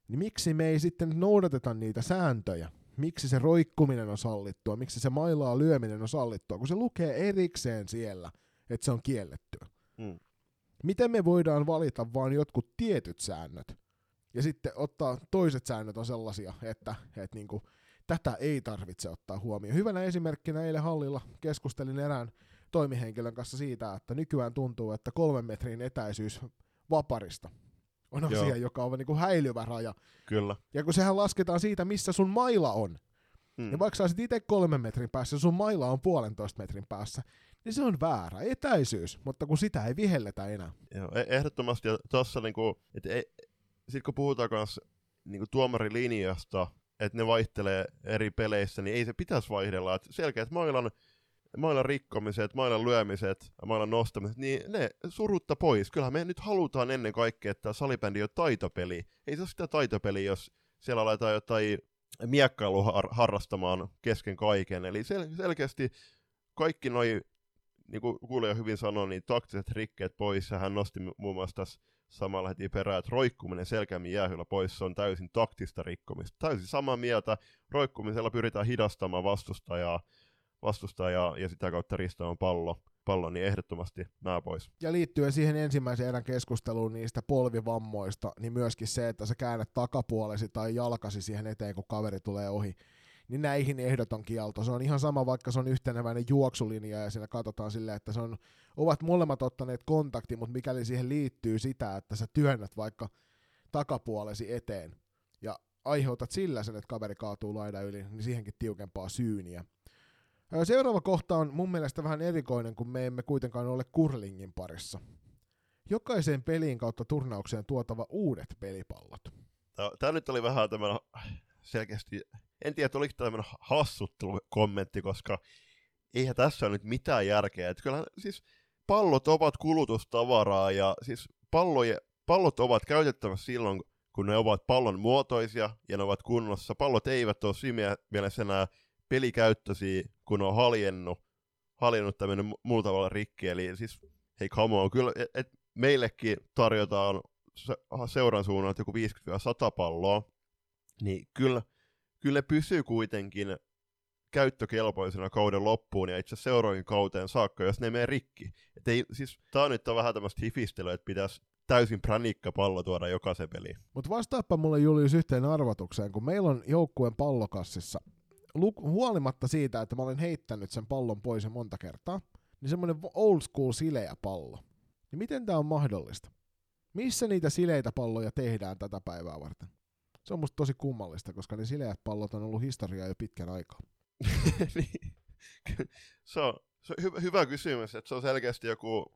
Niin miksi me ei sitten noudateta niitä sääntöjä? Miksi se roikkuminen on sallittua? Miksi se mailaa lyöminen on sallittua? Kun se lukee erikseen siellä, että se on kiellettyä. Mm. Miten me voidaan valita vain jotkut tietyt säännöt ja sitten ottaa toiset säännöt on sellaisia, että, että niin kuin, tätä ei tarvitse ottaa huomioon. Hyvänä esimerkkinä eilen hallilla keskustelin erään toimihenkilön kanssa siitä, että nykyään tuntuu, että kolmen metrin etäisyys vaparista on asia, Joo. joka on niin kuin häilyvä raja. Kyllä. Ja kun sehän lasketaan siitä, missä sun maila on. Mm. Ja vaikka sä olisit itse kolmen metrin päässä, sun maila on puolentoista metrin päässä, niin se on väärä etäisyys, mutta kun sitä ei vihelletä enää. Joo, e- ehdottomasti. Ja tossa niinku, et ei, sit kun puhutaan kanssa niinku tuomarilinjasta, että ne vaihtelee eri peleissä, niin ei se pitäisi vaihdella. Et selkeät mailan, mailan rikkomiset, mailan lyömiset, mailan nostamiset, niin ne surutta pois. Kyllähän me nyt halutaan ennen kaikkea, että salibändi on taitopeli. Ei se ole sitä taitopeli, jos siellä aletaan jotain miekkailu har- harrastamaan kesken kaiken. Eli sel- selkeästi kaikki noi, niin kuin kuulija hyvin sanoi, niin taktiset rikkeet pois. Ja hän nosti muun muassa tässä samalla heti perään, että roikkuminen selkeämmin jäähyllä pois, se on täysin taktista rikkomista. Täysin samaa mieltä, roikkumisella pyritään hidastamaan vastustajaa, vastustajaa ja sitä kautta ristämään pallo, pallo, niin ehdottomasti nämä pois. Ja liittyen siihen ensimmäisen erän keskusteluun niistä polvivammoista, niin myöskin se, että sä käännät takapuolesi tai jalkasi siihen eteen, kun kaveri tulee ohi, niin näihin ehdoton kielto. Se on ihan sama, vaikka se on yhteneväinen juoksulinja ja siinä katsotaan silleen, että se on, ovat molemmat ottaneet kontakti, mutta mikäli siihen liittyy sitä, että sä työnnät vaikka takapuolesi eteen ja aiheutat sillä sen, että kaveri kaatuu laida yli, niin siihenkin tiukempaa syyniä. Seuraava kohta on mun mielestä vähän erikoinen, kun me emme kuitenkaan ole kurlingin parissa. Jokaiseen peliin kautta turnaukseen tuotava uudet pelipallot. Tämä nyt oli vähän tämmöinen selkeästi, en tiedä, oliko tämmöinen hassuttelukommentti, koska eihän tässä ole nyt mitään järkeä. Että kyllä siis pallot ovat kulutustavaraa ja siis palloje, pallot ovat käytettävissä silloin, kun ne ovat pallon muotoisia ja ne ovat kunnossa. Pallot eivät ole siinä mielessä enää pelikäyttöisiä, kun on haljennut, haljennut tämmöinen muulla tavalla rikki. Eli siis, hei come on, kyllä, et, et meillekin tarjotaan se, seuran suunnalta joku 50-100 palloa, niin kyllä, kyllä pysyy kuitenkin käyttökelpoisena kauden loppuun ja itse seuroin kauteen saakka, jos ne menee rikki. Et ei, siis, tää on nyt on vähän tämmöistä hifistelyä, että pitäisi täysin pranikka pallo tuoda jokaisen peliin. Mutta vastaappa mulle Julius yhteen arvotukseen, kun meillä on joukkueen pallokassissa, huolimatta siitä, että mä olen heittänyt sen pallon pois jo monta kertaa, niin semmoinen old school sileä pallo. Niin miten tämä on mahdollista? Missä niitä sileitä palloja tehdään tätä päivää varten? Se on musta tosi kummallista, koska ne sileät pallot on ollut historiaa jo pitkän aikaa. <laughs> niin. se on, se on hyvä, hyvä kysymys, että se on selkeästi joku,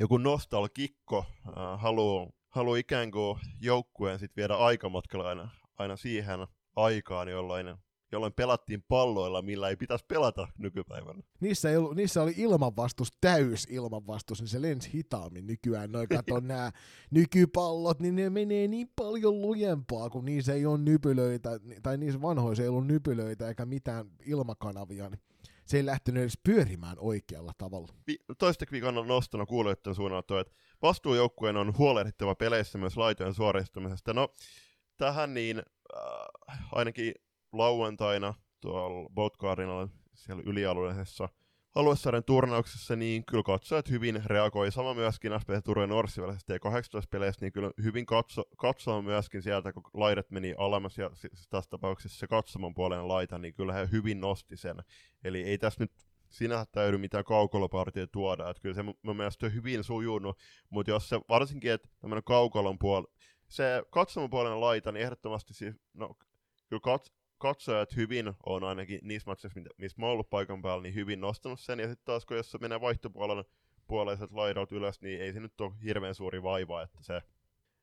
joku nostalgikko, äh, haluaa haluu ikään kuin joukkueen sit viedä aikamatkalla aina, aina siihen aikaan, jolloin jolloin pelattiin palloilla, millä ei pitäisi pelata nykypäivänä. Niissä, ei ollut, niissä oli ilmanvastus, täys ilmanvastus, niin se lensi hitaammin nykyään. Noin kato <laughs> nämä nykypallot, niin ne menee niin paljon lujempaa, kun niissä ei ole nypylöitä, tai niissä vanhoissa ei ollut nypylöitä eikä mitään ilmakanavia. Niin se ei lähtenyt edes pyörimään oikealla tavalla. Vi- toista viikon nostona kuulijoiden suunnalta, että vastuujoukkueen on huolehdittava peleissä myös laitojen suoristamisesta. No, tähän niin äh, ainakin lauantaina tuolla Boat Cardinal siellä ylialueellisessa aluesarjan turnauksessa, niin kyllä katsojat hyvin reagoi. Sama myöskin SP Turun Norssi T18-peleissä, niin kyllä hyvin katso, katsoo myöskin sieltä, kun laidat meni alemmas, ja tässä tapauksessa se katsomon puolen laita, niin kyllä he hyvin nosti sen. Eli ei tässä nyt sinä täydy mitään kaukolopartia tuoda, että kyllä se mun mielestä on hyvin sujunut, mutta jos se varsinkin, että tämmöinen kaukolon puoli, se katsomon laita, niin ehdottomasti siis, no, kyllä kats, katsojat hyvin on ainakin niissä matseissa, missä mä oon ollut paikan päällä, niin hyvin nostanut sen. Ja sitten taas, kun jos se menee vaihtopuolen puoleiset laidot ylös, niin ei se nyt ole hirveän suuri vaiva, että se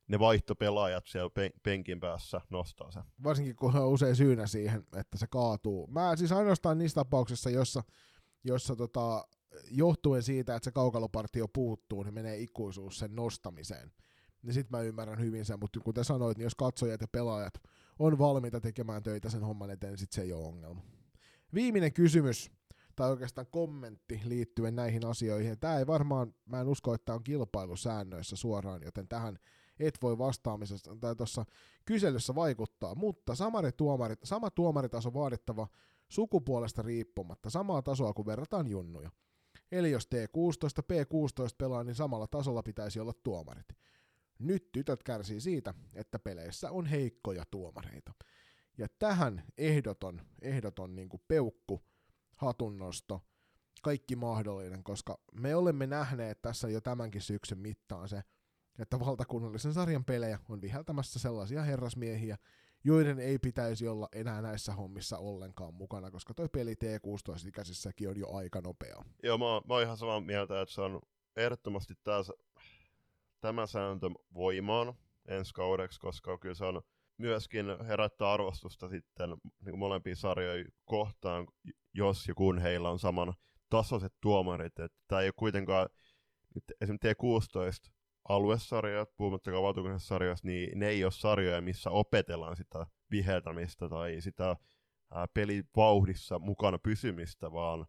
ne vaihtopelaajat siellä pen- penkin päässä nostaa sen. Varsinkin kun on usein syynä siihen, että se kaatuu. Mä siis ainoastaan niissä tapauksissa, jossa, jossa tota, johtuen siitä, että se kaukalopartio puuttuu, niin menee ikuisuus sen nostamiseen. Niin sit mä ymmärrän hyvin sen, mutta kuten sanoit, niin jos katsojat ja pelaajat on valmiita tekemään töitä sen homman eteen, niin sit se ei ole ongelma. Viimeinen kysymys, tai oikeastaan kommentti liittyen näihin asioihin. Tämä ei varmaan, mä en usko, että on kilpailusäännöissä suoraan, joten tähän et voi vastaamisessa tai tuossa kyselyssä vaikuttaa, mutta samari tuomarit, sama tuomaritaso vaadittava sukupuolesta riippumatta, samaa tasoa kuin verrataan junnuja. Eli jos T16, P16 pelaa, niin samalla tasolla pitäisi olla tuomarit. Nyt tytöt kärsii siitä, että peleissä on heikkoja tuomareita. Ja tähän ehdoton, ehdoton niin kuin peukku, hatunnosto, kaikki mahdollinen, koska me olemme nähneet tässä jo tämänkin syksyn mittaan se, että valtakunnallisen sarjan pelejä on viheltämässä sellaisia herrasmiehiä, joiden ei pitäisi olla enää näissä hommissa ollenkaan mukana, koska toi peli T16-ikäisissäkin on jo aika nopea. Joo, mä, mä oon ihan samaa mieltä, että se on ehdottomasti tää, tämä sääntö voimaan ensi kaudeksi, koska kyllä se on myöskin herättää arvostusta sitten niin molempia sarjoja kohtaan, jos ja kun heillä on saman tasoiset tuomarit. Että tämä ei ole kuitenkaan, nyt esimerkiksi T16 aluesarjat, puhumattakaan valtuukunnallisesta sarjasta, niin ne ei ole sarjoja, missä opetellaan sitä viheltämistä tai sitä pelivauhdissa mukana pysymistä, vaan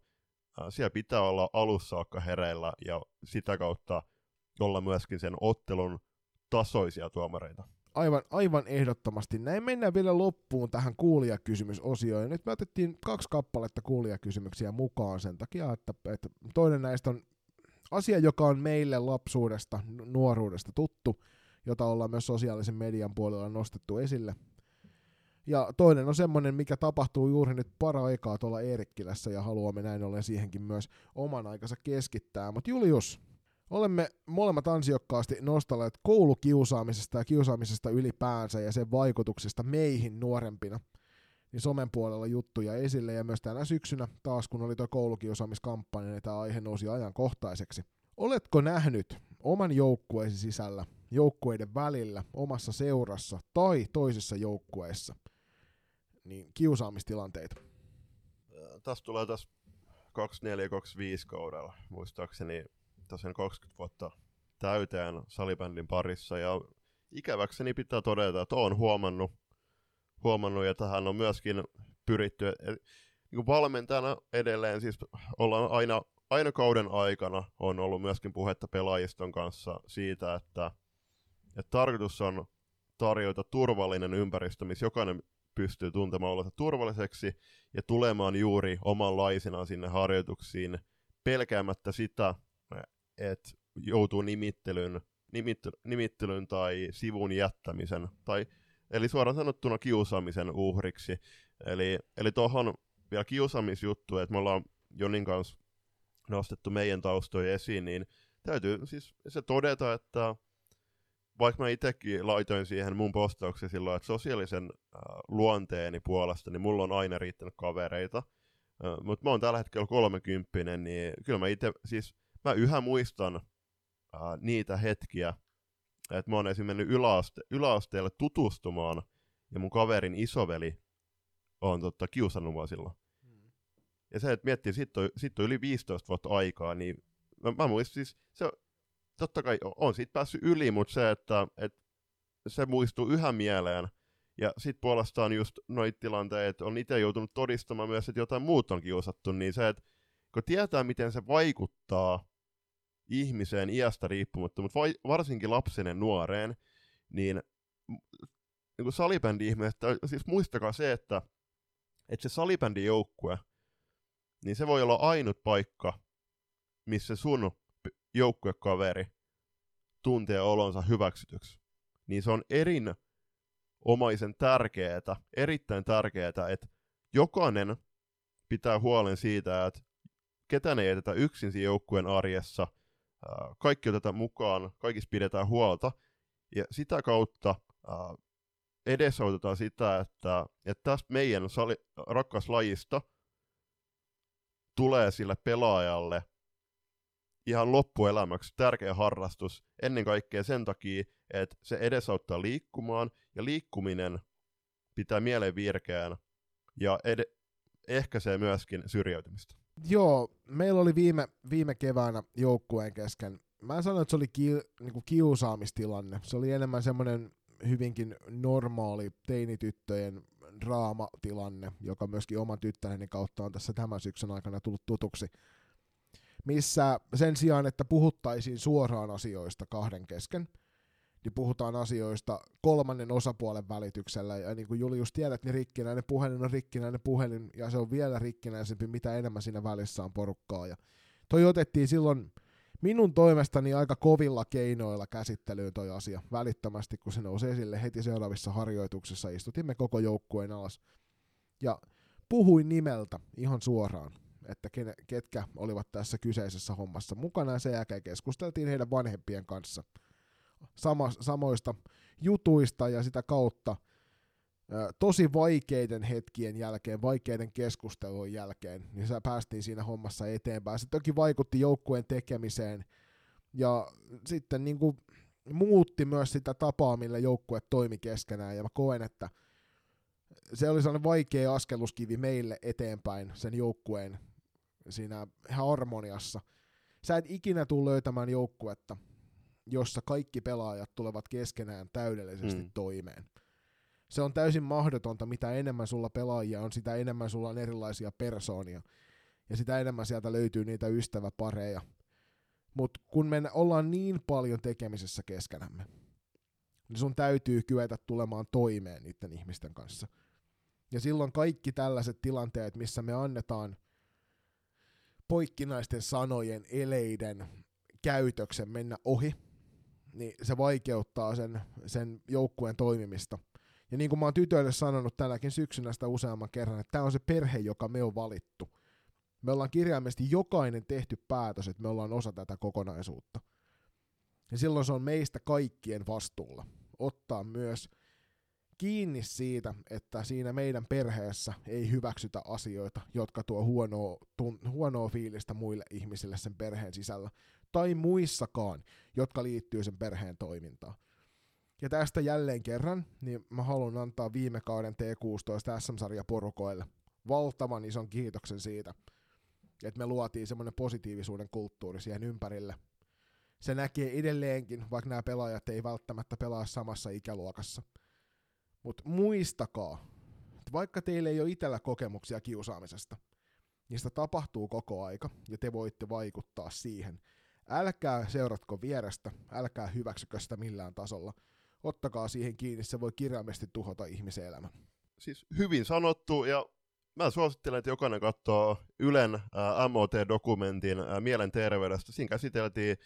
siellä pitää olla alussa saakka hereillä ja sitä kautta olla myöskin sen ottelun tasoisia tuomareita. Aivan, aivan ehdottomasti. Näin mennään vielä loppuun tähän kuulijakysymysosioon. Ja nyt me otettiin kaksi kappaletta kuulijakysymyksiä mukaan sen takia, että, että toinen näistä on asia, joka on meille lapsuudesta, nuoruudesta tuttu, jota ollaan myös sosiaalisen median puolella nostettu esille. Ja toinen on semmoinen, mikä tapahtuu juuri nyt para-aikaa tuolla Eerikkilässä ja haluamme näin ollen siihenkin myös oman aikansa keskittää. Mutta Julius, olemme molemmat ansiokkaasti nostaneet koulukiusaamisesta ja kiusaamisesta ylipäänsä ja sen vaikutuksista meihin nuorempina niin somen puolella juttuja esille ja myös tänä syksynä taas kun oli tuo koulukiusaamiskampanja, niin tämä aihe nousi ajankohtaiseksi. Oletko nähnyt oman joukkueesi sisällä, joukkueiden välillä, omassa seurassa tai toisissa joukkueissa niin kiusaamistilanteita? Tässä tulee tässä 24-25 kaudella, muistaakseni tosiaan 20 vuotta täyteen salibändin parissa ja ikäväkseni pitää todeta, että olen huomannut, huomannut ja tähän on myöskin pyritty. niin kuin valmentajana edelleen siis ollaan aina, aina kauden aikana on ollut myöskin puhetta pelaajiston kanssa siitä, että, että tarkoitus on tarjota turvallinen ympäristö, missä jokainen pystyy tuntemaan olonsa turvalliseksi ja tulemaan juuri omanlaisenaan sinne harjoituksiin pelkäämättä sitä, että joutuu nimittelyn, nimitty, nimittelyn tai sivun jättämisen, tai, eli suoraan sanottuna kiusaamisen uhriksi. Eli, eli tuohon vielä kiusaamisjuttu, että me ollaan Jonin kanssa nostettu meidän taustoja esiin, niin täytyy siis se todeta, että vaikka mä itsekin laitoin siihen mun postauksen silloin, että sosiaalisen äh, luonteeni puolesta, niin mulla on aina riittänyt kavereita, äh, mutta mä oon tällä hetkellä kolmekymppinen, niin kyllä mä itse, siis mä yhä muistan äh, niitä hetkiä, että mä oon esimerkiksi mennyt yläaste, yläasteelle tutustumaan, ja mun kaverin isoveli on totta, kiusannut mua silloin. Mm. Ja se, että miettii, sitten on, sit on yli 15 vuotta aikaa, niin mä, mä muistan siis, se, totta kai on siitä päässyt yli, mutta se, että, että se muistuu yhä mieleen. Ja sitten puolestaan just noita tilanteet, on itse joutunut todistamaan myös, että jotain muut on kiusattu, niin se, että kun tietää, miten se vaikuttaa ihmiseen iästä riippumatta, mutta varsinkin lapsen ja nuoreen, niin, niin kuin salibändi-ihmiset, siis muistakaa se, että, että se salibändijoukkue, niin se voi olla ainut paikka, missä sun joukkuekaveri tuntee olonsa hyväksytyksi. Niin se on erinomaisen tärkeää, erittäin tärkeää, että jokainen pitää huolen siitä, että ketään ei jätetä yksin siinä joukkueen arjessa, kaikki otetaan mukaan, kaikista pidetään huolta, ja sitä kautta edesautetaan sitä, että, että tästä meidän sali, rakkas lajista tulee sille pelaajalle ihan loppuelämäksi tärkeä harrastus, ennen kaikkea sen takia, että se edesauttaa liikkumaan, ja liikkuminen pitää mieleen virkeään, ja ed- ehkäisee myöskin syrjäytymistä. Joo, meillä oli viime, viime keväänä joukkueen kesken, mä en sano, että se oli ki, niinku kiusaamistilanne, se oli enemmän semmoinen hyvinkin normaali teinityttöjen draamatilanne, joka myöskin oman tyttäreni kautta on tässä tämän syksyn aikana tullut tutuksi. Missä sen sijaan, että puhuttaisiin suoraan asioista kahden kesken, niin puhutaan asioista kolmannen osapuolen välityksellä. Ja niin kuin Julius tiedät, niin rikkinäinen puhelin on rikkinäinen puhelin, ja se on vielä rikkinäisempi, mitä enemmän siinä välissä on porukkaa. Ja toi otettiin silloin minun toimestani aika kovilla keinoilla käsittelyyn toi asia välittömästi, kun se nousi esille heti seuraavissa harjoituksissa. Istutimme koko joukkueen alas. Ja puhuin nimeltä ihan suoraan että ketkä olivat tässä kyseisessä hommassa mukana, ja sen jälkeen keskusteltiin heidän vanhempien kanssa sama, samoista jutuista, ja sitä kautta tosi vaikeiden hetkien jälkeen, vaikeiden keskustelujen jälkeen, niin sä päästiin siinä hommassa eteenpäin. Se toki vaikutti joukkueen tekemiseen ja sitten niin kuin muutti myös sitä tapaa, millä joukkue toimi keskenään ja mä koen, että se oli sellainen vaikea askeluskivi meille eteenpäin sen joukkueen siinä harmoniassa. Sä et ikinä tule löytämään joukkuetta, jossa kaikki pelaajat tulevat keskenään täydellisesti mm. toimeen. Se on täysin mahdotonta, mitä enemmän sulla pelaajia on, sitä enemmän sulla on erilaisia persoonia. Ja sitä enemmän sieltä löytyy niitä ystäväpareja. Mutta kun me ollaan niin paljon tekemisessä keskenämme, niin sun täytyy kyetä tulemaan toimeen niiden ihmisten kanssa. Ja silloin kaikki tällaiset tilanteet, missä me annetaan poikkinaisten sanojen, eleiden, käytöksen mennä ohi, niin se vaikeuttaa sen, sen joukkueen toimimista. Ja niin kuin mä oon tytöille sanonut tänäkin syksynä sitä useamman kerran, että tämä on se perhe, joka me on valittu. Me ollaan kirjaimellisesti jokainen tehty päätös, että me ollaan osa tätä kokonaisuutta. Ja silloin se on meistä kaikkien vastuulla ottaa myös kiinni siitä, että siinä meidän perheessä ei hyväksytä asioita, jotka tuo huonoa, tun, huonoa fiilistä muille ihmisille sen perheen sisällä, tai muissakaan, jotka liittyy sen perheen toimintaan. Ja tästä jälleen kerran, niin mä haluan antaa viime kauden T16 SM-sarja porukoille valtavan ison kiitoksen siitä, että me luotiin semmoinen positiivisuuden kulttuuri siihen ympärille. Se näkee edelleenkin, vaikka nämä pelaajat ei välttämättä pelaa samassa ikäluokassa – mutta muistakaa, että vaikka teillä ei ole itsellä kokemuksia kiusaamisesta, sitä tapahtuu koko aika ja te voitte vaikuttaa siihen. Älkää seuratko vierestä, älkää hyväksykö sitä millään tasolla. Ottakaa siihen kiinni, se voi kirjaimesti tuhota ihmisen elämän. Siis hyvin sanottu ja mä suosittelen, että jokainen katsoo Ylen ää, MOT-dokumentin ää, mielenterveydestä. Siinä käsiteltiin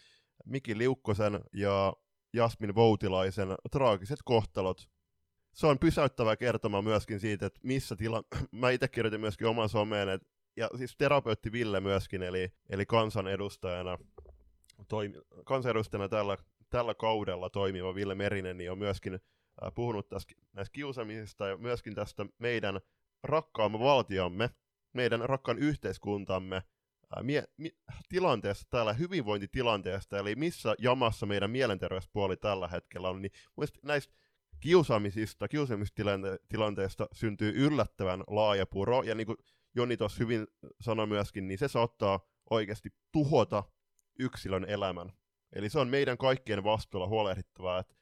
Miki Liukkosen ja Jasmin Voutilaisen traagiset kohtalot se on pysäyttävä kertoma myöskin siitä, että missä tila... <clears throat> Mä itse kirjoitin myöskin oman someen, että ja siis terapeutti Ville myöskin, eli, eli kansanedustajana, toimi, kansanedustajana tällä, tällä kaudella toimiva Ville Merinen, niin on myöskin äh, puhunut tästä, näistä kiusaamisista ja myöskin tästä meidän rakkaamme valtiomme, meidän rakkaan yhteiskuntamme äh, mie, mi, tilanteesta täällä, hyvinvointitilanteesta, eli missä jamassa meidän mielenterveyspuoli tällä hetkellä on, niin näistä kiusaamisista, kiusaamistilanteesta syntyy yllättävän laaja puro, ja niin kuin Joni tuossa hyvin sanoi myöskin, niin se saattaa oikeasti tuhota yksilön elämän. Eli se on meidän kaikkien vastuulla huolehdittavaa, että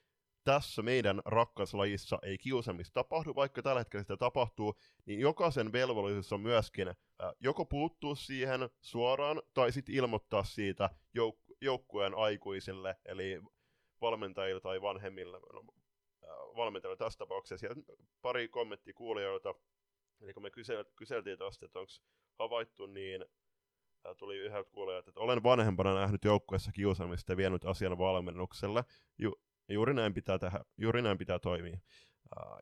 tässä meidän rakkauslajissa ei kiusaamista tapahdu, vaikka tällä hetkellä sitä tapahtuu, niin jokaisen velvollisuus on myöskin äh, joko puuttua siihen suoraan tai sitten ilmoittaa siitä jouk- joukkueen aikuisille, eli valmentajille tai vanhemmille, no, valmentajalla tässä tapauksessa. Ja pari kommenttia kuulijoilta, eli kun me kysel, kyseltiin tuosta, että onko havaittu, niin tuli yhdeltä kuulijoilta, että olen vanhempana nähnyt joukkueessa kiusaamista ja vienyt asian valmennukselle. Ju, juuri näin pitää tehdä, juuri näin pitää toimia.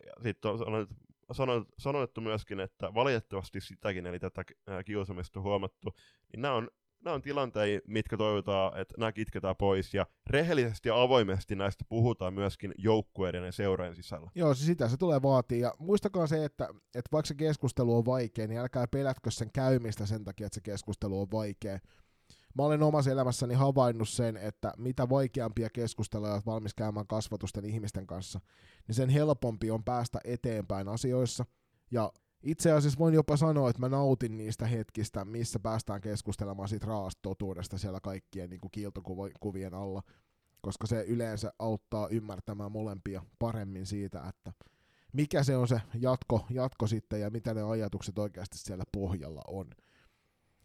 ja sitten on sanottu, sanottu myöskin, että valitettavasti sitäkin, eli tätä kiusaamista huomattu, niin nämä on nämä on tilanteita, mitkä toivotaan, että nämä kitketään pois, ja rehellisesti ja avoimesti näistä puhutaan myöskin joukkueiden ja seurojen sisällä. Joo, siis sitä se tulee vaatii, ja muistakaa se, että, että vaikka se keskustelu on vaikea, niin älkää pelätkö sen käymistä sen takia, että se keskustelu on vaikea. Mä olen omassa elämässäni havainnut sen, että mitä vaikeampia keskusteluja olet valmis käymään kasvatusten ihmisten kanssa, niin sen helpompi on päästä eteenpäin asioissa, ja itse asiassa voin jopa sanoa, että mä nautin niistä hetkistä, missä päästään keskustelemaan siitä raasta totuudesta siellä kaikkien niin kuin kiiltokuvien alla, koska se yleensä auttaa ymmärtämään molempia paremmin siitä, että mikä se on se jatko, jatko sitten ja mitä ne ajatukset oikeasti siellä pohjalla on.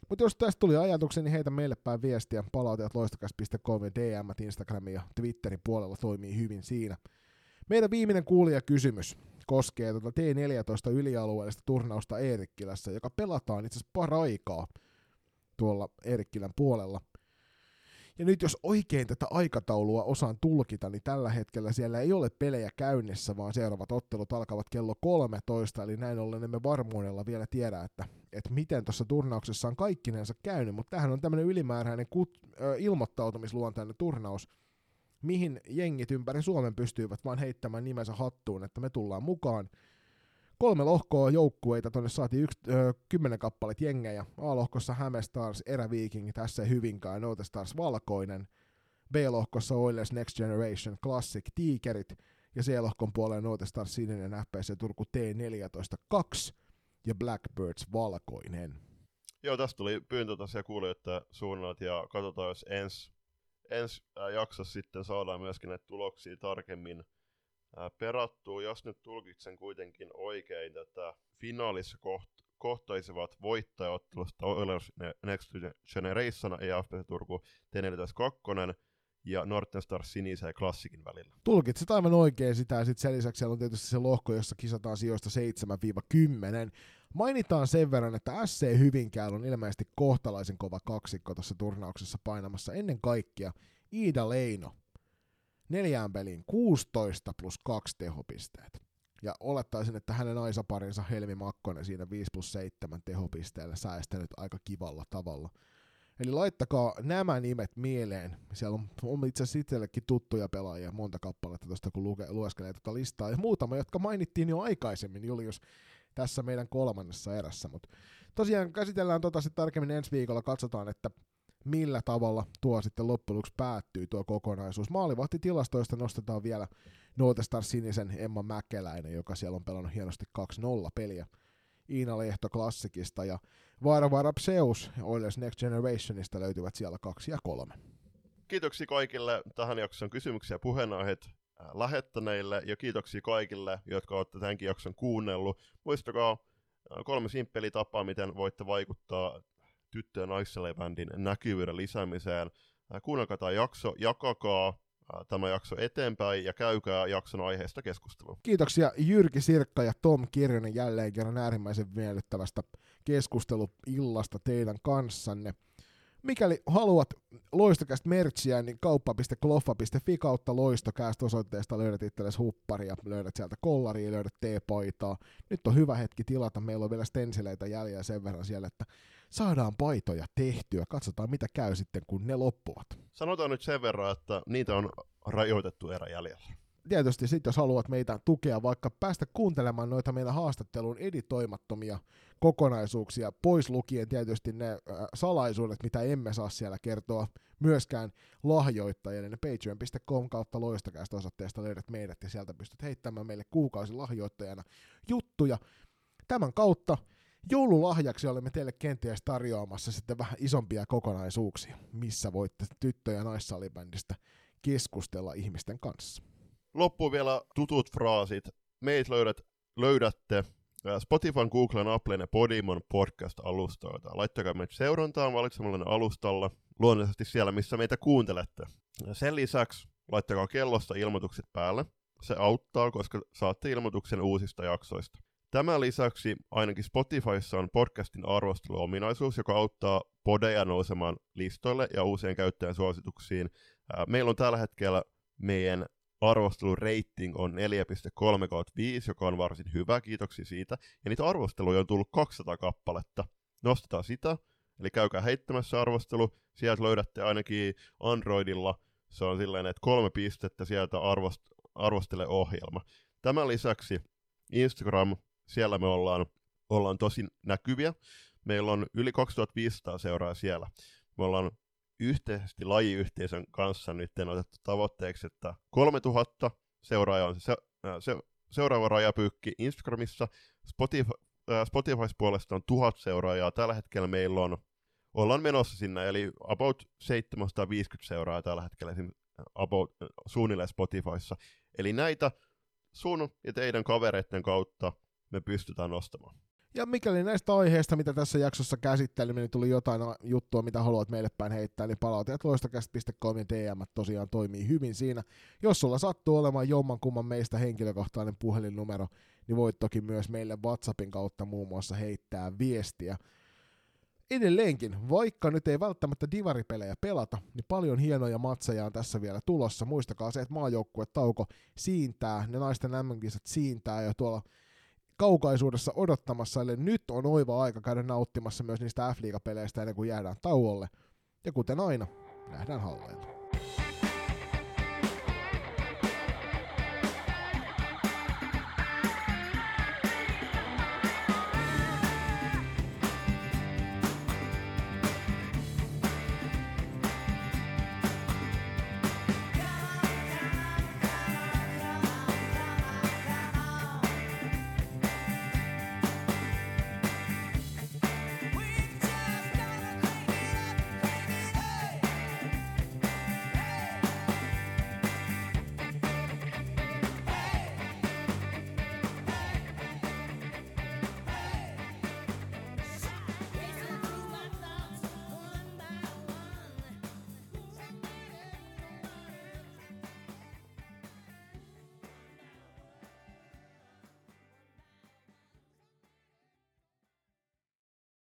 Mutta jos tästä tuli ajatuksia, niin heitä meille päin viestiä. Palautajat loistakas.com ja DM, Instagramin ja Twitterin puolella toimii hyvin siinä. Meidän viimeinen kuulija kysymys koskee tuota T14 ylialueellista turnausta Eerikkilässä, joka pelataan itse asiassa paraikaa tuolla Eerikkilän puolella. Ja nyt jos oikein tätä aikataulua osaan tulkita, niin tällä hetkellä siellä ei ole pelejä käynnissä, vaan seuraavat ottelut alkavat kello 13, eli näin ollen emme varmuudella vielä tiedä, että, että miten tuossa turnauksessa on kaikkinensa käynyt, mutta tähän on tämmöinen ylimääräinen kut, ilmoittautumisluontainen turnaus, mihin jengit ympäri Suomen pystyivät vain heittämään nimensä hattuun, että me tullaan mukaan. kolme lohkoa joukkueita, tonne saatiin yksi, ö, kymmenen kappalet jengejä. A-lohkossa Häme Stars, Eräviiking, tässä Hyvinkään, Note Stars Valkoinen. B-lohkossa Oilers Next Generation, Classic, Tiikerit. Ja C-lohkon puoleen Note Stars Sininen, FPC Turku T14-2 ja Blackbirds Valkoinen. Joo, tästä tuli pyyntö tosiaan kuulijoiden suunnalta ja katsotaan, jos ensi ens, äh, jaksossa sitten saadaan myöskin näitä tuloksia tarkemmin äh, perattua. Jos nyt tulkitsen kuitenkin oikein tätä finaalissa koht- kohtaisivat voittajaottelusta Oilers Next Generation FPC Turku T42 ja Northern Stars sinisen ja klassikin välillä. Tulkitsit aivan oikein sitä, ja sitten sen lisäksi siellä on tietysti se lohko, jossa kisataan sijoista 7-10. Mainitaan sen verran, että SC Hyvinkäällä on ilmeisesti kohtalaisen kova kaksikko tuossa turnauksessa painamassa ennen kaikkea Iida Leino. Neljään peliin 16 plus 2 tehopisteet. Ja olettaisin, että hänen aisaparinsa Helmi Makkonen siinä 5 plus 7 tehopisteellä säästänyt aika kivalla tavalla. Eli laittakaa nämä nimet mieleen. Siellä on, on itse asiassa itsellekin tuttuja pelaajia, monta kappaletta tuosta kun luke, lueskelee tuota listaa. Ja muutama, jotka mainittiin jo aikaisemmin, Julius, tässä meidän kolmannessa erässä. Mutta tosiaan käsitellään tota sitten tarkemmin ensi viikolla, katsotaan, että millä tavalla tuo sitten loppujen päättyy tuo kokonaisuus. Maalivahtitilastoista nostetaan vielä Nootestar Sinisen Emma Mäkeläinen, joka siellä on pelannut hienosti 2-0 peliä. Iina Lehto Klassikista ja Vaara Vaara Pseus Oilers Next Generationista löytyvät siellä kaksi ja kolme. Kiitoksia kaikille tähän jakson kysymyksiä puheenaiheet äh, lähettäneille ja kiitoksia kaikille, jotka olette tämänkin jakson kuunnellut. Muistakaa äh, kolme simppeli tapaa, miten voitte vaikuttaa tyttö- ja naisselebändin näkyvyyden lisäämiseen. Äh, kuunnelkaa tämä jakso, jakakaa tämä jakso eteenpäin ja käykää jakson aiheesta keskustelua. Kiitoksia Jyrki Sirkka ja Tom Kirjonen jälleen kerran äärimmäisen miellyttävästä keskusteluillasta teidän kanssanne. Mikäli haluat loistokästä merchia, niin kauppa.kloffa.fi kautta loistokästä osoitteesta löydät itsellesi hupparia, löydät sieltä kollaria, löydät teepaitaa. Nyt on hyvä hetki tilata, meillä on vielä stensileitä jäljellä sen verran siellä, että saadaan paitoja tehtyä. Katsotaan mitä käy sitten, kun ne loppuvat. Sanotaan nyt sen verran, että niitä on rajoitettu erä jäljellä. Tietysti sitten, jos haluat meitä tukea, vaikka päästä kuuntelemaan noita meidän haastattelun editoimattomia kokonaisuuksia, pois lukien tietysti ne äh, salaisuudet, mitä emme saa siellä kertoa myöskään lahjoittajille, niin patreon.com kautta loistakäistä osoitteesta löydät meidät ja sieltä pystyt heittämään meille kuukausi lahjoittajana juttuja. Tämän kautta joululahjaksi olemme teille kenties tarjoamassa sitten vähän isompia kokonaisuuksia, missä voitte tyttö- ja naissalibändistä keskustella ihmisten kanssa. Loppuun vielä tutut fraasit. Meitä löydät, löydätte Spotifyn, Googlen, Applen ja Podimon podcast-alustoilta. Laittakaa meitä seurantaan valitsemalla alustalla, luonnollisesti siellä, missä meitä kuuntelette. Sen lisäksi laittakaa kellosta ilmoitukset päälle. Se auttaa, koska saatte ilmoituksen uusista jaksoista. Tämän lisäksi ainakin Spotifyssa on podcastin arvosteluominaisuus, joka auttaa podeja nousemaan listoille ja uusien käyttäjän suosituksiin. Meillä on tällä hetkellä meidän arvostelureiting on 4.3 5, joka on varsin hyvä, kiitoksia siitä. Ja niitä arvosteluja on tullut 200 kappaletta. Nostetaan sitä, eli käykää heittämässä arvostelu. Sieltä löydätte ainakin Androidilla, se on silleen, että kolme pistettä sieltä arvost- arvostele ohjelma. Tämän lisäksi Instagram, siellä me ollaan, ollaan tosi näkyviä. Meillä on yli 2500 seuraa siellä. Me ollaan yhteisesti lajiyhteisön kanssa nyt otettu tavoitteeksi, että 3000 seuraajaa on se, se, se seuraava rajapyykki Instagramissa. Spotify, äh, Spotifys puolesta on 1000 seuraajaa. Tällä hetkellä meillä on, ollaan menossa sinne, eli about 750 seuraajaa tällä hetkellä about, suunnilleen Spotifyssa. Eli näitä sun ja teidän kavereiden kautta me pystytään nostamaan. Ja mikäli näistä aiheista, mitä tässä jaksossa käsittelimme, niin tuli jotain juttua, mitä haluat meille päin heittää, niin palautajat loistakäst.com ja DM tosiaan toimii hyvin siinä. Jos sulla sattuu olemaan jomman kumman meistä henkilökohtainen puhelinnumero, niin voit toki myös meille WhatsAppin kautta muun muassa heittää viestiä. Edelleenkin, vaikka nyt ei välttämättä divaripelejä pelata, niin paljon hienoja matseja on tässä vielä tulossa. Muistakaa se, että maajoukkue tauko siintää, ne naisten MM-kisat siintää ja tuolla kaukaisuudessa odottamassa, eli nyt on oiva aika käydä nauttimassa myös niistä F-liigapeleistä ennen kuin jäädään tauolle. Ja kuten aina, nähdään halleilla.